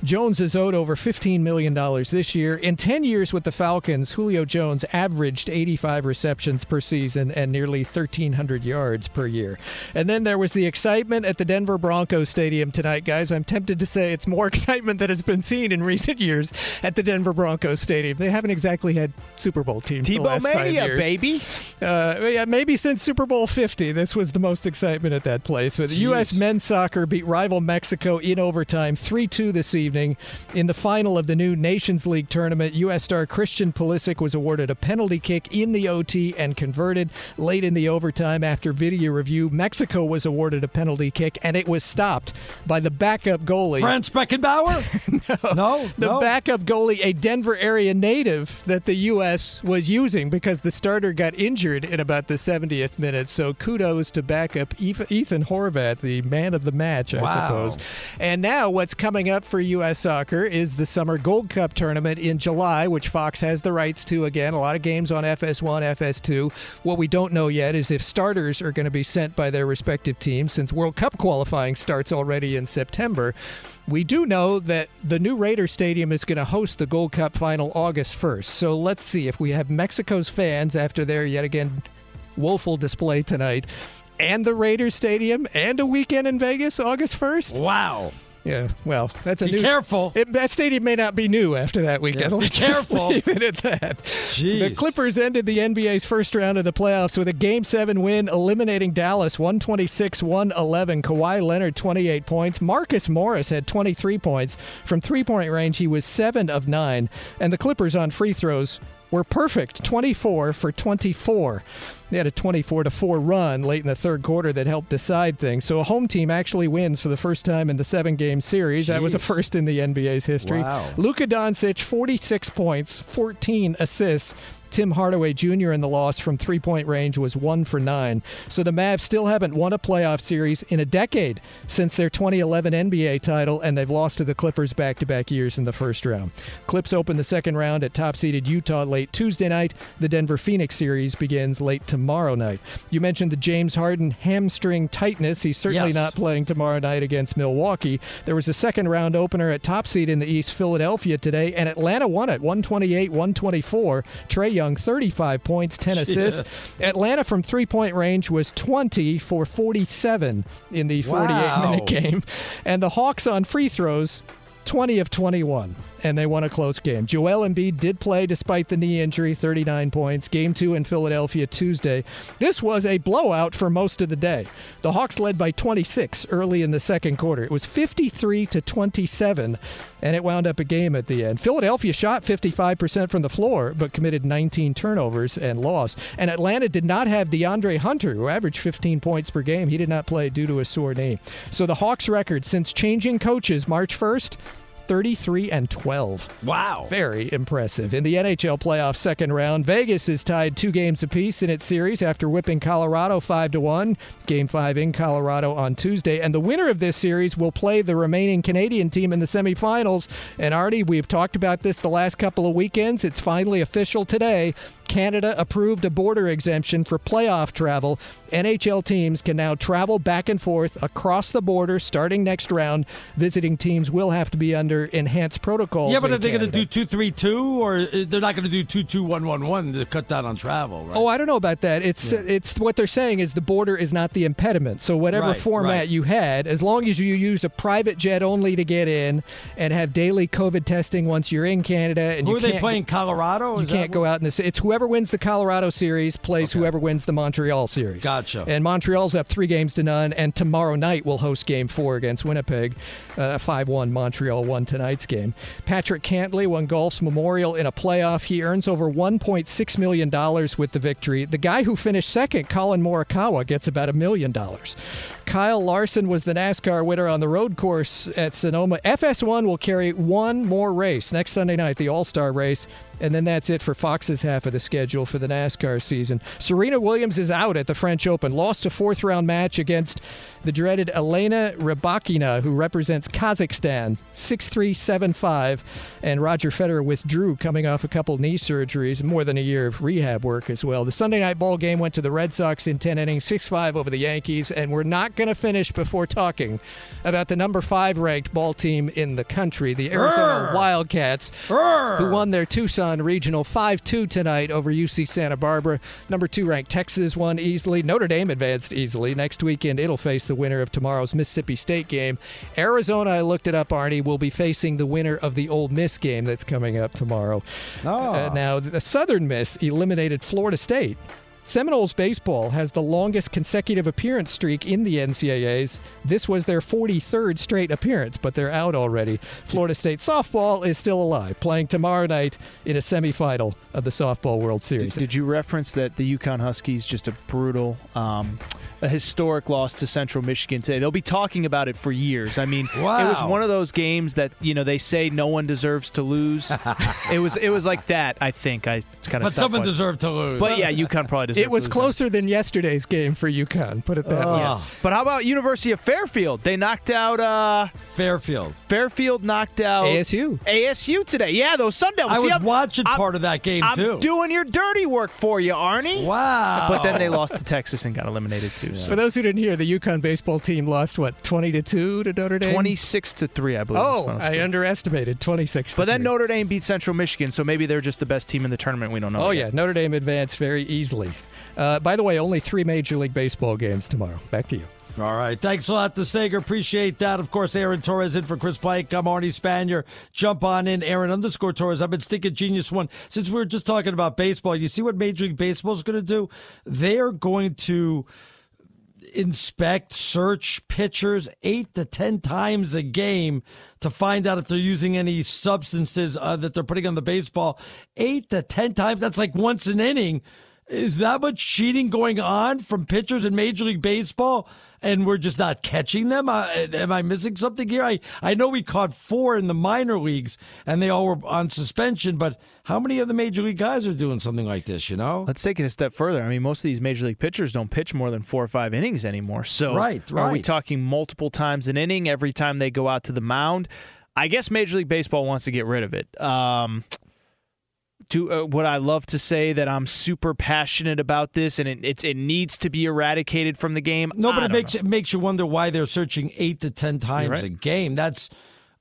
Jones is owed over $15 million this year. In 10 years with the Falcons, Julio Jones averaged 85 receptions per season and nearly 1,300 yards per year. And then there was the excitement at the Denver Broncos Stadium tonight, guys. I'm tempted to say it's more [laughs] excitement that has been seen in recent years at the Denver Broncos Stadium. They haven't exactly had Super Bowl teams. Tebow Mania, baby. Uh, yeah, maybe since Super Bowl 50, this was the most excitement at that place. But the Jeez. U.S. men's soccer beat rival Mexico in overtime, 3 2 this evening. In the final of the new Nations League tournament, U.S. star Christian Pulisic was awarded a penalty kick in the OT and converted late in the overtime after video review. Mexico was awarded a penalty kick, and it was stopped by the backup goalie. Franz Beckenbauer? [laughs] no. No, The no. backup goalie, a Denver area native that the U.S. was using because the starter got injured in about the 70th minute. So kudos to backup Eth- Ethan Horvath, the man of the match, I Wow. suppose. And now what's coming up for U.S. soccer is the Summer Gold Cup tournament in July, which Fox has the rights to again. A lot of games on FS1, FS2. What we don't know yet is if starters are going to be sent by their respective teams since World Cup qualifying starts already in September. We do know that the new Raider Stadium is going to host the Gold Cup final August 1st. So let's see if we have Mexico's fans after their yet again woeful display tonight and the Raiders Stadium and a weekend in Vegas August 1st. Wow. Yeah, well, that's a Be new. careful. It, that stadium may not be new after that weekend. Yeah, be Let's careful. leave it at that. Jeez. The Clippers ended the NBA's first round of the playoffs with a Game 7 win, eliminating Dallas 126 111. Kawhi Leonard, 28 points. Marcus Morris had 23 points. From three point range, he was 7 of 9. And the Clippers on free throws were perfect 24 for 24. They had a 24 to 4 run late in the third quarter that helped decide things. So a home team actually wins for the first time in the seven game series. That was a first in the NBA's history. Wow. Luka Doncic, 46 points, 14 assists. Tim Hardaway Jr. in the loss from three point range was one for nine. So the Mavs still haven't won a playoff series in a decade since their 2011 NBA title, and they've lost to the Clippers back to back years in the first round. Clips open the second round at top seeded Utah late Tuesday night. The Denver Phoenix series begins late tomorrow night. You mentioned the James Harden hamstring tightness. He's certainly Yes. not playing tomorrow night against Milwaukee. There was a second round opener at top seed in the East, Philadelphia today, and Atlanta won it 128 124. Trae Young, 35 points, 10 [laughs] assists. Atlanta from three point range was 20 for 47 in the 48 Wow. minute [laughs] game. And the Hawks on free throws, 20 of 21, and they won a close game. Joel Embiid did play despite the knee injury, 39 points. Game two in Philadelphia Tuesday. This was a blowout for most of the day. The Hawks led by 26 early in the second quarter. It was 53 to 27, and it wound up a game at the end. Philadelphia shot 55% from the floor, but committed 19 turnovers and lost. And Atlanta did not have DeAndre Hunter, who averaged 15 points per game. He did not play due to a sore knee. So the Hawks record since changing coaches March 1st 33 and 12. Wow. Very impressive. In the NHL playoff second round, Vegas is tied two games apiece in its series after whipping Colorado 5 to 1. Game 5 in Colorado on Tuesday. And the winner of this series will play the remaining Canadian team in the semifinals. And Artie, we've talked about this the last couple of weekends. It's finally official today. Canada approved a border exemption for playoff travel. NHL teams can now travel back and forth across the border starting next round. Visiting teams will have to be under enhanced protocols. Yeah, but are they going to do two three two, or uh, they're not going to do two two one one one to cut down on travel? Right? Oh, I don't know about that. It's it's what they're saying is the border is not the impediment. So whatever Right, format right. you had, as long as you used a private jet only to get in and have daily COVID testing once you're in Canada, and Who you are they playing? Colorado? You Is that can't go out in this. It's whoever wins the Colorado series plays whoever wins the Montreal series. Gotcha. And Montreal's up three games to none, and tomorrow night will host Game Four against Winnipeg. Uh, Five-one Montreal won tonight's game. Patrick Cantlay won golf's Memorial in a playoff. He earns over 1.6 million dollars with the victory. The guy who finished second, Collin Morikawa, gets about a million dollars. Kyle Larson was the NASCAR winner on the road course at Sonoma. FS1 will carry one more race next Sunday night, the All Star race, and then that's it for Fox's half of the schedule for the NASCAR season. Serena Williams is out at the French Open, lost a fourth round match against the dreaded Elena Rybakina, who represents Kazakhstan, 6 3 7 5. And Roger Federer withdrew coming off a couple knee surgeries, more than a year of rehab work as well. The Sunday night ball game went to the Red Sox in 10 innings, 6 5 over the Yankees, and we're not going to finish before talking about the number five ranked ball team in the country, the Arizona Urgh. Wildcats, Urgh. who won their Tucson Regional 5 2 tonight over UC Santa Barbara. Number two ranked Texas won easily. Notre Dame advanced easily. Next weekend, it'll face the winner of tomorrow's Mississippi State game. Arizona, I looked it up, Arnie, will be facing the winner of the Ole Miss game that's coming up tomorrow. Oh. Uh, now, the Southern Miss eliminated Florida State. Seminoles baseball has the longest consecutive appearance streak in the NCAAs. This was their 43rd straight appearance, but they're out already. Florida State softball is still alive, playing tomorrow night in a semifinal of the Softball World Series. Did, did you reference that the UConn Huskies just a brutal, um, a historic loss to Central Michigan today? They'll be talking about it for years. I mean, Wow. it was one of those games that you know they say no one deserves to lose. [laughs] it was it was like that. I think I kind of. But someone deserved to lose. But yeah, UConn probably deserved. [laughs] It was to lose. closer than yesterday's game for UConn. Put it that way. Yes. But how about University of Fairfield? They knocked out uh Fairfield. Fairfield knocked out ASU. ASU today. Yeah, those Sun Devils. I See, was I'm- watching I'm- part of that game I'm too. doing your dirty work for you, Arnie. Wow. But then they lost to Texas and got eliminated too. For those who didn't hear, the UConn baseball team lost what twenty to two to Notre Dame. Twenty six to three, I believe. Oh, I score. underestimated twenty six. But then Notre Dame beat Central Michigan, so maybe they're just the best team in the tournament. We don't know. Oh yet. yeah, Notre Dame advanced very easily. Uh, by the way, only three Major League Baseball games tomorrow. Back to you. All right. Thanks a lot to Sager. Appreciate that. Of course, Aaron Torres in for Chris Plank. I'm Arnie Spanier. Jump on in. Aaron underscore Torres. I've been sticking genius one. Since we were just talking about baseball, you see what Major League Baseball is going to do? They're going to inspect, search pitchers eight to 10 times a game to find out if they're using any substances uh, that they're putting on the baseball. Eight to 10 times. That's like once an inning. Is that much cheating going on from pitchers in Major League Baseball? And we're just not catching them? Uh, am I missing something here? I, I know we caught four in the minor leagues and they all were on suspension, but how many of the Major League guys are doing something like this, you know? Let's take it a step further. I mean, most of these major league pitchers don't pitch more than four or five innings anymore. So, Right, are we talking multiple times an inning every time they go out to the mound? I guess Major League Baseball wants to get rid of it. Um, to uh, would I love to say that I'm super passionate about this and it it's, it needs to be eradicated from the game? No, but it makes it makes you wonder why they're searching eight to ten times right. a game. That's,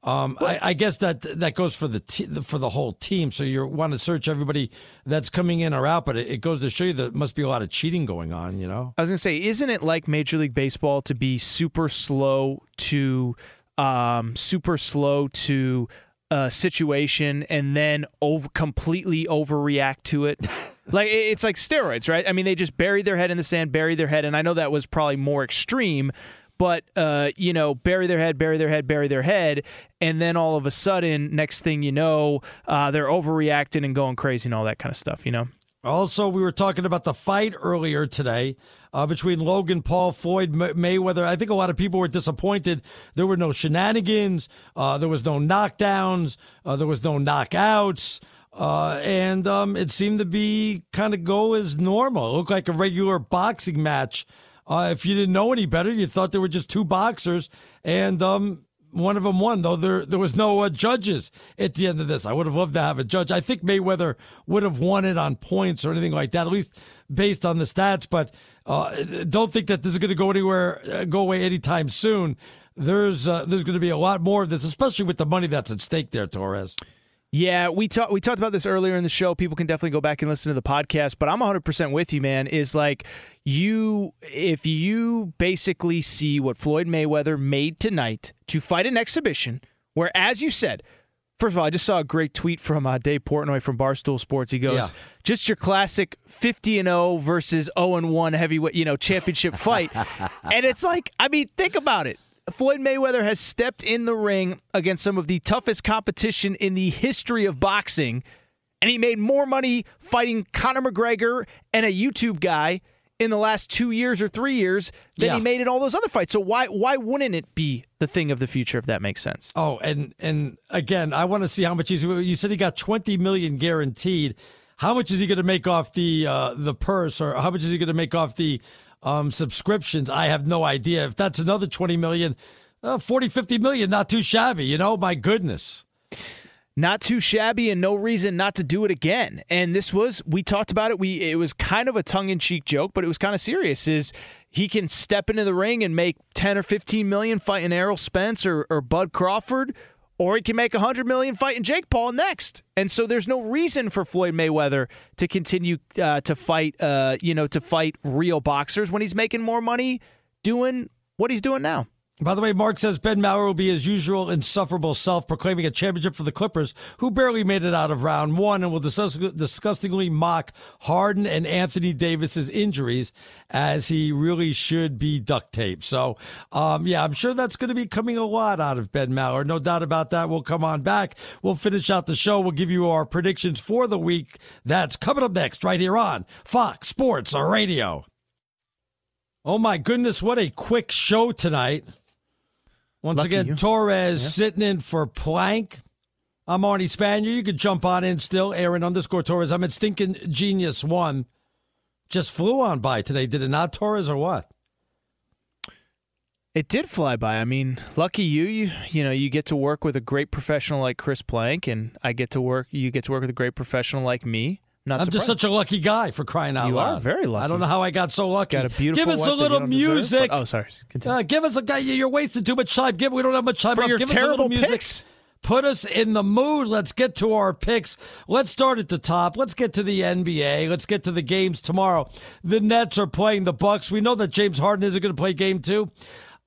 um, I, I guess that that goes for the te- for the whole team. So you want to search everybody that's coming in or out, but it, it goes to show you there must be a lot of cheating going on. You know. I was gonna say, isn't it like Major League Baseball to be super slow to, um, super slow to a situation and then over completely overreact to it? [laughs] like it's like steroids, right? I mean, they just buried their head in the sand, buried their head, and I know that was probably more extreme. But uh, you know, bury their head, bury their head, bury their head, and then all of a sudden, next thing you know, uh, they're overreacting and going crazy and all that kind of stuff. You know. Also, we were talking about the fight earlier today uh, between Logan Paul, Floyd May- Mayweather. I think a lot of people were disappointed. There were no shenanigans. Uh, there was no knockdowns. Uh, there was no knockouts. Uh, and um, it seemed to be kind of go as normal. It looked like a regular boxing match. Uh, if you didn't know any better, you thought there were just two boxers, and um, one of them won. Though there there was no uh, judges at the end of this. I would have loved to have a judge. I think Mayweather would have won it on points or anything like that, at least based on the stats. But uh, don't think that this is going to go anywhere, uh, go away anytime soon. There's uh, there's going to be a lot more of this, especially with the money that's at stake there, Torres. Yeah, we talked we talked about this earlier in the show. People can definitely go back and listen to the podcast, but I'm 100% with you, man. Is like you if you basically see what Floyd Mayweather made tonight to fight an exhibition where as you said, First of all, I just saw a great tweet from uh, Dave Portnoy from Barstool Sports. He goes, Yeah. "Just your classic 50 and 0 versus 0 and 1 heavyweight, you know, championship fight." [laughs] and it's like, I mean, think about it. Floyd Mayweather has stepped in the ring against some of the toughest competition in the history of boxing, and he made more money fighting Conor McGregor and a YouTube guy in the last two years or three years than Yeah. he made in all those other fights. So why why wouldn't it be the thing of the future if that makes sense? Oh, and and again, I want to see how much he's. You said he got twenty million guaranteed. How much is he going to make off the uh, the purse, or how much is he going to make off the um, subscriptions? I have no idea. If that's another twenty million, uh, 40, 50 million, not too shabby. You know, my goodness. not too shabby and no reason not to do it again. And this was we talked about it. We it was kind of a tongue in cheek joke, but it was kind of serious. Is he can step into the ring and make ten or fifteen million fighting Errol Spence or, or Bud Crawford, or he can make a hundred million fighting Jake Paul next. And so there's no reason for Floyd Mayweather to continue uh, to fight, uh, you know, to fight real boxers when he's making more money doing what he's doing now. By the way, Mark says Ben Maller will be his usual insufferable self, proclaiming a championship for the Clippers, who barely made it out of round one and will disgust- disgustingly mock Harden and Anthony Davis's injuries as he really should be duct taped. So, um, yeah, I'm sure that's going to be coming a lot out of Ben Maller. No doubt about that. We'll come on back. We'll finish out the show. We'll give you our predictions for the week. That's coming up next, right here on Fox Sports Radio. Oh my goodness, what a quick show tonight. Once Lucky again, you. Torres Yeah. sitting in for Plank. I'm Arnie Spanier. You could jump on in still. Aaron underscore Torres. I'm at Stinking Genius One. Just flew on by today. Did it not, Torres, or what? It did fly by. I mean, lucky you. You you know you get to work with a great professional like Chris Plank, and I get to work. You get to work with a great professional like me. Not I'm just such a lucky guy for crying out You loud. are very lucky. I don't know how I got so lucky. Got a beautiful Give us a little don't deserve, music. but- oh, sorry. Continue. Uh, give us a guy. You're wasting too much time. Give. We don't have much time For left. your give us a little terrible music. picks. Put us in the mood. Let's get to our picks. Let's start at the top. Let's get to the NBA. Let's get to the games tomorrow. The Nets are playing the Bucks. We know that James Harden isn't going to play game two.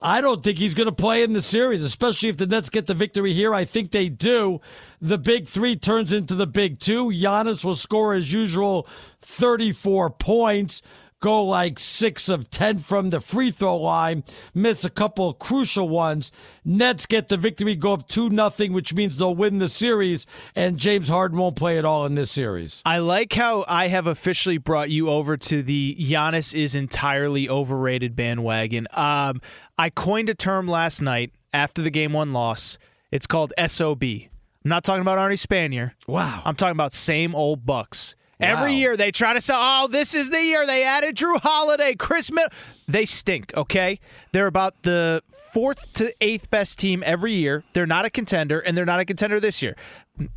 I don't think he's going to play in the series, especially if the Nets get the victory here. I think they do. The big three turns into the big two. Giannis will score as usual 34 points, go like six of 10 from the free throw line, miss a couple crucial ones. Nets get the victory, go up 2 nothing, which means they'll win the series, and James Harden won't play at all in this series. I like how I have officially brought you over to the Giannis is entirely overrated bandwagon. Um, I coined a term last night after the game one loss. It's called SOB. I'm not talking about Arnie Spanier. Wow. I'm talking about same old Bucks. Every Wow. year they try to say, "Oh, this is the year they added Jrue Holiday, Khris Middleton." They stink. Okay, they're about the fourth to eighth best team every year. They're not a contender, and they're not a contender this year.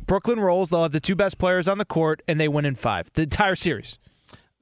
Brooklyn rolls. They'll have the two best players on the court, and they win in five the entire series.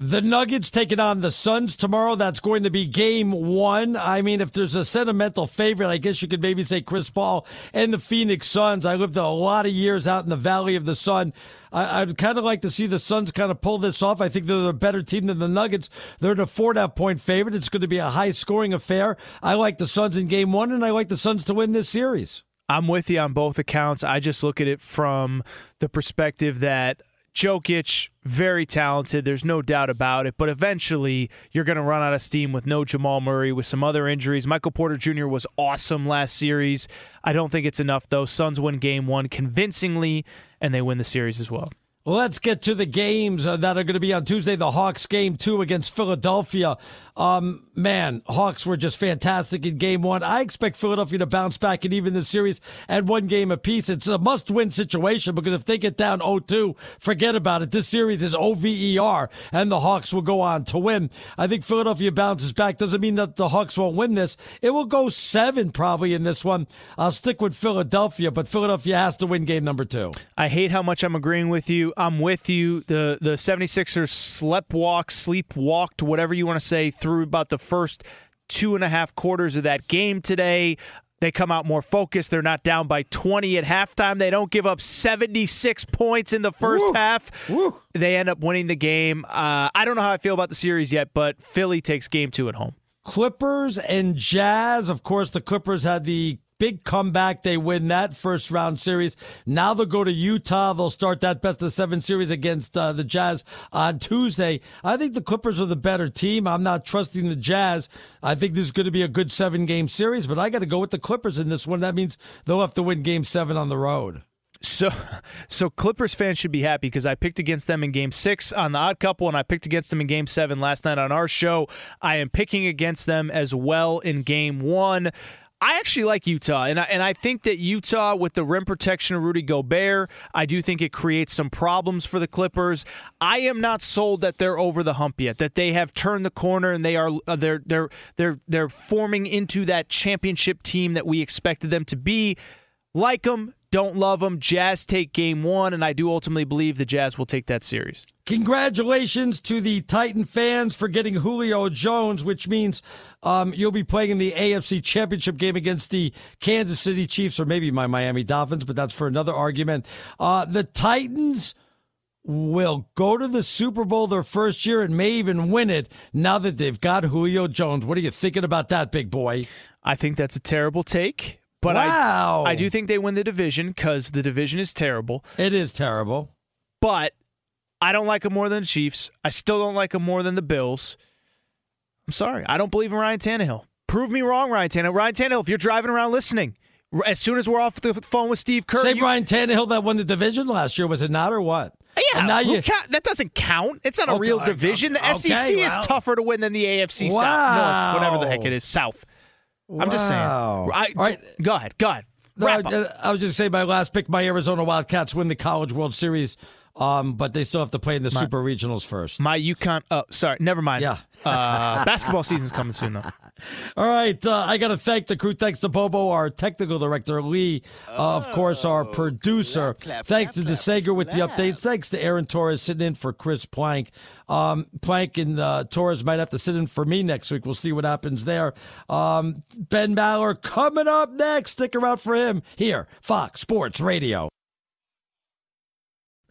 The Nuggets taking on the Suns tomorrow. That's going to be game one. I mean, if there's a sentimental favorite, I guess you could maybe say Chris Paul and the Phoenix Suns. I lived a lot of years out in the Valley of the Sun. I, I'd kind of like to see the Suns kind of pull this off. I think they're a better team than the Nuggets. They're a four and a half point favorite. It's going to be a high scoring affair. I like the Suns in game one, and I like the Suns to win this series. I'm with you on both accounts. I just look at it from the perspective that Jokic, very talented. There's no doubt about it. But eventually, you're going to run out of steam with no Jamal Murray, with some other injuries. Michael Porter Jr. was awesome last series. I don't think it's enough, though. Suns win game one convincingly, and they win the series as well. Let's get to the games uh, that are going to be on Tuesday. The Hawks game two against Philadelphia. Um, man, Hawks were just fantastic in game one. I expect Philadelphia to bounce back and even the series at one game apiece. It's a must win situation because if they get down 0 2, forget about it. This series is OVER and the Hawks will go on to win. I think Philadelphia bounces back. Doesn't mean that the Hawks won't win this. It will go seven probably in this one. I'll stick with Philadelphia, but Philadelphia has to win game number two. I hate how much I'm agreeing with you. I'm with you. The the 76ers slept walk, sleep walked, whatever you want to say, through about the first two and a half quarters of that game today. They come out more focused. They're not down by 20 at halftime. They don't give up 76 points in the first half. They end up winning the game. Uh, I don't know how I feel about the series yet, but Philly takes game two at home. Clippers and Jazz. Of course, the Clippers had the big comeback. They win that first round series. Now they'll go to Utah. They'll start that best of seven series against uh, the Jazz on Tuesday. I think the Clippers are the better team. I'm not trusting the Jazz. I think this is going to be a good seven game series, but I got to go with the Clippers in this one. That means they'll have to win game seven on the road. So, so Clippers fans should be happy because I picked against them in Game Six on the Odd Couple, and I picked against them in Game Seven last night on our show. I am picking against them as well in Game One. I actually like Utah, and I, and I think that Utah, with the rim protection of Rudy Gobert, I do think it creates some problems for the Clippers. I am not sold that they're over the hump yet, that they have turned the corner and they are uh, they're they're they're they're forming into that championship team that we expected them to be. Like them, don't love them. Jazz take game one, and I do ultimately believe the Jazz will take that series. Congratulations to the Titan fans for getting Julio Jones, which means um, you'll be playing in the AFC Championship game against the Kansas City Chiefs or maybe my Miami Dolphins, but that's for another argument. Uh, the Titans will go to the Super Bowl their first year and may even win it now that they've got Julio Jones. What are you thinking about that, big boy? I think that's a terrible take. But wow. I, I do think they win the division because the division is terrible. It is terrible. But I don't like them more than the Chiefs. I still don't like them more than the Bills. I'm sorry. I don't believe in Ryan Tannehill. Prove me wrong, Ryan Tannehill. Ryan Tannehill, if you're driving around listening, as soon as we're off the phone with Steve Kerr, Say you, Ryan Tannehill that won the division last year, was it not, or what? Yeah, you, ca- that doesn't count. It's not a real division. The okay, SEC well. is tougher to win than the AFC Wow. South, North, whatever the heck it is, South. I'm just saying. Wow. I, right. Go ahead. Go ahead. No, I. I was just saying my last pick, my Arizona Wildcats win the College World Series, um, but they still have to play in the My- Super Regionals first. My UConn. Oh, sorry. Never mind. Yeah. Uh, [laughs] basketball season's coming soon, though. [laughs] All right, uh, I got to thank the crew. Thanks to Bobo, our technical director, Lee, uh, of course, our producer. Thanks to DeSager with the updates. Thanks to Aaron Torres sitting in for Chris Plank. Um, Plank and uh, Torres might have to sit in for me next week. We'll see what happens there. Um, ben Maller coming up next. Stick around for him here, Fox Sports Radio.